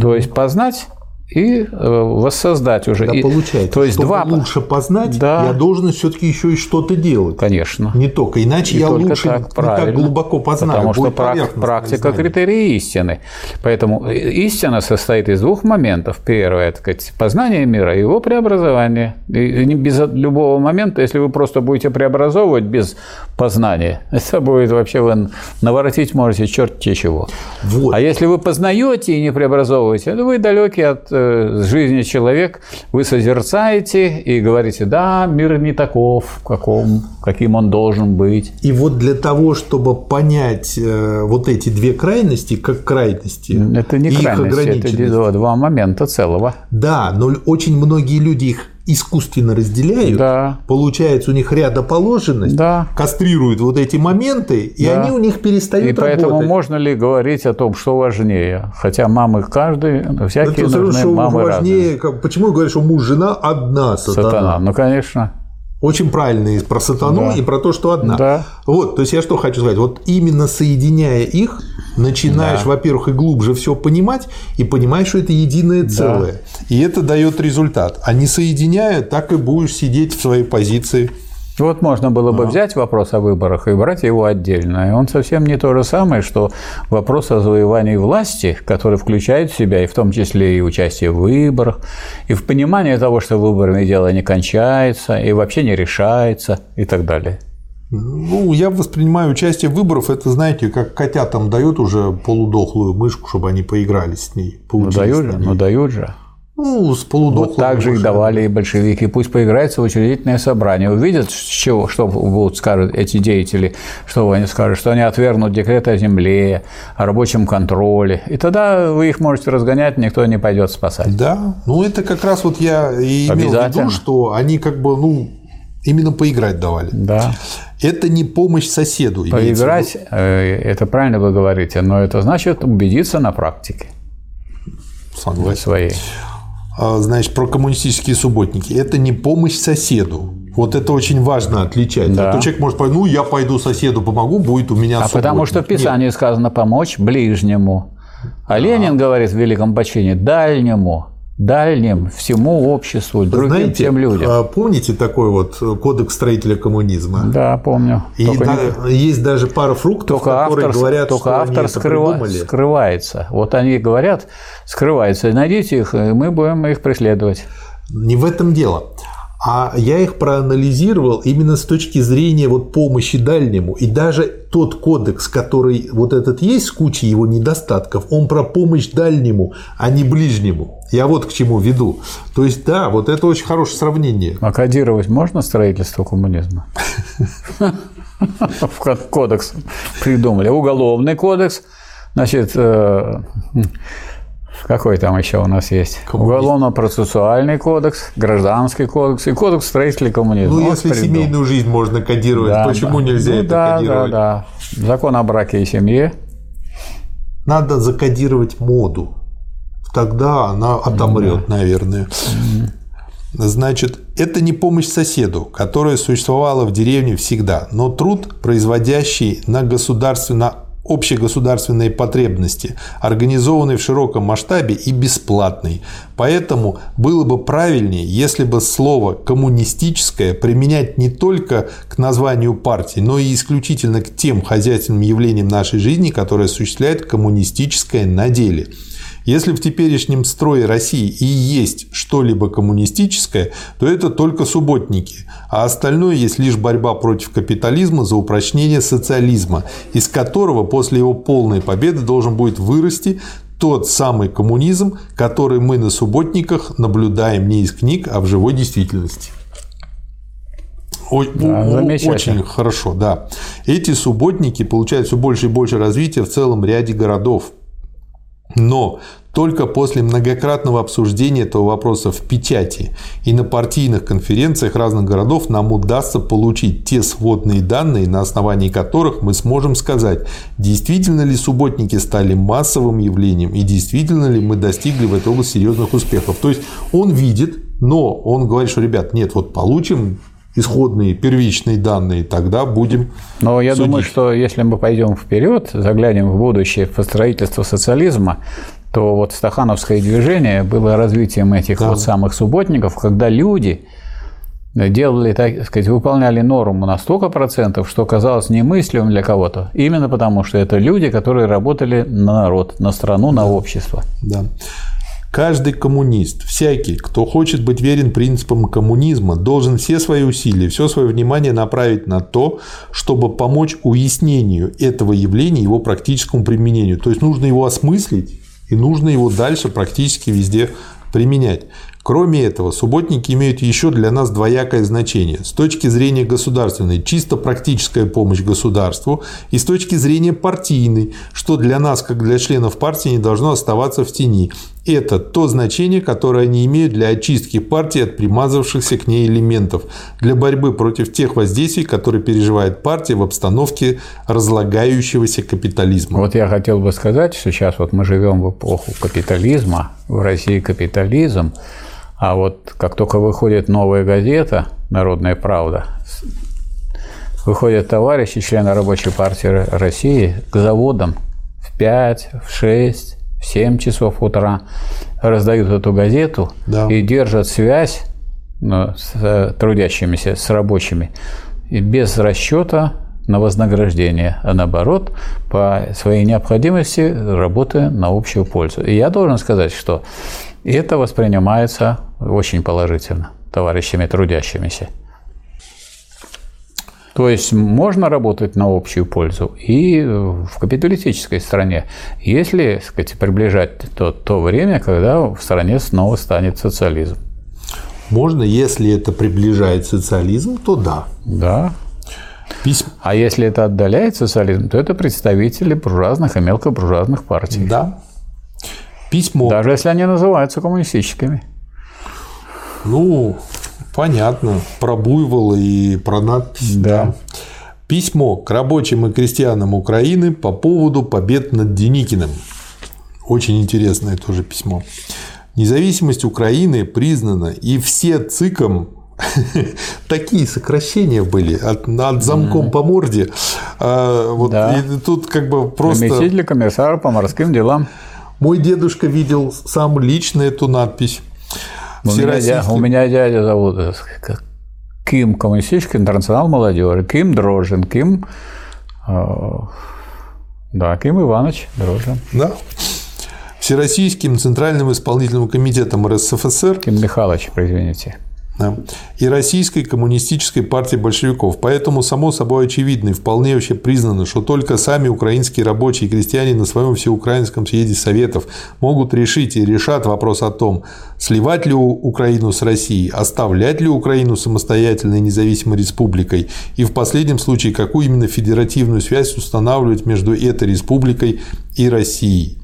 То есть познать и э, воссоздать уже. Да, и, получается. То есть Чтобы два... лучше познать, да. я должен все-таки еще и что-то делать. Конечно. Не только. Иначе не я только лучше так, не правильно. так глубоко познаю. Потому что прак- практика критерии истины. Поэтому истина состоит из двух моментов. Первое, так сказать, познание мира и его преобразование. И без любого момента, если вы просто будете преобразовывать без познания, это будет вообще вы наворотить можете черт чего. Вот. А если вы познаете и не преобразовываете, то вы далекий от э, жизни человек, вы созерцаете и говорите, да, мир не таков, каком, каким он должен быть. И вот для того, чтобы понять э, вот эти две крайности, как крайности, Это не и их крайность, это два момента целого. Да, но очень многие люди их искусственно разделяют. Да. Получается у них рядоположенность, Да. кастрируют вот эти моменты, и Да. они у них перестают И поэтому работать. можно ли говорить о том, что важнее? Хотя мамы каждый, всякие Это нужны что мамы важнее, разные. как- почему говорят, что муж, жена одна сатана. Сатана. Ну, конечно. Очень правильно и про сатану, Да. и про то, что одна. Да. Вот, то есть я что хочу сказать, вот именно соединяя их, начинаешь, Да. во-первых, и глубже все понимать, и понимаешь, что это единое целое. И это дает результат. А не соединяя, так и будешь сидеть в своей позиции. Вот можно было бы взять вопрос о выборах и брать его отдельно. И он совсем не то же самое, что вопрос о завоевании власти, который включает в себя и в том числе и участие в выборах, и в понимание того, что выборами дело не кончается, и вообще не решается, и так далее. Ну, я воспринимаю участие в выборах, это, знаете, как котятам дают уже полудохлую мышку, чтобы они поиграли с ней. Ну дают же, ну дают же. Ну, с полудохлой Вот так же и давали и большевики. Пусть поиграется в учредительное собрание. Увидят, с чего, что будут скажут эти деятели, что они скажут, что они отвергнут декрет о земле, о рабочем контроле. И тогда вы их можете разгонять, никто не пойдет спасать. Да, ну это как раз вот я и имел в виду, что они как бы, ну, именно поиграть давали. Да. Это не помощь соседу. Поиграть, э, это правильно вы говорите, но это значит убедиться на практике Согласен. своей. А, Значит, про коммунистические субботники. Это не помощь соседу. Вот это очень важно отличать. Да. А то человек может ну, я пойду соседу помогу, будет у меня А потому что в субботник». Писании сказано помочь ближнему. А Ленин говорит в Великом почине дальнему, дальним, всему обществу, другим Знаете, всем людям. а, помните такой вот кодекс строителя коммунизма? Да, помню. И только не- да, есть даже пара фруктов, только которые автор, говорят, только что автор они это скрыва- придумали. скрывается. Вот они говорят, скрывается. Найдите их, и мы будем их преследовать. Не в этом дело. А я их проанализировал именно с точки зрения вот помощи дальнему. И даже тот кодекс, который вот этот есть с кучей его недостатков, он про помощь дальнему, а не ближнему. Я вот к чему веду. То есть, да, вот это очень хорошее сравнение. А кодировать можно строительство коммунизма? Кодекс придумали. Уголовный кодекс, значит, э, какой там еще у нас есть? Уголовно-процессуальный кодекс, гражданский кодекс и кодекс строителей коммунизма. Ну, Вот если придумал. семейную жизнь можно кодировать, Да, почему да. нельзя Ну это да, кодировать? Да, да. Закон о браке и семье. Надо закодировать моду. Тогда она отомрет, наверное. Значит, это не помощь соседу, которая существовала в деревне всегда, но труд, производящий на государственно общегосударственные потребности, организованный в широком масштабе и бесплатный. Поэтому было бы правильнее, если бы слово «коммунистическое» применять не только к названию партии, но и исключительно к тем хозяйственным явлениям нашей жизни, которые осуществляет коммунистическое на деле. Если в теперешнем строе России и есть что-либо коммунистическое, то это только субботники, а остальное есть лишь борьба против капитализма за упрочнение социализма, из которого после его полной победы должен будет вырасти тот самый коммунизм, который мы на субботниках наблюдаем не из книг, а в живой действительности. Да, о- замечательно. очень хорошо, да. Эти субботники получают все больше и больше развития в целом ряде городов. Но только после многократного обсуждения этого вопроса в печати и на партийных конференциях разных городов нам удастся получить те сводные данные, на основании которых мы сможем сказать, действительно ли субботники стали массовым явлением и действительно ли мы достигли в этой области серьезных успехов. То есть он видит, но он говорит, что, ребят, нет, вот получим исходные первичные данные, тогда будем Но я судить. думаю, что если мы пойдем вперед, заглянем в будущее, в строительство социализма, то вот стахановское движение было развитием этих да. вот самых субботников, когда люди делали, так сказать, выполняли норму на столько процентов, что казалось немыслимым для кого-то. Именно потому, что это люди, которые работали на народ, на страну, на общество. Да. Каждый коммунист, всякий, кто хочет быть верен принципам коммунизма, должен все свои усилия, все свое внимание направить на то, чтобы помочь уяснению этого явления, его практическому применению. То есть нужно его осмыслить и нужно его дальше практически везде применять. Кроме этого, субботники имеют еще для нас двоякое значение. С точки зрения государственной, чисто практическая помощь государству, и с точки зрения партийной, что для нас, как для членов партии, не должно оставаться в тени. Это то значение, которое они имеют для очистки партии от примазавшихся к ней элементов, для борьбы против тех воздействий, которые переживает партия в обстановке разлагающегося капитализма. Вот я хотел бы сказать, что сейчас вот мы живем в эпоху капитализма, в России капитализм, а вот как только выходит новая газета «Народная правда», выходят товарищи, члены рабочей партии России, к заводам в 5, в 6, в 7 часов утра, раздают эту газету да. и держат связь ну, с э, трудящимися, с рабочими, и без расчета на вознаграждение, а наоборот, по своей необходимости работая на общую пользу. И я должен сказать, что это воспринимается очень положительно товарищами трудящимися. То есть можно работать на общую пользу и в капиталистической стране, если сказать, приближать то, то время, когда в стране снова станет социализм. Можно, если это приближает социализм, то да. Да. Письм... А если это отдаляет социализм, то это представители буржуазных и мелкобуржуазных партий. Да. Письмо. Даже если они называются коммунистическими. Ну, понятно. Про Буйвола и про надпись. Да. да. Письмо к рабочим и крестьянам Украины по поводу побед над Деникиным. Очень интересное тоже письмо. Независимость Украины признана, и все ЦИКом такие сокращения были от, от замком по морде. А, вот, да. И тут как бы просто... Заместитель комиссара по морским делам. Мой дедушка видел сам лично эту надпись. У меня, дядя, у меня дядя зовут э, Ким Коммунистический интернационал молодежи, Ким Дрожин, Ким... Э, да, Ким Иванович Дрожин. Да. Всероссийским Центральным исполнительным комитетом РСФСР. Ким Михайлович, извините и Российской коммунистической партии большевиков. Поэтому, само собой очевидно и вполне вообще признано, что только сами украинские рабочие и крестьяне на своем всеукраинском съезде Советов могут решить и решат вопрос о том, сливать ли Украину с Россией, оставлять ли Украину самостоятельной независимой республикой и в последнем случае какую именно федеративную связь устанавливать между этой республикой и Россией.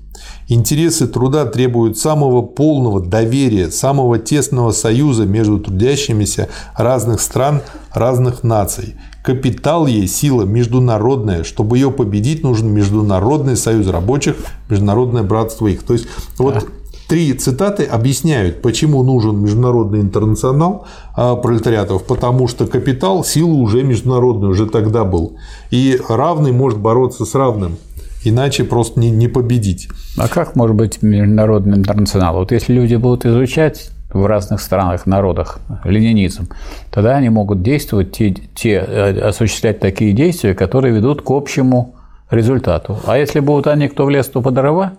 Интересы труда требуют самого полного доверия, самого тесного союза между трудящимися разных стран, разных наций. Капитал ей сила международная. Чтобы ее победить, нужен международный союз рабочих, международное братство их. То есть вот три цитаты объясняют, почему нужен международный интернационал а, пролетариатов, потому что капитал сила уже международная, уже тогда был. И равный может бороться с равным иначе просто не, не победить. А как может быть международный интернационал? Вот если люди будут изучать в разных странах, народах ленинизм, тогда они могут действовать, те, те, э, осуществлять такие действия, которые ведут к общему результату. А если будут они, кто в лес, то по дрова,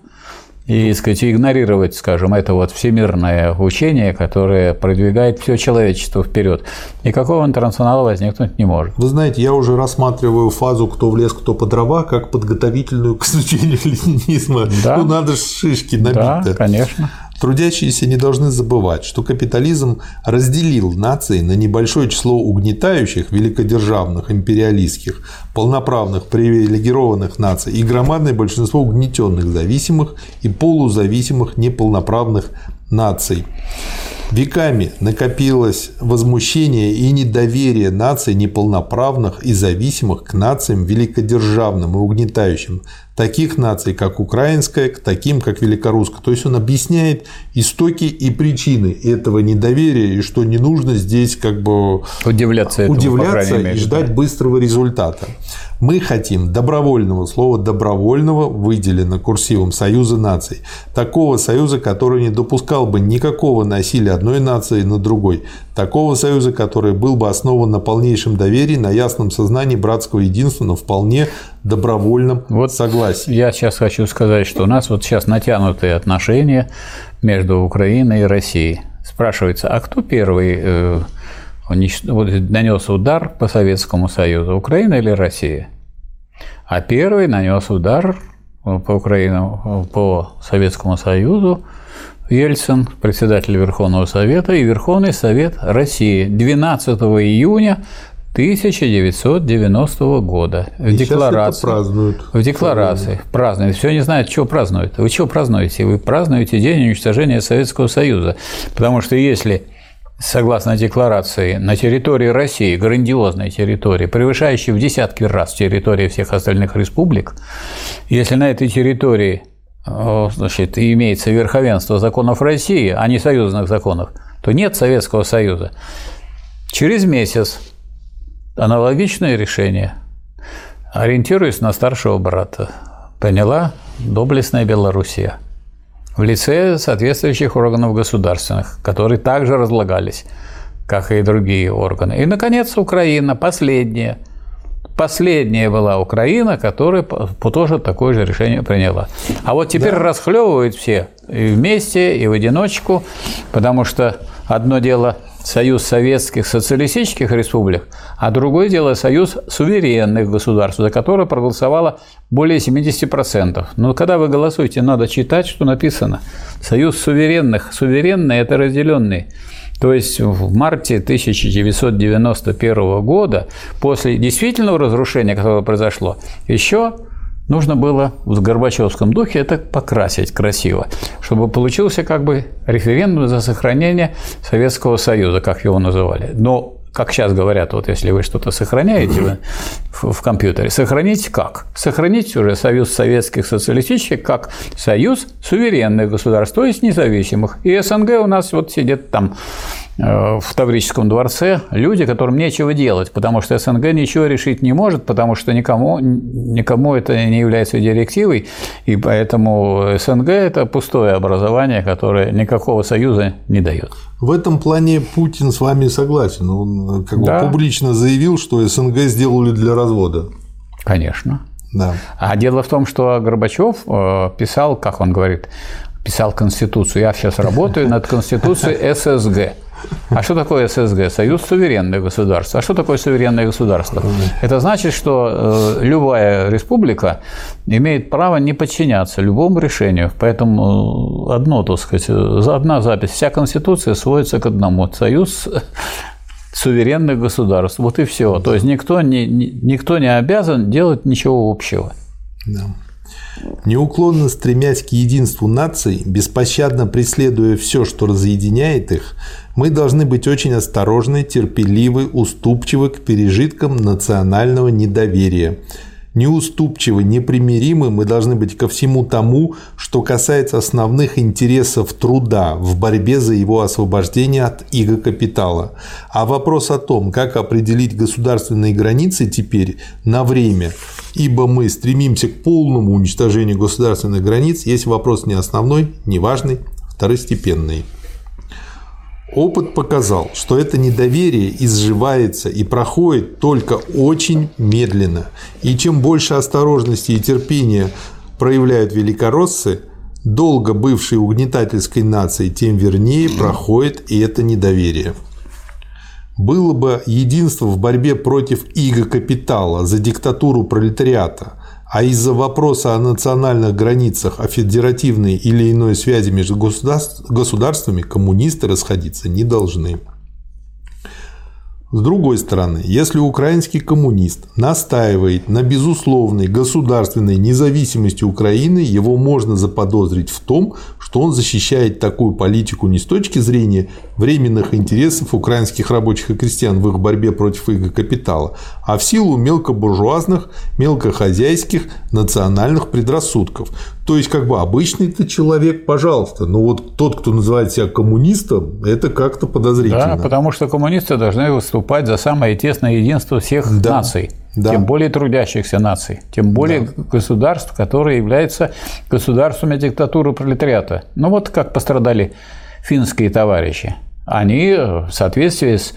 и сказать, игнорировать, скажем, это вот всемирное учение, которое продвигает все человечество вперед. Никакого интернационала возникнуть не может. Вы знаете, я уже рассматриваю фазу «кто в лес, кто по дрова» как подготовительную к изучению ленинизма. Да. Ну, надо же шишки набить. Да, конечно. Трудящиеся не должны забывать, что капитализм разделил нации на небольшое число угнетающих, великодержавных, империалистских, полноправных, привилегированных наций и громадное большинство угнетенных, зависимых и полузависимых неполноправных наций. Веками накопилось возмущение и недоверие наций неполноправных и зависимых к нациям великодержавным и угнетающим. Таких наций, как украинская, к таким, как великорусская. То есть он объясняет истоки и причины этого недоверия, и что не нужно здесь как бы удивляться, этому, удивляться мере, и ждать да. быстрого результата. Мы хотим добровольного, слова добровольного выделено курсивом Союза наций. Такого союза, который не допускал бы никакого насилия одной нации на другой. Такого союза, который был бы основан на полнейшем доверии, на ясном сознании братского единства, но вполне добровольном вот согласии. Я сейчас хочу сказать, что у нас вот сейчас натянутые отношения между Украиной и Россией. Спрашивается, а кто первый э, нанес удар по Советскому Союзу, Украина или Россия? А первый нанес удар по Украине, по Советскому Союзу Ельцин, председатель Верховного Совета и Верховный Совет России 12 июня 1990 года в и декларации. празднуют. В декларации празднуют. Все не знают, что празднуют. Вы что празднуете? Вы празднуете день уничтожения Советского Союза. Потому что если согласно декларации, на территории России, грандиозной территории, превышающей в десятки раз территории всех остальных республик, если на этой территории значит, имеется верховенство законов России, а не союзных законов, то нет Советского Союза. Через месяц аналогичное решение, ориентируясь на старшего брата, приняла доблестная Белоруссия в лице соответствующих органов государственных, которые также разлагались, как и другие органы. И, наконец, Украина, последняя. Последняя была Украина, которая тоже такое же решение приняла. А вот теперь да. расхлевывают все и вместе, и в одиночку, потому что одно дело Союз Советских Социалистических Республик, а другое дело Союз суверенных государств, за которое проголосовало более 70%. Но когда вы голосуете, надо читать, что написано. Союз суверенных. Суверенные – это разделенные. То есть в марте 1991 года, после действительного разрушения, которое произошло, еще Нужно было в Горбачевском духе это покрасить красиво, чтобы получился как бы референдум за сохранение Советского Союза, как его называли. Но как сейчас говорят, вот если вы что-то сохраняете в, в компьютере, сохранить как? Сохранить уже Союз Советских Социалистических как Союз суверенных государств, то есть независимых. И СНГ у нас вот сидит там в Таврическом дворце люди, которым нечего делать, потому что СНГ ничего решить не может, потому что никому, никому это не является директивой, и поэтому СНГ – это пустое образование, которое никакого союза не дает. В этом плане Путин с вами согласен. Он как бы да. публично заявил, что СНГ сделали для развода. Конечно. Да. А дело в том, что Горбачев э, писал, как он говорит, писал Конституцию. Я сейчас работаю над Конституцией ССГ. А что такое ССГ? Союз суверенных государств. А что такое суверенное государство? Это значит, что э, любая республика имеет право не подчиняться любому решению. Поэтому э, одно, так сказать, одна запись. Вся Конституция сводится к одному. Союз суверенных государств. Вот и все. То есть никто не, никто не обязан делать ничего общего. Да. Неуклонно стремясь к единству наций, беспощадно преследуя все, что разъединяет их, мы должны быть очень осторожны, терпеливы, уступчивы к пережиткам национального недоверия. Неуступчивы, непримиримы мы должны быть ко всему тому, что касается основных интересов труда в борьбе за его освобождение от иго капитала. А вопрос о том, как определить государственные границы теперь на время, ибо мы стремимся к полному уничтожению государственных границ, есть вопрос не основной, не важный, второстепенный. Опыт показал, что это недоверие изживается и проходит только очень медленно. И чем больше осторожности и терпения проявляют великороссы, долго бывшие угнетательской нацией, тем вернее проходит и это недоверие. Было бы единство в борьбе против иго капитала за диктатуру пролетариата – а из-за вопроса о национальных границах, о федеративной или иной связи между государствами коммунисты расходиться не должны. С другой стороны, если украинский коммунист настаивает на безусловной государственной независимости Украины, его можно заподозрить в том, что он защищает такую политику не с точки зрения временных интересов украинских рабочих и крестьян в их борьбе против их капитала, а в силу мелкобуржуазных, мелкохозяйских, национальных предрассудков. То есть, как бы обычный-то человек, пожалуйста, но вот тот, кто называет себя коммунистом, это как-то подозрительно. Да, потому что коммунисты должны выступать за самое тесное единство всех да. наций. Да. Тем более трудящихся наций, тем более да. государств, которые являются государствами диктатуры пролетариата. Ну вот как пострадали финские товарищи. Они в соответствии с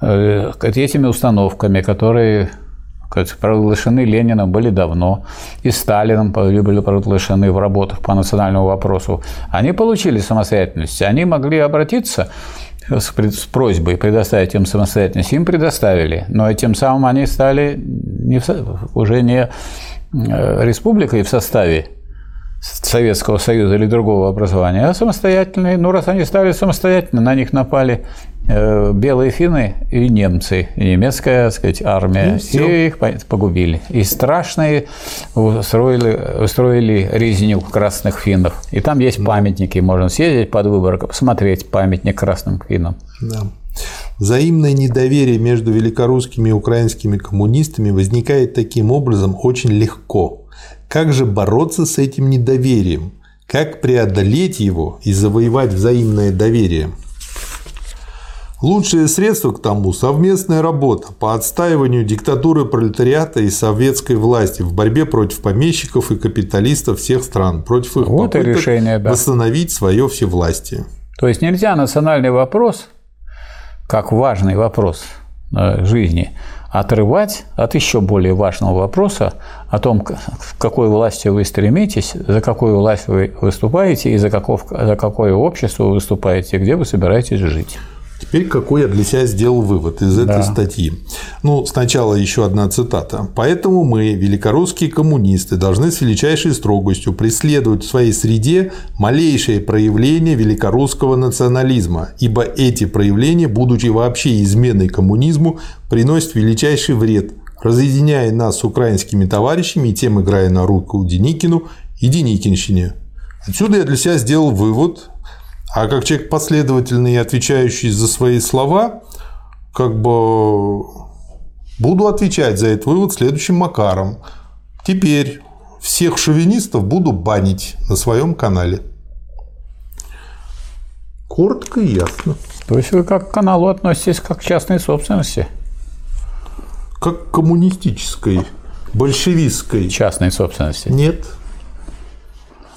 э, этими установками, которые провозглашены Лениным были давно, и Сталином были провозглашены в работах по национальному вопросу, они получили самостоятельность. Они могли обратиться с просьбой предоставить им самостоятельность, им предоставили, но тем самым они стали не уже не э, республикой в составе Советского Союза или другого образования, а самостоятельные. Ну, раз они стали самостоятельно, на них напали белые финны и немцы, и немецкая, так сказать, армия, и, и их погубили. И страшные устроили, устроили резню красных финнов. И там есть памятники, можно съездить под Выборг, посмотреть памятник красным финнам. Да. Взаимное недоверие между великорусскими и украинскими коммунистами возникает таким образом очень легко – как же бороться с этим недоверием? Как преодолеть его и завоевать взаимное доверие? Лучшее средство к тому – совместная работа по отстаиванию диктатуры пролетариата и советской власти в борьбе против помещиков и капиталистов всех стран, против их вот попыток решение, да. восстановить свое всевластие. То есть нельзя национальный вопрос, как важный вопрос э, жизни, отрывать от еще более важного вопроса о том, к какой власти вы стремитесь, за какую власть вы выступаете и за, каков, за какое общество вы выступаете, где вы собираетесь жить. Теперь какой я для себя сделал вывод из этой да. статьи? Ну, сначала еще одна цитата. «Поэтому мы, великорусские коммунисты, должны с величайшей строгостью преследовать в своей среде малейшее проявление великорусского национализма, ибо эти проявления, будучи вообще изменой коммунизму, приносят величайший вред, разъединяя нас с украинскими товарищами и тем играя на руку Деникину и Деникинщине». Отсюда я для себя сделал вывод, а как человек последовательный и отвечающий за свои слова, как бы буду отвечать за этот вывод следующим макаром. Теперь всех шовинистов буду банить на своем канале. Коротко и ясно. То есть вы как к каналу относитесь как к частной собственности? Как к коммунистической, большевистской. Частной собственности? Нет.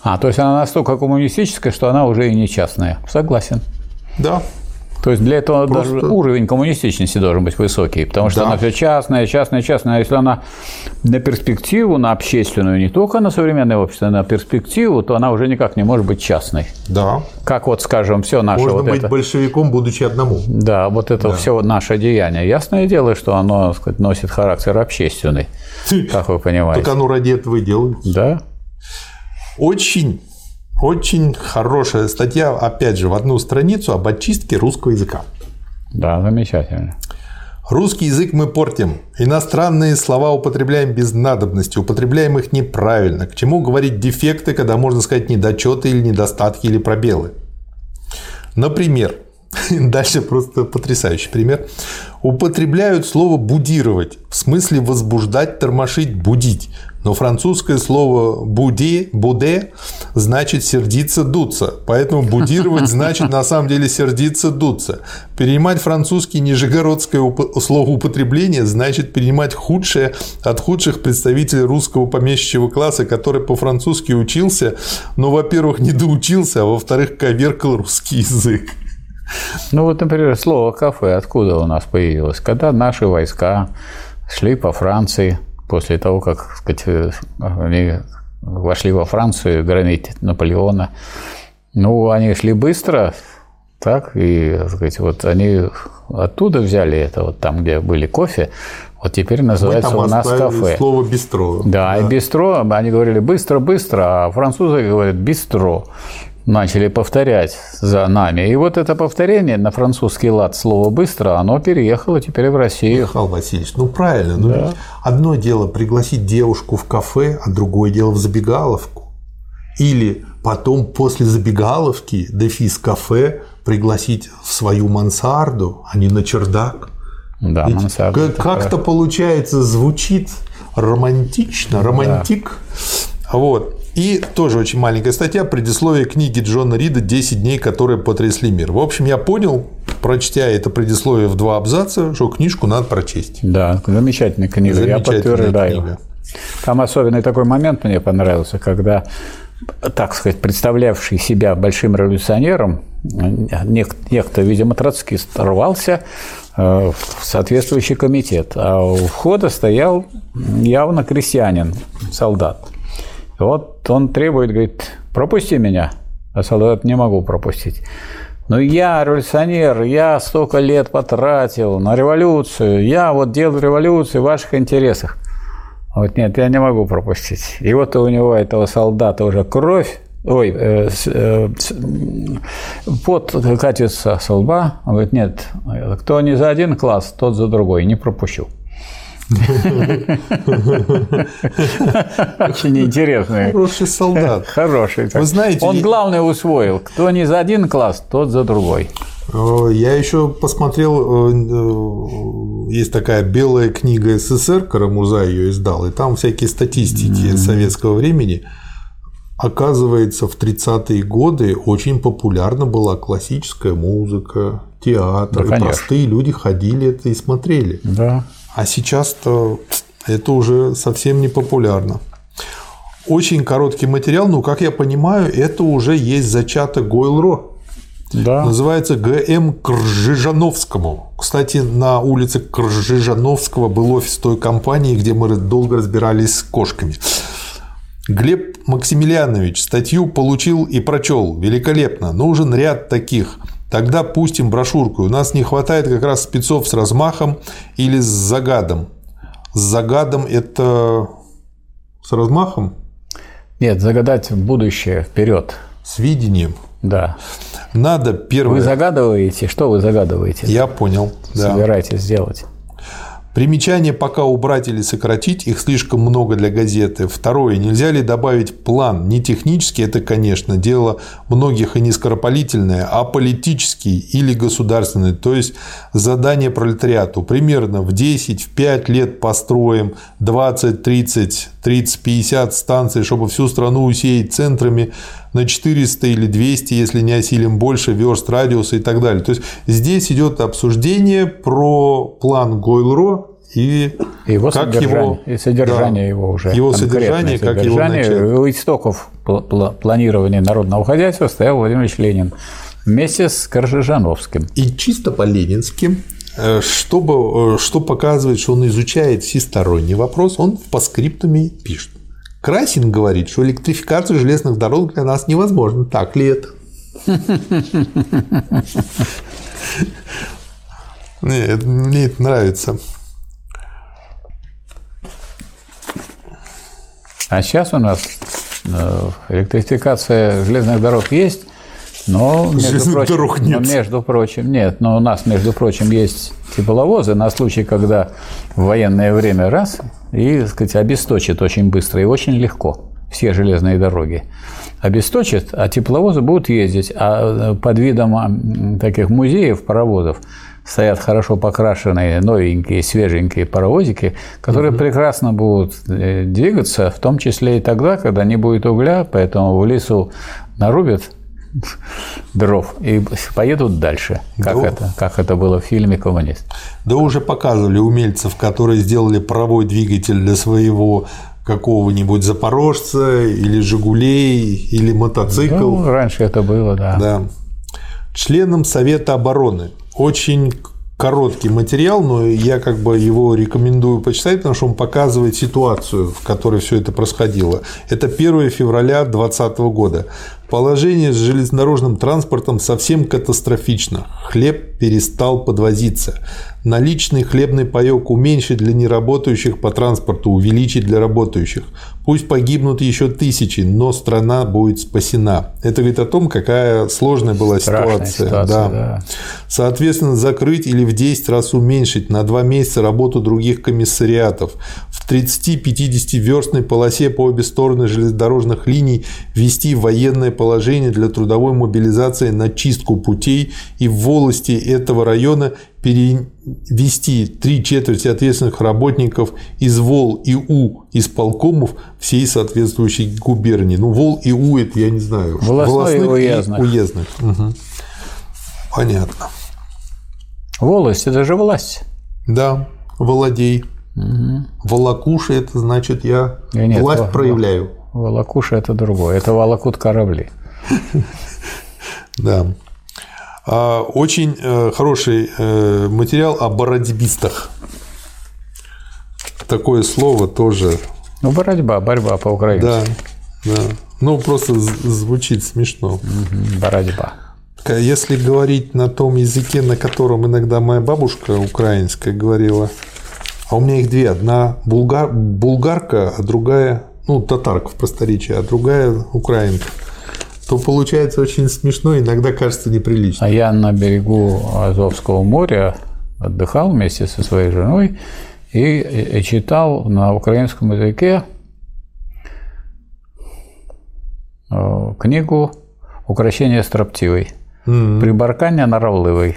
А, то есть она настолько коммунистическая, что она уже и не частная. Согласен. Да. То есть для этого Просто... даже уровень коммунистичности должен быть высокий, потому что да. она все частная, частная, частная. А если она на перспективу, на общественную, не только на современное общество, а на перспективу, то она уже никак не может быть частной. Да. Как вот, скажем, все наше Можно вот быть это... большевиком, будучи одному. Да, вот это да. все наше деяние. Ясное дело, что оно сказать, носит характер общественный, как вы понимаете. Так оно ради этого и делается. Да. Очень, очень хорошая статья, опять же, в одну страницу об очистке русского языка. Да, замечательно. Русский язык мы портим. Иностранные слова употребляем без надобности, употребляем их неправильно. К чему говорить дефекты, когда можно сказать недочеты или недостатки или пробелы? Например, Дальше просто потрясающий пример. Употребляют слово «будировать» в смысле возбуждать, тормошить, будить. Но французское слово «буде», «буде» значит «сердиться», «дуться». Поэтому «будировать» значит на самом деле «сердиться», «дуться». Перенимать французский нижегородское слово употребления значит перенимать худшее от худших представителей русского помещичьего класса, который по-французски учился, но, во-первых, не доучился, а во-вторых, коверкал русский язык. Ну вот, например, слово «кафе» откуда у нас появилось? Когда наши войска шли по Франции, после того, как сказать, э, они вошли во Францию громить Наполеона, ну, они шли быстро, так, и, так сказать, вот они оттуда взяли это, вот там, где были кофе, вот теперь называется у нас кафе. слово «бистро». Да, да, и «бистро», они говорили «быстро-быстро», а французы говорят «бистро». Начали повторять за нами. И вот это повторение на французский лад слово «быстро», оно переехало теперь в Россию. Михаил Васильевич, ну правильно. Ну, да. одно дело пригласить девушку в кафе, а другое дело в забегаловку. Или потом после забегаловки, дефис кафе, пригласить в свою мансарду, а не на чердак. Да, Ведь мансарда. Как-то получается, звучит романтично, романтик. Да. Вот. И тоже очень маленькая статья, предисловие книги Джона Рида «10 дней, которые потрясли мир». В общем, я понял, прочтя это предисловие в два абзаца, что книжку надо прочесть. Да, замечательная книга, замечательная я подтверждаю. Книга. Там особенный такой момент мне понравился, когда так сказать, представлявший себя большим революционером, некто, видимо, троцкист, рвался э, в соответствующий комитет, а у входа стоял явно крестьянин, солдат. Вот он требует, говорит, пропусти меня. А солдат не могу пропустить. Но я революционер, я столько лет потратил на революцию, я вот делал революцию в ваших интересах. Вот нет, я не могу пропустить. И вот у него этого солдата уже кровь, ой, э, э, пот катится с лба. Он говорит, нет, кто не за один класс, тот за другой, не пропущу. Очень интересный. Хороший солдат. Хороший. Вы знаете, он главное усвоил. Кто не за один класс, тот за другой. Э, я еще посмотрел, э, э, есть такая белая книга СССР, Карамуза ее издал, и там всякие статистики советского времени. Оказывается, в 30-е годы очень популярна была классическая музыка, театр, да, и простые люди ходили это и смотрели. Да. А сейчас-то это уже совсем не популярно. Очень короткий материал, но, как я понимаю, это уже есть зачаток Гойл-Ро. Да. Называется ГМ Кржижановскому. Кстати, на улице Кржижановского был офис той компании, где мы долго разбирались с кошками. Глеб Максимилианович статью получил и прочел. Великолепно. Нужен ряд таких. Тогда пустим брошюрку. У нас не хватает как раз спецов с размахом или с загадом. С загадом это с размахом? Нет, загадать будущее вперед. С видением. Да. Надо первое. Вы загадываете? Что вы загадываете? Я понял. Собираетесь сделать? Примечание пока убрать или сократить, их слишком много для газеты. Второе, нельзя ли добавить план? Не технический, это, конечно, дело многих и не скоропалительное, а политический или государственный, то есть задание пролетариату. Примерно в 10, в 5 лет построим 20, 30, 30, 50 станций, чтобы всю страну усеять центрами на 400 или 200, если не осилим больше, верст радиуса и так далее. То есть здесь идет обсуждение про план Гойл-Ро и его как содержание, его, и содержание да, его уже. Его содержание, как содержание, его начать. У истоков планирования народного хозяйства стоял Владимир Ильич Ленин вместе с Коржижановским. И чисто по-ленински, чтобы, э, что показывает, что он изучает всесторонний вопрос, он в паскриптуме пишет. Красин говорит, что электрификация железных дорог для нас невозможна. Так ли это? Нет, мне это нравится. А сейчас у нас э, электрификация железных дорог есть, но между, прочим, дорог нет. но между прочим, нет, но у нас, между прочим, есть тепловозы на случай, когда в военное время раз и, так сказать, обесточит очень быстро и очень легко все железные дороги. Обесточит, а тепловозы будут ездить, а э, под видом таких музеев, паровозов, стоят хорошо покрашенные, новенькие, свеженькие паровозики, которые угу. прекрасно будут э, двигаться, в том числе и тогда, когда не будет угля, поэтому в лесу нарубят дров и поедут дальше, как, да. это, как это было в фильме «Коммунист». Да уже показывали умельцев, которые сделали паровой двигатель для своего какого-нибудь запорожца или «Жигулей» или мотоцикл. Ну, раньше это было, да. Да. Членом Совета обороны очень короткий материал, но я как бы его рекомендую почитать, потому что он показывает ситуацию, в которой все это происходило. Это 1 февраля 2020 года. Положение с железнодорожным транспортом совсем катастрофично. Хлеб перестал подвозиться. Наличный хлебный паек уменьшить для неработающих по транспорту, увеличить для работающих. Пусть погибнут еще тысячи, но страна будет спасена. Это говорит о том, какая сложная была Страшная ситуация. ситуация, да. Соответственно, закрыть или в 10 раз уменьшить на 2 месяца работу других комиссариатов. В 30-50 верстной полосе по обе стороны железнодорожных линий ввести военное положение для трудовой мобилизации на чистку путей и в волости этого района перевести три четверти ответственных работников из ВОЛ и У исполкомов всей соответствующей губернии. Ну, ВОЛ и У – это, я не знаю, Волостной и уездных. уездных. Мгм. Понятно. Волость – это же власть. Да, володей. Волокуша – это значит, я И нет, власть во- проявляю. Волокуша – это другое. Это волокут корабли. Да. А, Очень э, хороший э, материал о бородьбистах. Такое слово тоже. Ну, борьба, борьба по-украински. Да, да. Ну, просто звучит смешно. Борьба. Если говорить на том языке, на котором иногда моя бабушка украинская говорила, а у меня их две. Одна булгар, булгарка, а другая, ну, татарка в просторечии, а другая украинка, то получается очень смешно, иногда кажется неприлично. А я на берегу Азовского моря отдыхал вместе со своей женой и читал на украинском языке э, книгу «Укращение строптивой». Прибаркання норовливой.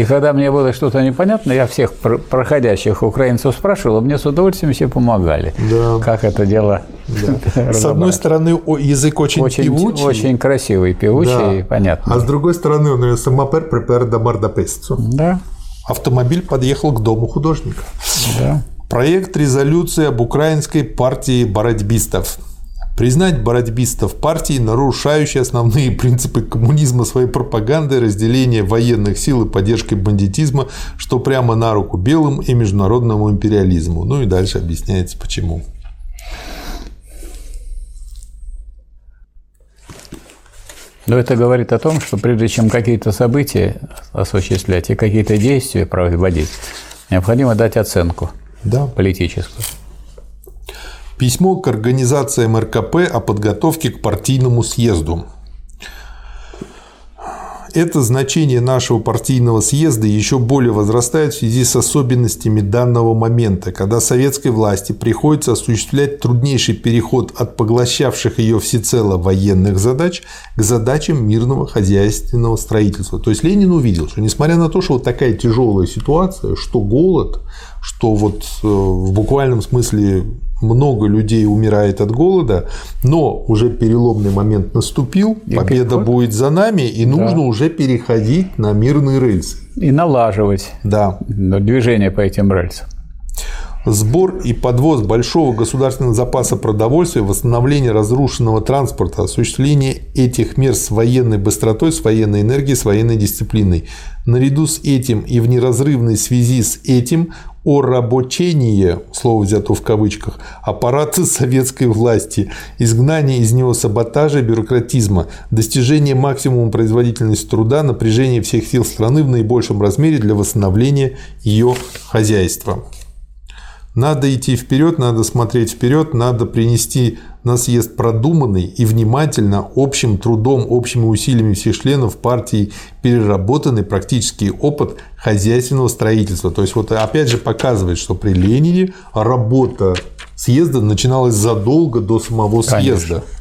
И когда мне было что-то непонятно, я всех пр- проходящих украинцев спрашивал, и мне с удовольствием все помогали. Да. Как это дело С одной стороны, язык очень, очень, певучий, очень красивый, певучий да. и понятный. а с другой стороны, он самопер припер до Мардапесцу. Да, Автомобиль подъехал к дому художника. да. Проект резолюции об украинской партии бородьбистов. Признать бородьбистов партии, нарушающей основные принципы коммунизма своей пропагандой, разделения военных сил и поддержкой бандитизма, что прямо на руку белым и международному империализму. Ну и дальше объясняется почему. Но это говорит о том, что прежде чем какие-то события осуществлять и какие-то действия проводить, необходимо дать оценку Да. политическую. Письмо к организациям РКП о подготовке к партийному съезду. Это значение нашего партийного съезда еще более возрастает в связи с особенностями данного момента, когда советской власти приходится осуществлять труднейший переход от поглощавших ее всецело военных задач к задачам мирного хозяйственного строительства. То есть Ленин увидел, что несмотря на то, что вот такая тяжелая ситуация, что голод, что вот э, в буквальном смысле много людей умирает от голода, но уже переломный момент наступил, И победа переход. будет за нами, и нужно уже переходить на мирные рельсы. И налаживать Да. движение по этим рельсам. Сбор и подвоз большого государственного запаса продовольствия, восстановление разрушенного транспорта, осуществление этих мер с военной быстротой, с военной энергией, с военной дисциплиной. Наряду с этим и в неразрывной связи с этим орабочение, слово взято в кавычках, аппарата советской власти, изгнание из него саботажа и бюрократизма, достижение максимума производительности труда, напряжение всех сил страны в наибольшем размере для восстановления ее хозяйства. Надо идти вперед, надо смотреть вперед, надо принести на съезд продуманный и внимательно общим трудом, общими усилиями всех членов партии переработанный практический опыт хозяйственного строительства. То есть вот опять же показывает, что при Ленине работа съезда начиналась задолго до самого съезда. Конечно.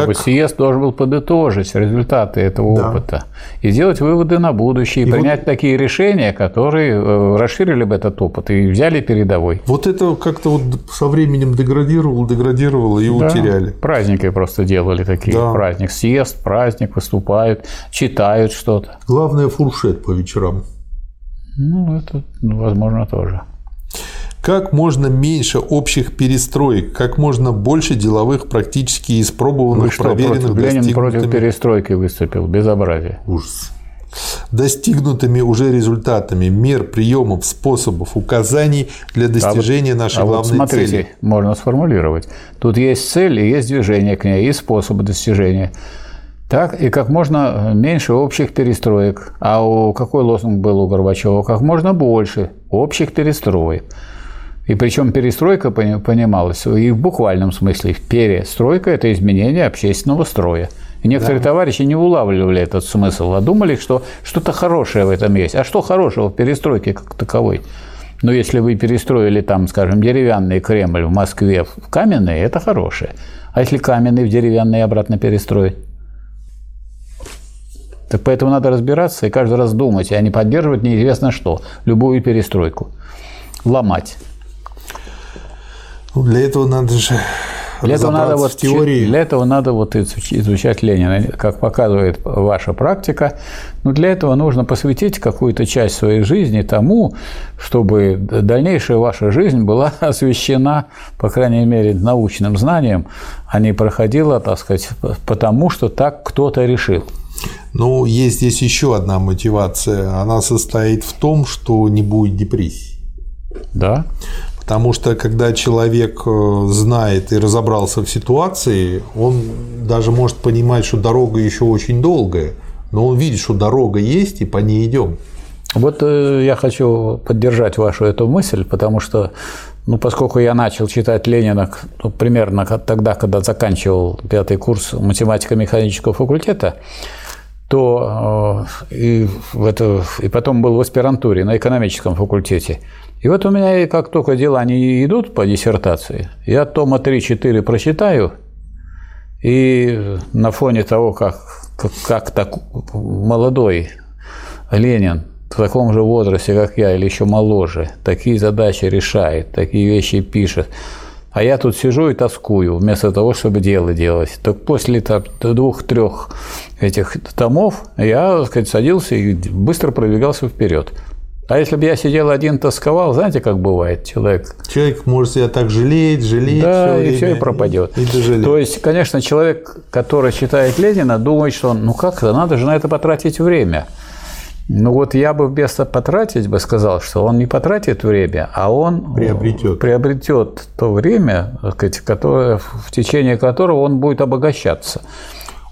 Чтобы съезд должен был подытожить результаты этого Да. опыта и сделать выводы на будущее, и, И вот- принять такие решения, которые э, расширили бы этот опыт и взяли передовой. Вот это как-то вот со временем деградировало, деградировало и Да. утеряли. Праздники просто делали такие. Да. Праздник, съезд, праздник, выступают, читают что-то. Главное фуршет по вечерам. Ну, это, ну, возможно, тоже. Как можно меньше общих перестроек, как можно больше деловых, практически Вы испробованных, что, проверенных, против, Ленин против перестройки выступил. Безобразие. Ужас. достигнутыми уже результатами мер, приемов, способов, указаний для достижения а нашей а главной вот смотрите, цели. можно сформулировать. Тут есть цель и есть движение к ней, и способы достижения. Так, и как можно меньше общих перестроек. А у какой лозунг был у Горбачева? Как можно больше общих перестроек. И причем перестройка понималась и в буквальном смысле. Перестройка – это изменение общественного строя. И некоторые да. товарищи не улавливали этот смысл, а думали, что что-то хорошее в этом есть. А что хорошего в перестройке как таковой? Но если вы перестроили там, скажем, деревянный Кремль в Москве в каменный, это хорошее. А если каменный в деревянный обратно перестроить? Так поэтому надо разбираться и каждый раз думать, а не поддерживать неизвестно что, любую перестройку. Ломать. Ну, для этого надо же для этого надо вот в теории. Для этого надо вот изучать Ленина, как показывает ваша практика. Но для этого нужно посвятить какую-то часть своей жизни тому, чтобы дальнейшая ваша жизнь была освещена, по крайней мере, научным знанием, а не проходила, так сказать, потому что так кто-то решил. Ну, есть здесь еще одна мотивация. Она состоит в том, что не будет депрессии. Да. Потому что когда человек э, знает и разобрался в ситуации, он даже может понимать, что дорога еще очень долгая, но он видит, что дорога есть, и по ней идем. Вот э, я хочу поддержать вашу эту мысль, потому что, ну, поскольку я начал читать Ленина ну, примерно тогда, когда заканчивал пятый курс математико-механического факультета, то э, и, это, и потом был в аспирантуре на экономическом факультете. И вот у меня, как только дела не идут по диссертации, я тома 3-4 прочитаю, и на фоне того, как, как, как так молодой Ленин в таком же возрасте, как я, или еще моложе, такие задачи решает, такие вещи пишет, а я тут сижу и тоскую, вместо того, чтобы дело делать. Так после двух-трех этих томов я, так сказать, садился и быстро продвигался вперед. А если бы я сидел один, тосковал, знаете, как бывает человек? Человек может себя так жалеть, жалеть. Да, все и все и пропадет. И То есть, конечно, человек, который читает Ленина, думает, что ну как-то надо же на это потратить время. Ну вот я бы вместо потратить бы сказал, что он не потратит время, а он приобретет, приобретет то время, которое, в течение которого он будет обогащаться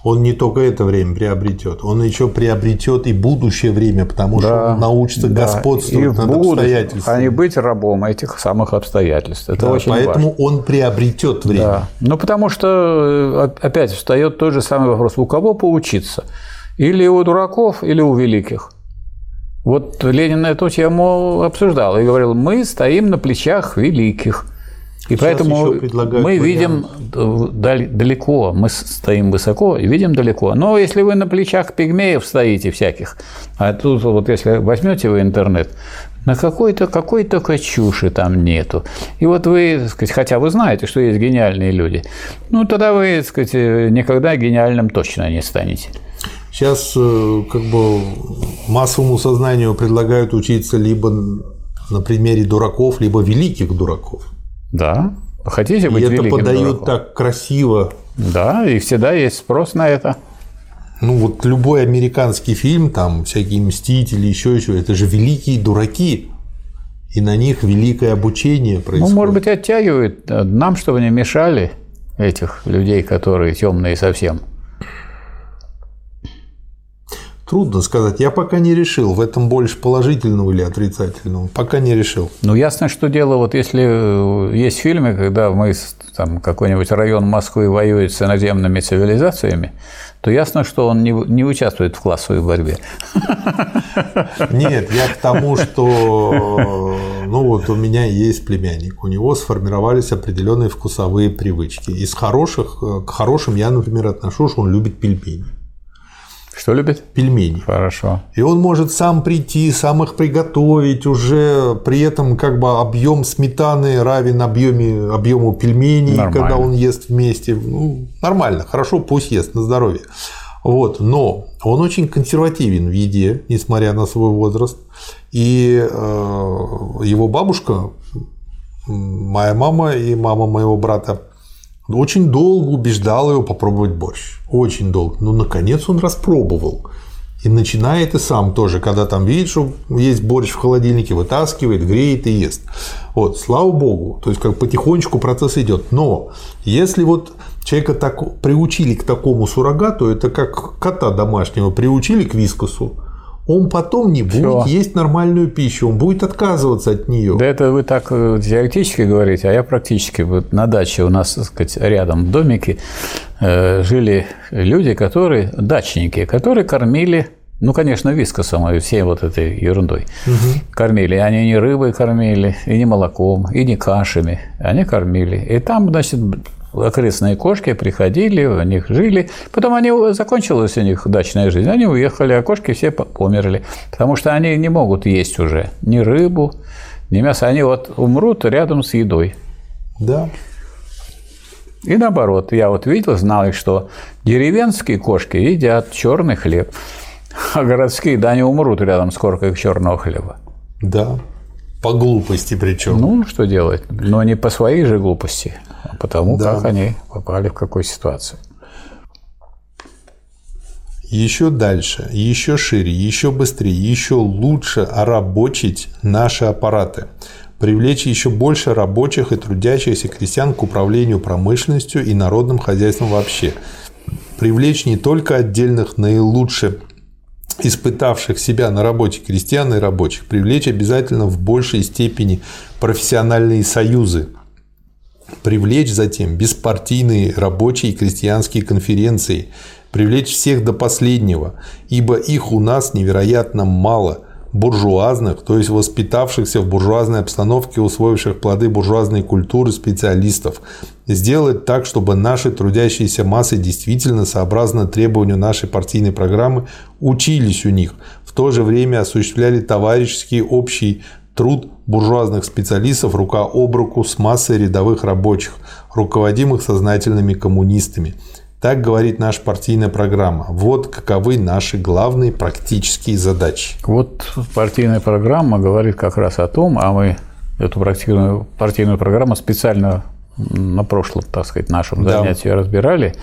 он не только это время приобретет, он еще приобретет и будущее время, потому да, что он научится да. господствовать над обстоятельствами. А не быть рабом этих самых обстоятельств. Это да, очень поэтому важно. он приобретет время. Да. Ну, потому что э, опять встает тот же самый вопрос: у кого поучиться? Или у дураков, или у великих? Вот Ленин эту тему обсуждал и говорил: мы стоим на плечах великих. И Сейчас поэтому мы видим далеко, мы стоим высоко и видим далеко. Но если вы на плечах пигмеев стоите всяких, а тут вот если возьмете вы интернет, на какой-то какой только чуши там нету. И вот вы, сказать, хотя вы знаете, что есть гениальные люди, ну тогда вы, сказать, никогда гениальным точно не станете. Сейчас э, как бы массовому сознанию предлагают учиться либо на примере дураков, либо великих дураков. Да. Хотите быть и это подают дураком? так красиво. Да, и всегда есть спрос на это. Ну вот любой американский фильм, там всякие мстители, еще еще, это же великие дураки. И на них великое обучение происходит. Ну, может быть, оттягивают нам, чтобы не мешали этих людей, которые темные совсем. Трудно сказать. Я пока не решил, в этом больше положительного или отрицательного. Пока не решил. Ну, ясно, что дело, вот если э, есть фильмы, когда мы, там, какой-нибудь район Москвы воюет с иноземными цивилизациями, то ясно, что он не, не участвует в классовой борьбе. Нет, я к тому, что ну вот у меня есть племянник, у него сформировались определенные вкусовые привычки. Из хороших э, к хорошим я, например, отношу, что он любит пельмени. Что любит? Пельмени. Хорошо. И он может сам прийти, сам их приготовить, уже при этом как бы объем сметаны равен объеме, объему пельменей, нормально. когда он ест вместе. Ну, нормально, хорошо, пусть ест, на здоровье. Вот, но он очень консервативен в еде, несмотря на свой возраст. И э, его бабушка, моя мама и мама моего брата очень долго убеждал его попробовать борщ. Очень долго. Но наконец он распробовал. И начинает и сам тоже, когда там видит, что есть борщ в холодильнике, вытаскивает, греет и ест. Вот, слава богу, то есть как потихонечку процесс идет. Но если вот человека так приучили к такому суррогату, это как кота домашнего приучили к вискосу, он потом не будет Всё. есть нормальную пищу, он будет отказываться от нее. Да это вы так э, теоретически говорите, а я практически. Вот на даче у нас, так сказать, рядом в домике э, жили люди, которые, дачники, которые кормили ну, конечно, вискосом и всей вот этой ерундой угу. кормили. Они не рыбой кормили, и не молоком, и не кашами. Они кормили. И там, значит, окрестные кошки приходили, у них жили. Потом они закончилась у них дачная жизнь, они уехали, а кошки все померли, потому что они не могут есть уже ни рыбу, ни мясо. Они вот умрут рядом с едой. Да. И наоборот, я вот видел, знал, что деревенские кошки едят черный хлеб, а городские, да, они умрут рядом с коркой черного хлеба. Да, по глупости причем. Ну, что делать? Но не по своей же глупости а потому да. как они попали в какую ситуацию. Еще дальше, еще шире, еще быстрее, еще лучше рабочить наши аппараты, привлечь еще больше рабочих и трудящихся крестьян к управлению промышленностью и народным хозяйством вообще, привлечь не только отдельных наилучше испытавших себя на работе крестьян и рабочих, привлечь обязательно в большей степени профессиональные союзы, привлечь затем беспартийные рабочие и крестьянские конференции, привлечь всех до последнего, ибо их у нас невероятно мало, буржуазных, то есть воспитавшихся в буржуазной обстановке, усвоивших плоды буржуазной культуры специалистов, сделать так, чтобы наши трудящиеся массы действительно, сообразно требованию нашей партийной программы, учились у них, в то же время осуществляли товарищеский общий труд буржуазных специалистов рука об руку с массой рядовых рабочих, руководимых сознательными коммунистами. Так говорит наша партийная программа. Вот каковы наши главные практические задачи. Вот партийная программа говорит как раз о том, а мы эту партийную, партийную программу специально на прошлом, так сказать, нашем да. занятии разбирали,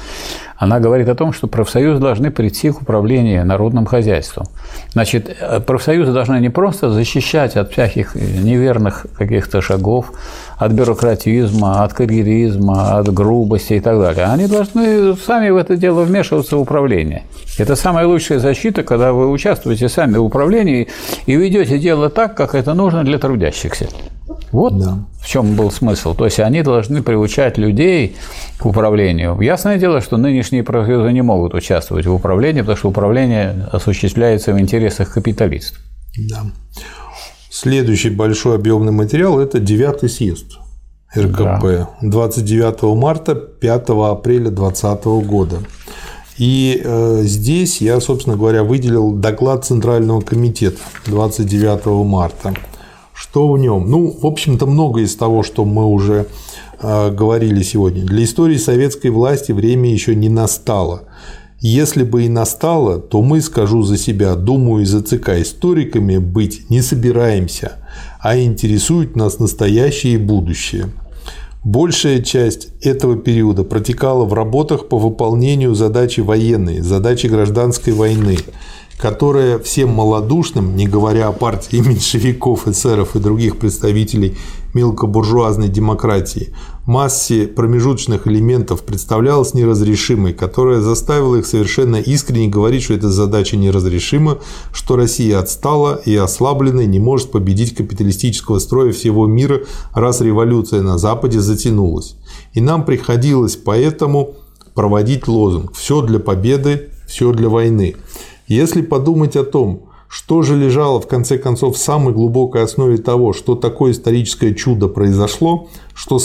она говорит о том, что профсоюзы должны прийти к управлению народным хозяйством. Значит, профсоюзы должны не просто защищать от всяких неверных каких-то шагов, от бюрократизма, от карьеризма, от грубости и так далее. Они должны сами в это дело вмешиваться в управление. Это самая лучшая защита, когда вы участвуете сами в управлении и ведете дело так, как это нужно для трудящихся. Вот да. в чем был смысл. То есть они должны приучать людей к управлению. Ясное дело, что нынешние профсоюзы не могут участвовать в управлении, потому что управление осуществляется в интересах капиталистов. Да. Следующий большой объемный материал – это девятый съезд РКП да. 29 марта 5 апреля 2020 года. И э, здесь я, собственно говоря, выделил доклад Центрального комитета 29 марта. Что в нем? Ну, в общем-то, много из того, что мы уже э, говорили сегодня. Для истории советской власти время еще не настало. Если бы и настало, то мы, скажу за себя, думаю, из ЦК историками быть не собираемся, а интересует нас настоящее и будущее. Большая часть этого периода протекала в работах по выполнению задачи военной, задачи гражданской войны, которая всем малодушным, не говоря о партии меньшевиков, эсеров и других представителей мелкобуржуазной демократии, массе промежуточных элементов представлялась неразрешимой, которая заставила их совершенно искренне говорить, что эта задача неразрешима, что Россия отстала и ослабленная не может победить капиталистического строя всего мира, раз революция на Западе затянулась. И нам приходилось поэтому проводить лозунг «все для победы, все для войны». Если подумать о том, что же лежало в конце концов в самой глубокой основе того, что такое историческое чудо произошло, что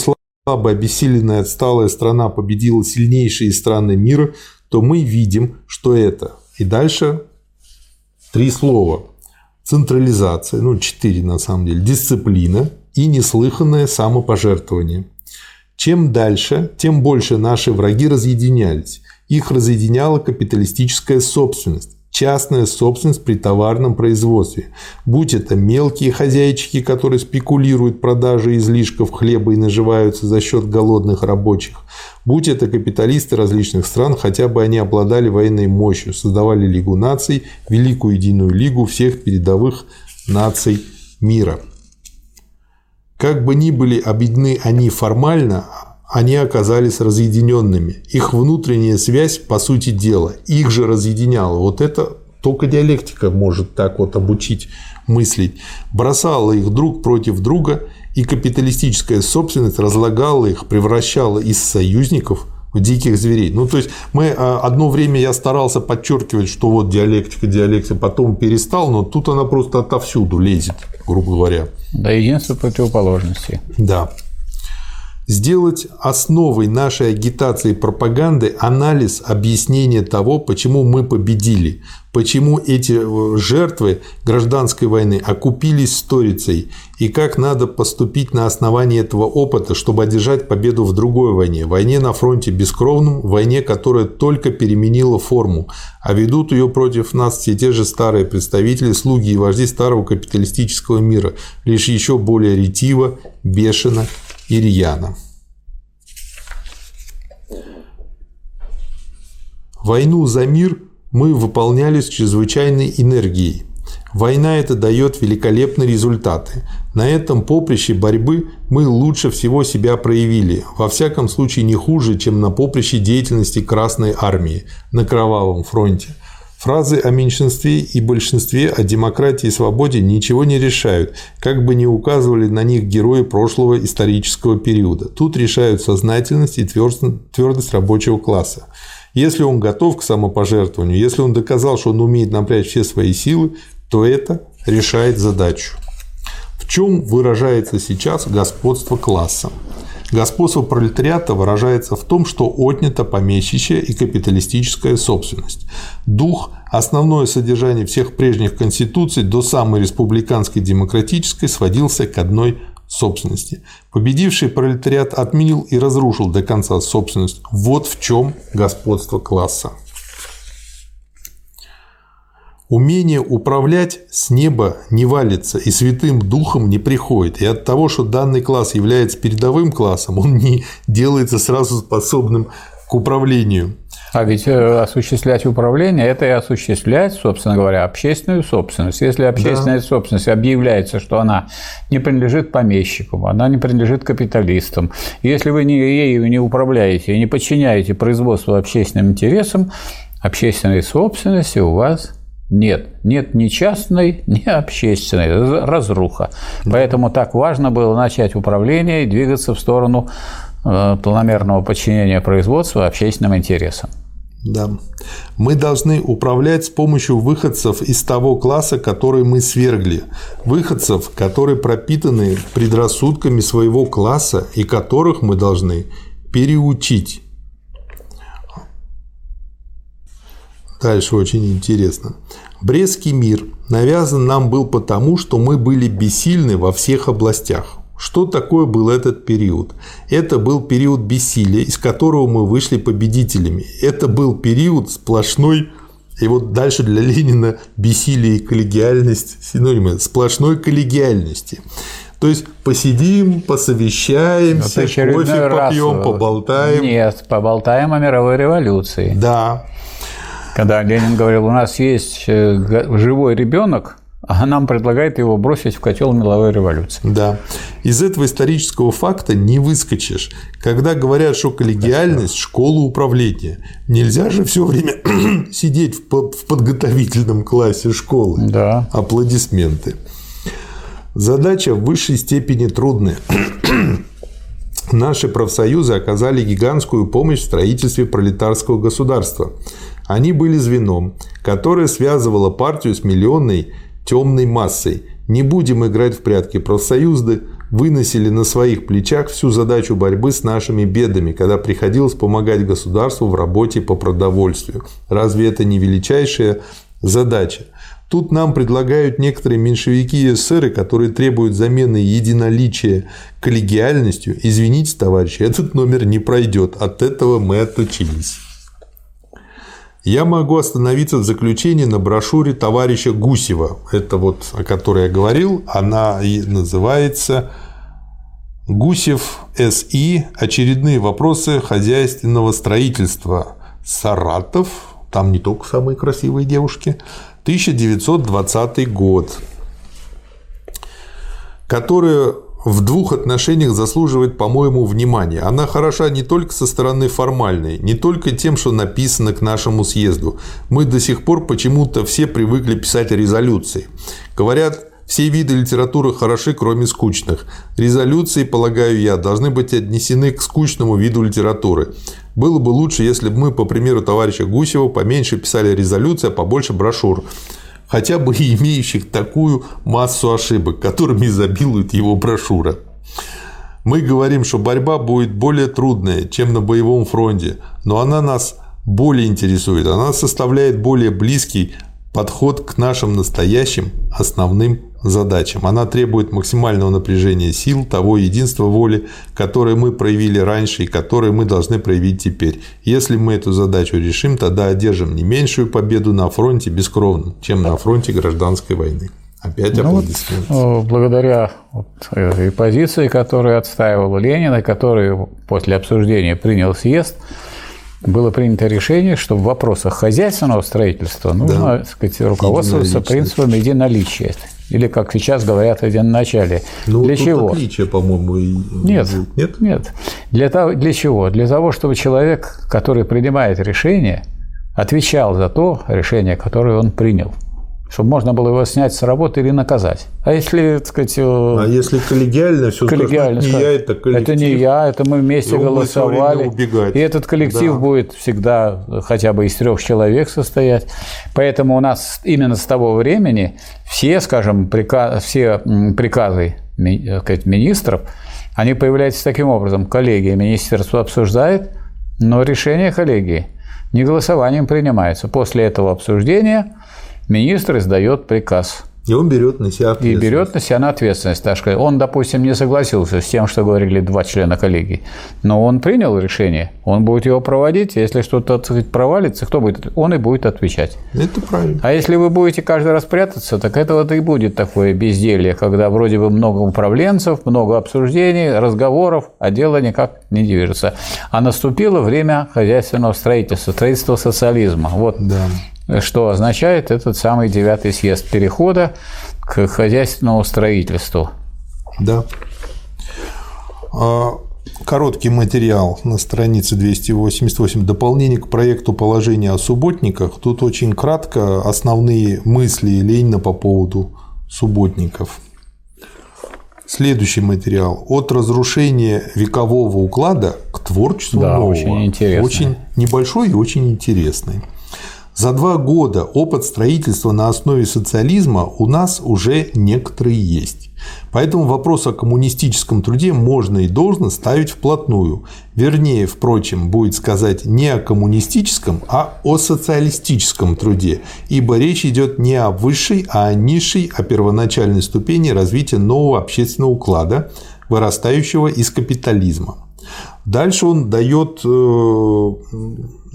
слабая, обессиленная, отсталая страна победила сильнейшие страны мира, то мы видим, что это. И дальше три слова. Централизация, ну четыре на самом деле, дисциплина и неслыханное самопожертвование. Чем дальше, тем больше наши враги разъединялись. Их разъединяла капиталистическая собственность частная собственность при товарном производстве. Будь это мелкие хозяйчики, которые спекулируют продажей излишков хлеба и наживаются за счет голодных рабочих, будь это капиталисты различных стран, хотя бы они обладали военной мощью, создавали Лигу наций, Великую Единую Лигу всех передовых наций мира. Как бы ни были объединены они формально, они оказались разъединенными. Их внутренняя связь, по сути дела, их же разъединяла. Вот это только диалектика может так вот обучить мыслить. Бросала их друг против друга, и капиталистическая собственность разлагала их, превращала из союзников в диких зверей. Ну, то есть, мы а, одно время я старался подчеркивать, что вот диалектика, диалектика, потом перестал, но тут она просто отовсюду лезет, грубо говоря. Да, единство противоположностей. Да сделать основой нашей агитации и пропаганды анализ объяснения того, почему мы победили, почему эти э, жертвы гражданской войны окупились сторицей и как надо поступить на основании этого опыта, чтобы одержать победу в другой войне, войне на фронте бескровном, войне, которая только переменила форму, а ведут ее против нас все те же старые представители, слуги и вожди старого капиталистического мира, лишь еще более ретиво, бешено и рьяно. Войну за мир мы выполняли с чрезвычайной энергией. Война это дает великолепные результаты. На этом поприще борьбы мы лучше всего себя проявили, во всяком случае не хуже, чем на поприще деятельности Красной Армии на Кровавом фронте – Фразы о меньшинстве и большинстве, о демократии и свободе ничего не решают, как бы ни указывали на них герои прошлого исторического периода. Тут решают сознательность и твердость рабочего класса. Если он готов к самопожертвованию, если он доказал, что он умеет напрячь все свои силы, то это решает задачу. В чем выражается сейчас господство класса? Господство пролетариата выражается в том, что отнята помещичья и капиталистическая собственность. Дух, основное содержание всех прежних конституций до самой республиканской демократической сводился к одной собственности. Победивший пролетариат отменил и разрушил до конца собственность. Вот в чем господство класса. Умение управлять с неба не валится и святым духом не приходит. И от того, что данный класс является передовым классом, он не делается сразу способным к управлению. А ведь э, осуществлять управление – это и осуществлять, собственно говоря, общественную собственность. Если общественная да. собственность объявляется, что она не принадлежит помещикам, она не принадлежит капиталистам, если вы не, ею не управляете и не подчиняете производству общественным интересам, общественной собственности у вас нет, нет ни частной, ни общественной, разруха. Поэтому так важно было начать управление и двигаться в сторону э, планомерного подчинения производства общественным интересам. Да. Мы должны управлять с помощью выходцев из того класса, который мы свергли. Выходцев, которые пропитаны предрассудками своего класса и которых мы должны переучить. Дальше очень интересно. Брестский мир навязан нам был потому, что мы были бессильны во всех областях. Что такое был этот период? Это был период бессилия, из которого мы вышли победителями. Это был период сплошной и вот дальше для Ленина бессилие и коллегиальность синонимы сплошной коллегиальности. То есть посидим, посовещаемся, кофе попьем, поболтаем. Нет, поболтаем о мировой революции. Да. Когда Ленин говорил, у нас есть э, живой ребенок, а нам предлагает его бросить в котел меловой революции. Да. Из этого исторического факта не выскочишь. Когда говорят, что коллегиальность – школа управления, нельзя же все время сидеть в подготовительном классе школы. Да. Аплодисменты. Задача в высшей степени трудная. Наши профсоюзы оказали гигантскую помощь в строительстве пролетарского государства – они были звеном, которое связывало партию с миллионной темной массой. Не будем играть в прятки. Профсоюзы выносили на своих плечах всю задачу борьбы с нашими бедами, когда приходилось помогать государству в работе по продовольствию. Разве это не величайшая задача? Тут нам предлагают некоторые меньшевики и эсеры, которые требуют замены единоличия коллегиальностью. Извините, товарищи, этот номер не пройдет. От этого мы отучились. Я могу остановиться в заключении на брошюре товарища Гусева. Это вот, о которой я говорил. Она и называется Гусев СИ. Очередные вопросы хозяйственного строительства. Саратов. Там не только самые красивые девушки. 1920 год. Которая в двух отношениях заслуживает, по-моему, внимания. Она хороша не только со стороны формальной, не только тем, что написано к нашему съезду. Мы до сих пор почему-то все привыкли писать резолюции. Говорят, все виды литературы хороши, кроме скучных. Резолюции, полагаю я, должны быть отнесены к скучному виду литературы. Было бы лучше, если бы мы, по примеру товарища Гусева, поменьше писали резолюции, а побольше брошюр хотя бы имеющих такую массу ошибок, которыми изобилует его брошюра. Мы говорим, что борьба будет более трудная, чем на боевом фронте, но она нас более интересует, она составляет более близкий подход к нашим настоящим основным задачам. Она требует максимального напряжения сил, того единства воли, которое мы проявили раньше и которое мы должны проявить теперь. Если мы эту задачу решим, тогда одержим не меньшую победу на фронте бескровном, чем на фронте гражданской войны. Опять ну. Вот, благодаря вот этой позиции, которую отстаивал Ленин, и которую после обсуждения принял съезд, было принято решение, что в вопросах хозяйственного строительства нужно да. сказать, руководствоваться принципом единоличия. Или, как сейчас говорят, в начале. Ну, для чего? Отличие, по-моему, нет, нет, нет. Для того, для чего? Для того, чтобы человек, который принимает решение, отвечал за то решение, которое он принял чтобы можно было его снять с работы или наказать. А если, так сказать... Э, а если коллегиально, все коллегиально, скажут, не я, это коллектив. Это не я, это мы вместе голосовали. И этот коллектив да. будет всегда хотя бы из трех человек состоять. Поэтому у нас именно с того времени все, скажем, приказ, все приказы сказать, министров, они появляются таким образом. Коллегия министерство обсуждает, но решение коллегии не голосованием принимается. После этого обсуждения министр издает приказ. И он берет на себя ответственность. И берет на себя на ответственность. Так что он, допустим, не согласился с тем, что говорили два члена коллегии, но он принял решение, он будет его проводить. Если что-то провалится, кто будет? Он и будет отвечать. Это правильно. А если вы будете каждый раз прятаться, так это вот и будет такое безделье, когда вроде бы много управленцев, много обсуждений, разговоров, а дело никак не движется. А наступило время хозяйственного строительства, строительства социализма. Вот да что означает этот самый девятый съезд перехода к хозяйственному строительству. Да. А, короткий материал на странице 288. Дополнение к проекту положения о субботниках. Тут очень кратко основные мысли Ленина по поводу субботников. Следующий материал. От разрушения векового уклада к творчеству да, нового. Очень интересно. Очень небольшой и очень интересный. За два года опыт строительства на основе социализма у нас уже некоторые есть. Поэтому вопрос о коммунистическом труде можно и должно ставить вплотную. Вернее, впрочем, будет сказать не о коммунистическом, а о социалистическом труде, ибо речь идет не о высшей, а о низшей, о первоначальной ступени развития нового общественного уклада, вырастающего из капитализма. Дальше он дает, э,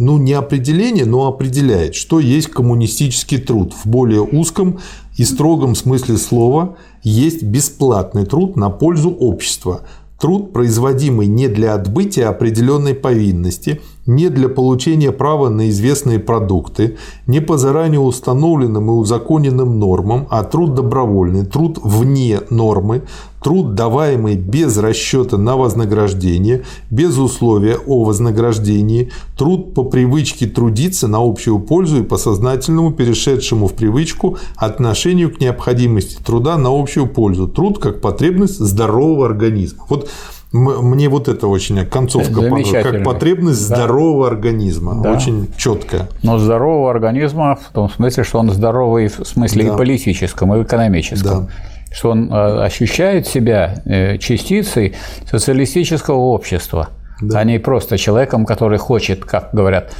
ну, не определение, но определяет, что есть коммунистический труд. В более узком и строгом смысле слова есть бесплатный труд на пользу общества, Труд, производимый не для отбытия определенной повинности, не для получения права на известные продукты, не по заранее установленным и узаконенным нормам, а труд добровольный, труд вне нормы, труд, даваемый без расчета на вознаграждение, без условия о вознаграждении, труд по привычке трудиться на общую пользу и по сознательному перешедшему в привычку отношению к необходимости труда на общую пользу, труд как потребность здорового организма. Вот мне вот это очень концовка понравилась, как потребность да. здорового организма, да. очень четко. Но здорового организма в том смысле, что он здоровый в смысле да. и политическом, и экономическом. Да что он э, ощущает себя э, частицей социалистического общества, да. а не просто человеком, который хочет, как говорят,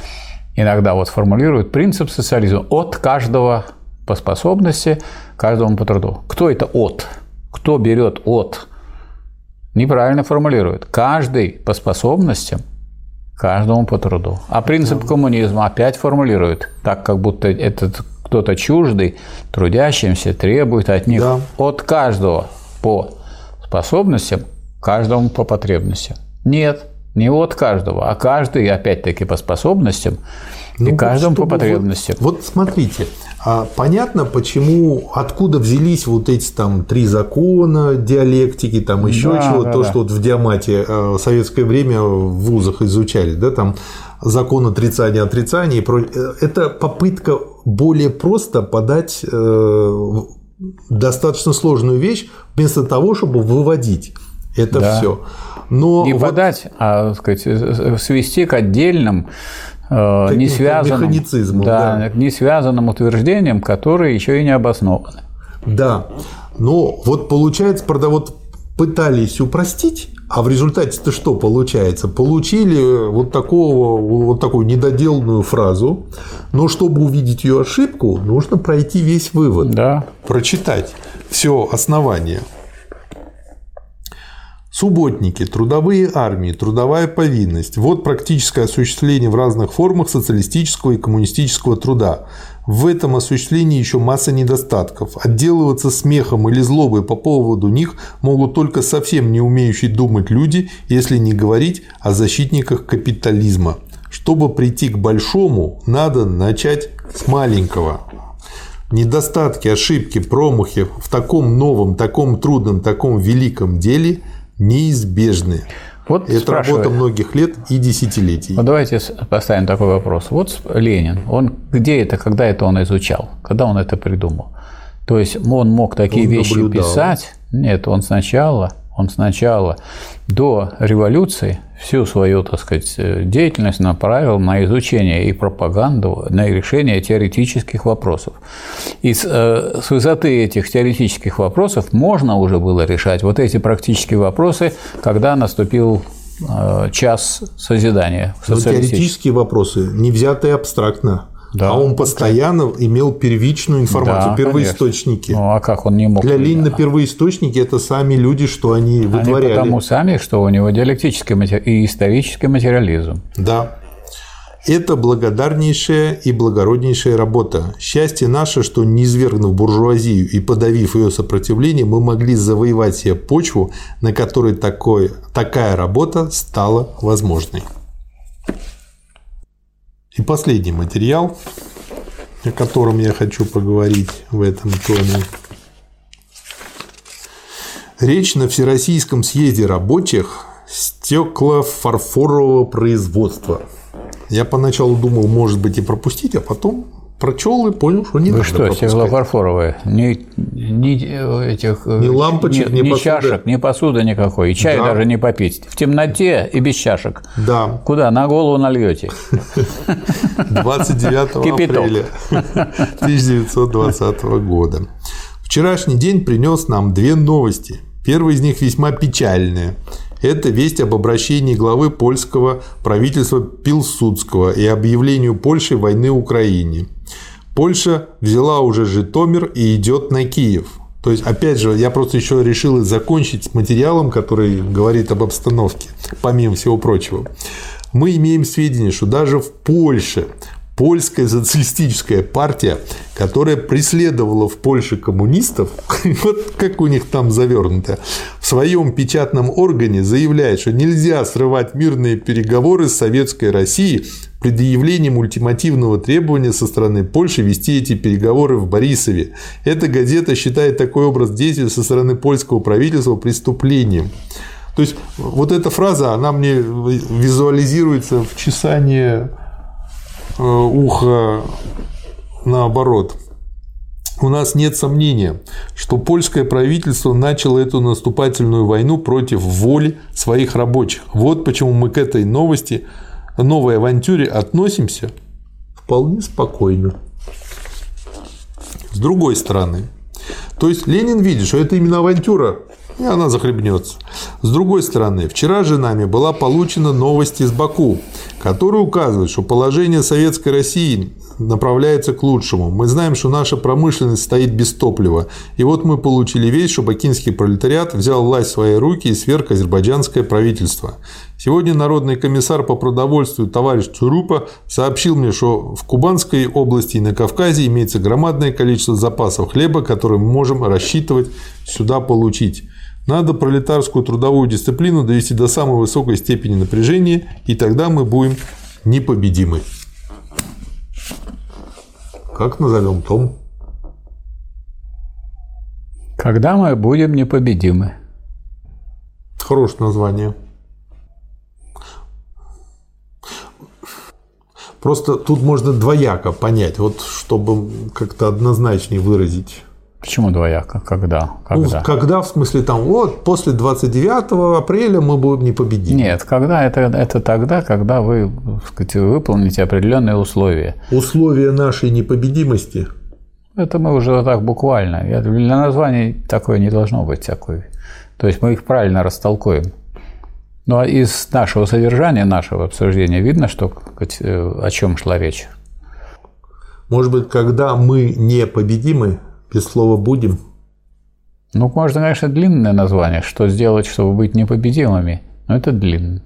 иногда вот формулируют принцип социализма от каждого по способности, каждому по труду. Кто это от? Кто берет от? Неправильно формулируют. Каждый по способностям, каждому по труду. А принцип коммунизма опять формулирует так, как будто этот кто-то чуждый трудящимся требует от них Да. от каждого по способностям, каждому по потребностям. Нет, не от каждого, а каждый опять-таки по способностям и Ну, каждому по потребностям. Вот, вот смотрите, а понятно, почему, откуда взялись вот эти там три закона диалектики, там еще Да, чего, да, то, да. что вот в Диамате э, в советское время в вузах изучали, да, там закон отрицания, отрицания. и э, Это попытка более просто подать э, достаточно сложную вещь, вместо того, чтобы выводить это Да. все. Но Не вот подать, а так сказать, э, свести к отдельным э, не связанным, механицизмом, да, да. не связанным утверждениям, которые еще и не обоснованы. Да, но вот получается, правда, вот пытались упростить, а в результате-то что получается? Получили вот, такого, вот такую недоделанную фразу, но чтобы увидеть ее ошибку, нужно пройти весь вывод, Да. прочитать все основание. Субботники, трудовые армии, трудовая повинность – вот практическое осуществление в разных формах социалистического и коммунистического труда. В этом осуществлении еще масса недостатков. Отделываться смехом или злобой по поводу них могут только совсем не умеющие думать люди, если не говорить о защитниках капитализма. Чтобы прийти к большому, надо начать с маленького. Недостатки, ошибки, промахи в таком новом, таком трудном, таком великом деле неизбежны. Вот Это спрашиваю. работа многих лет и десятилетий. Вот давайте с- поставим такой вопрос. Вот Ленин, он где это, когда это он изучал, когда он это придумал? То есть он мог такие Он вещи наблюдал. писать? Нет, он сначала, он сначала до революции всю свою, так сказать, э, деятельность направил на изучение и пропаганду, на решение теоретических вопросов. И с, э, с высоты этих теоретических вопросов можно уже было решать вот эти практические вопросы, когда наступил э, час созидания теоретические вопросы, не взятые абстрактно. Да. а он постоянно имел первичную информацию, Да, первоисточники. Ну а как он не мог? Для Ленина первоисточники – это сами люди, что они Они вытворяли. потому сами, что у него диалектический матери- и исторический материализм. Да. Это благодарнейшая и благороднейшая работа. Счастье наше, что не извергнув буржуазию и подавив ее сопротивление, мы могли завоевать себе почву, на которой такой, такая работа стала возможной. И последний материал, о котором я хочу поговорить в этом томе. Речь на Всероссийском съезде рабочих стекло-фарфорового производства. Я поначалу думал, может быть, и пропустить, а потом прочел и понял, что не Вы надо что, пропускать. стеклофарфоровые? Ни, ни этих Ни лампочек, ни ни посуды. чашек, ни посуды никакой. И чай Да. даже не попить. В темноте и без чашек. Да, Куда? На голову нальете. 29 Кипяток. апреля 1920 года. Вчерашний день принес нам две новости. Первая из них весьма печальная. Это весть об обращении главы польского правительства Пилсудского и объявлению Польши войны Украине. Польша взяла уже Житомир и идет на Киев. То есть, опять же, я просто еще решил закончить с материалом, который говорит об обстановке, помимо всего прочего. Мы имеем сведения, что даже в Польше польская социалистическая партия, которая преследовала в Польше коммунистов, вот как у них там завернуто, в своем печатном органе заявляет, что нельзя срывать мирные переговоры с Советской Россией предъявлением ультимативного требования со стороны Польши вести эти переговоры в Борисове. Эта газета считает такой образ действий со стороны польского правительства преступлением. То есть вот эта фраза, она мне визуализируется в чесании э, уха наоборот. У нас нет сомнения, что польское правительство начало эту наступательную войну против воли своих рабочих. Вот почему мы к этой новости, новой авантюре относимся вполне спокойно. С другой стороны, то есть Ленин видит, что это именно авантюра, и она захлебнется. С другой стороны, вчера же нами была получена новость из Баку, которая указывает, что положение Советской России направляется к лучшему. Мы знаем, что наша промышленность стоит без топлива. И вот мы получили весть, что бакинский пролетариат взял власть в свои руки и сверг азербайджанское правительство. Сегодня Народный комиссар по продовольствию товарищ Цурупа сообщил мне, что в Кубанской области и на Кавказе имеется громадное количество запасов хлеба, которые мы можем рассчитывать сюда получить. Надо пролетарскую трудовую дисциплину довести до самой высокой степени напряжения, и тогда мы будем непобедимы. Как назовем том? Когда мы будем непобедимы. Хорошее название. Просто тут можно двояко понять, вот чтобы как-то однозначнее выразить. Почему двояко? Когда? Когда? Ну, когда, в смысле, там, вот, после 29 апреля мы будем непобедимы. Нет, когда это, это тогда, когда вы сказать, выполните определенные условия. Условия нашей непобедимости? Это мы уже так буквально. Для названий такое не должно быть такой. То есть мы их правильно растолкуем. Ну а из нашего содержания, нашего обсуждения видно, что о чем шла речь. Может быть, когда мы непобедимы, без слова «будем»? Ну, можно, конечно, длинное название. Что сделать, чтобы быть непобедимыми? Но это длинно.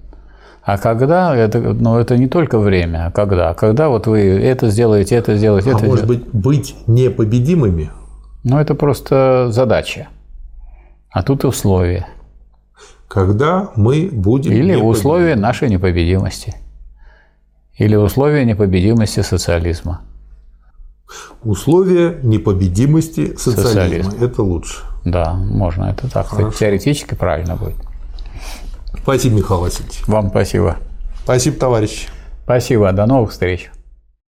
А когда, это, ну, это не только время, а когда. Когда вот вы это сделаете, это сделаете, а это может быть, быть непобедимыми? Ну, это просто задача. А тут условия. Когда мы будем Или условия нашей непобедимости. Или условия непобедимости социализма. Условия непобедимости социализма. Социализм. Это лучше. Да, можно это так сказать. Теоретически правильно будет. Спасибо, Михаил Васильевич. Вам спасибо. Спасибо, товарищ. Спасибо. До новых встреч.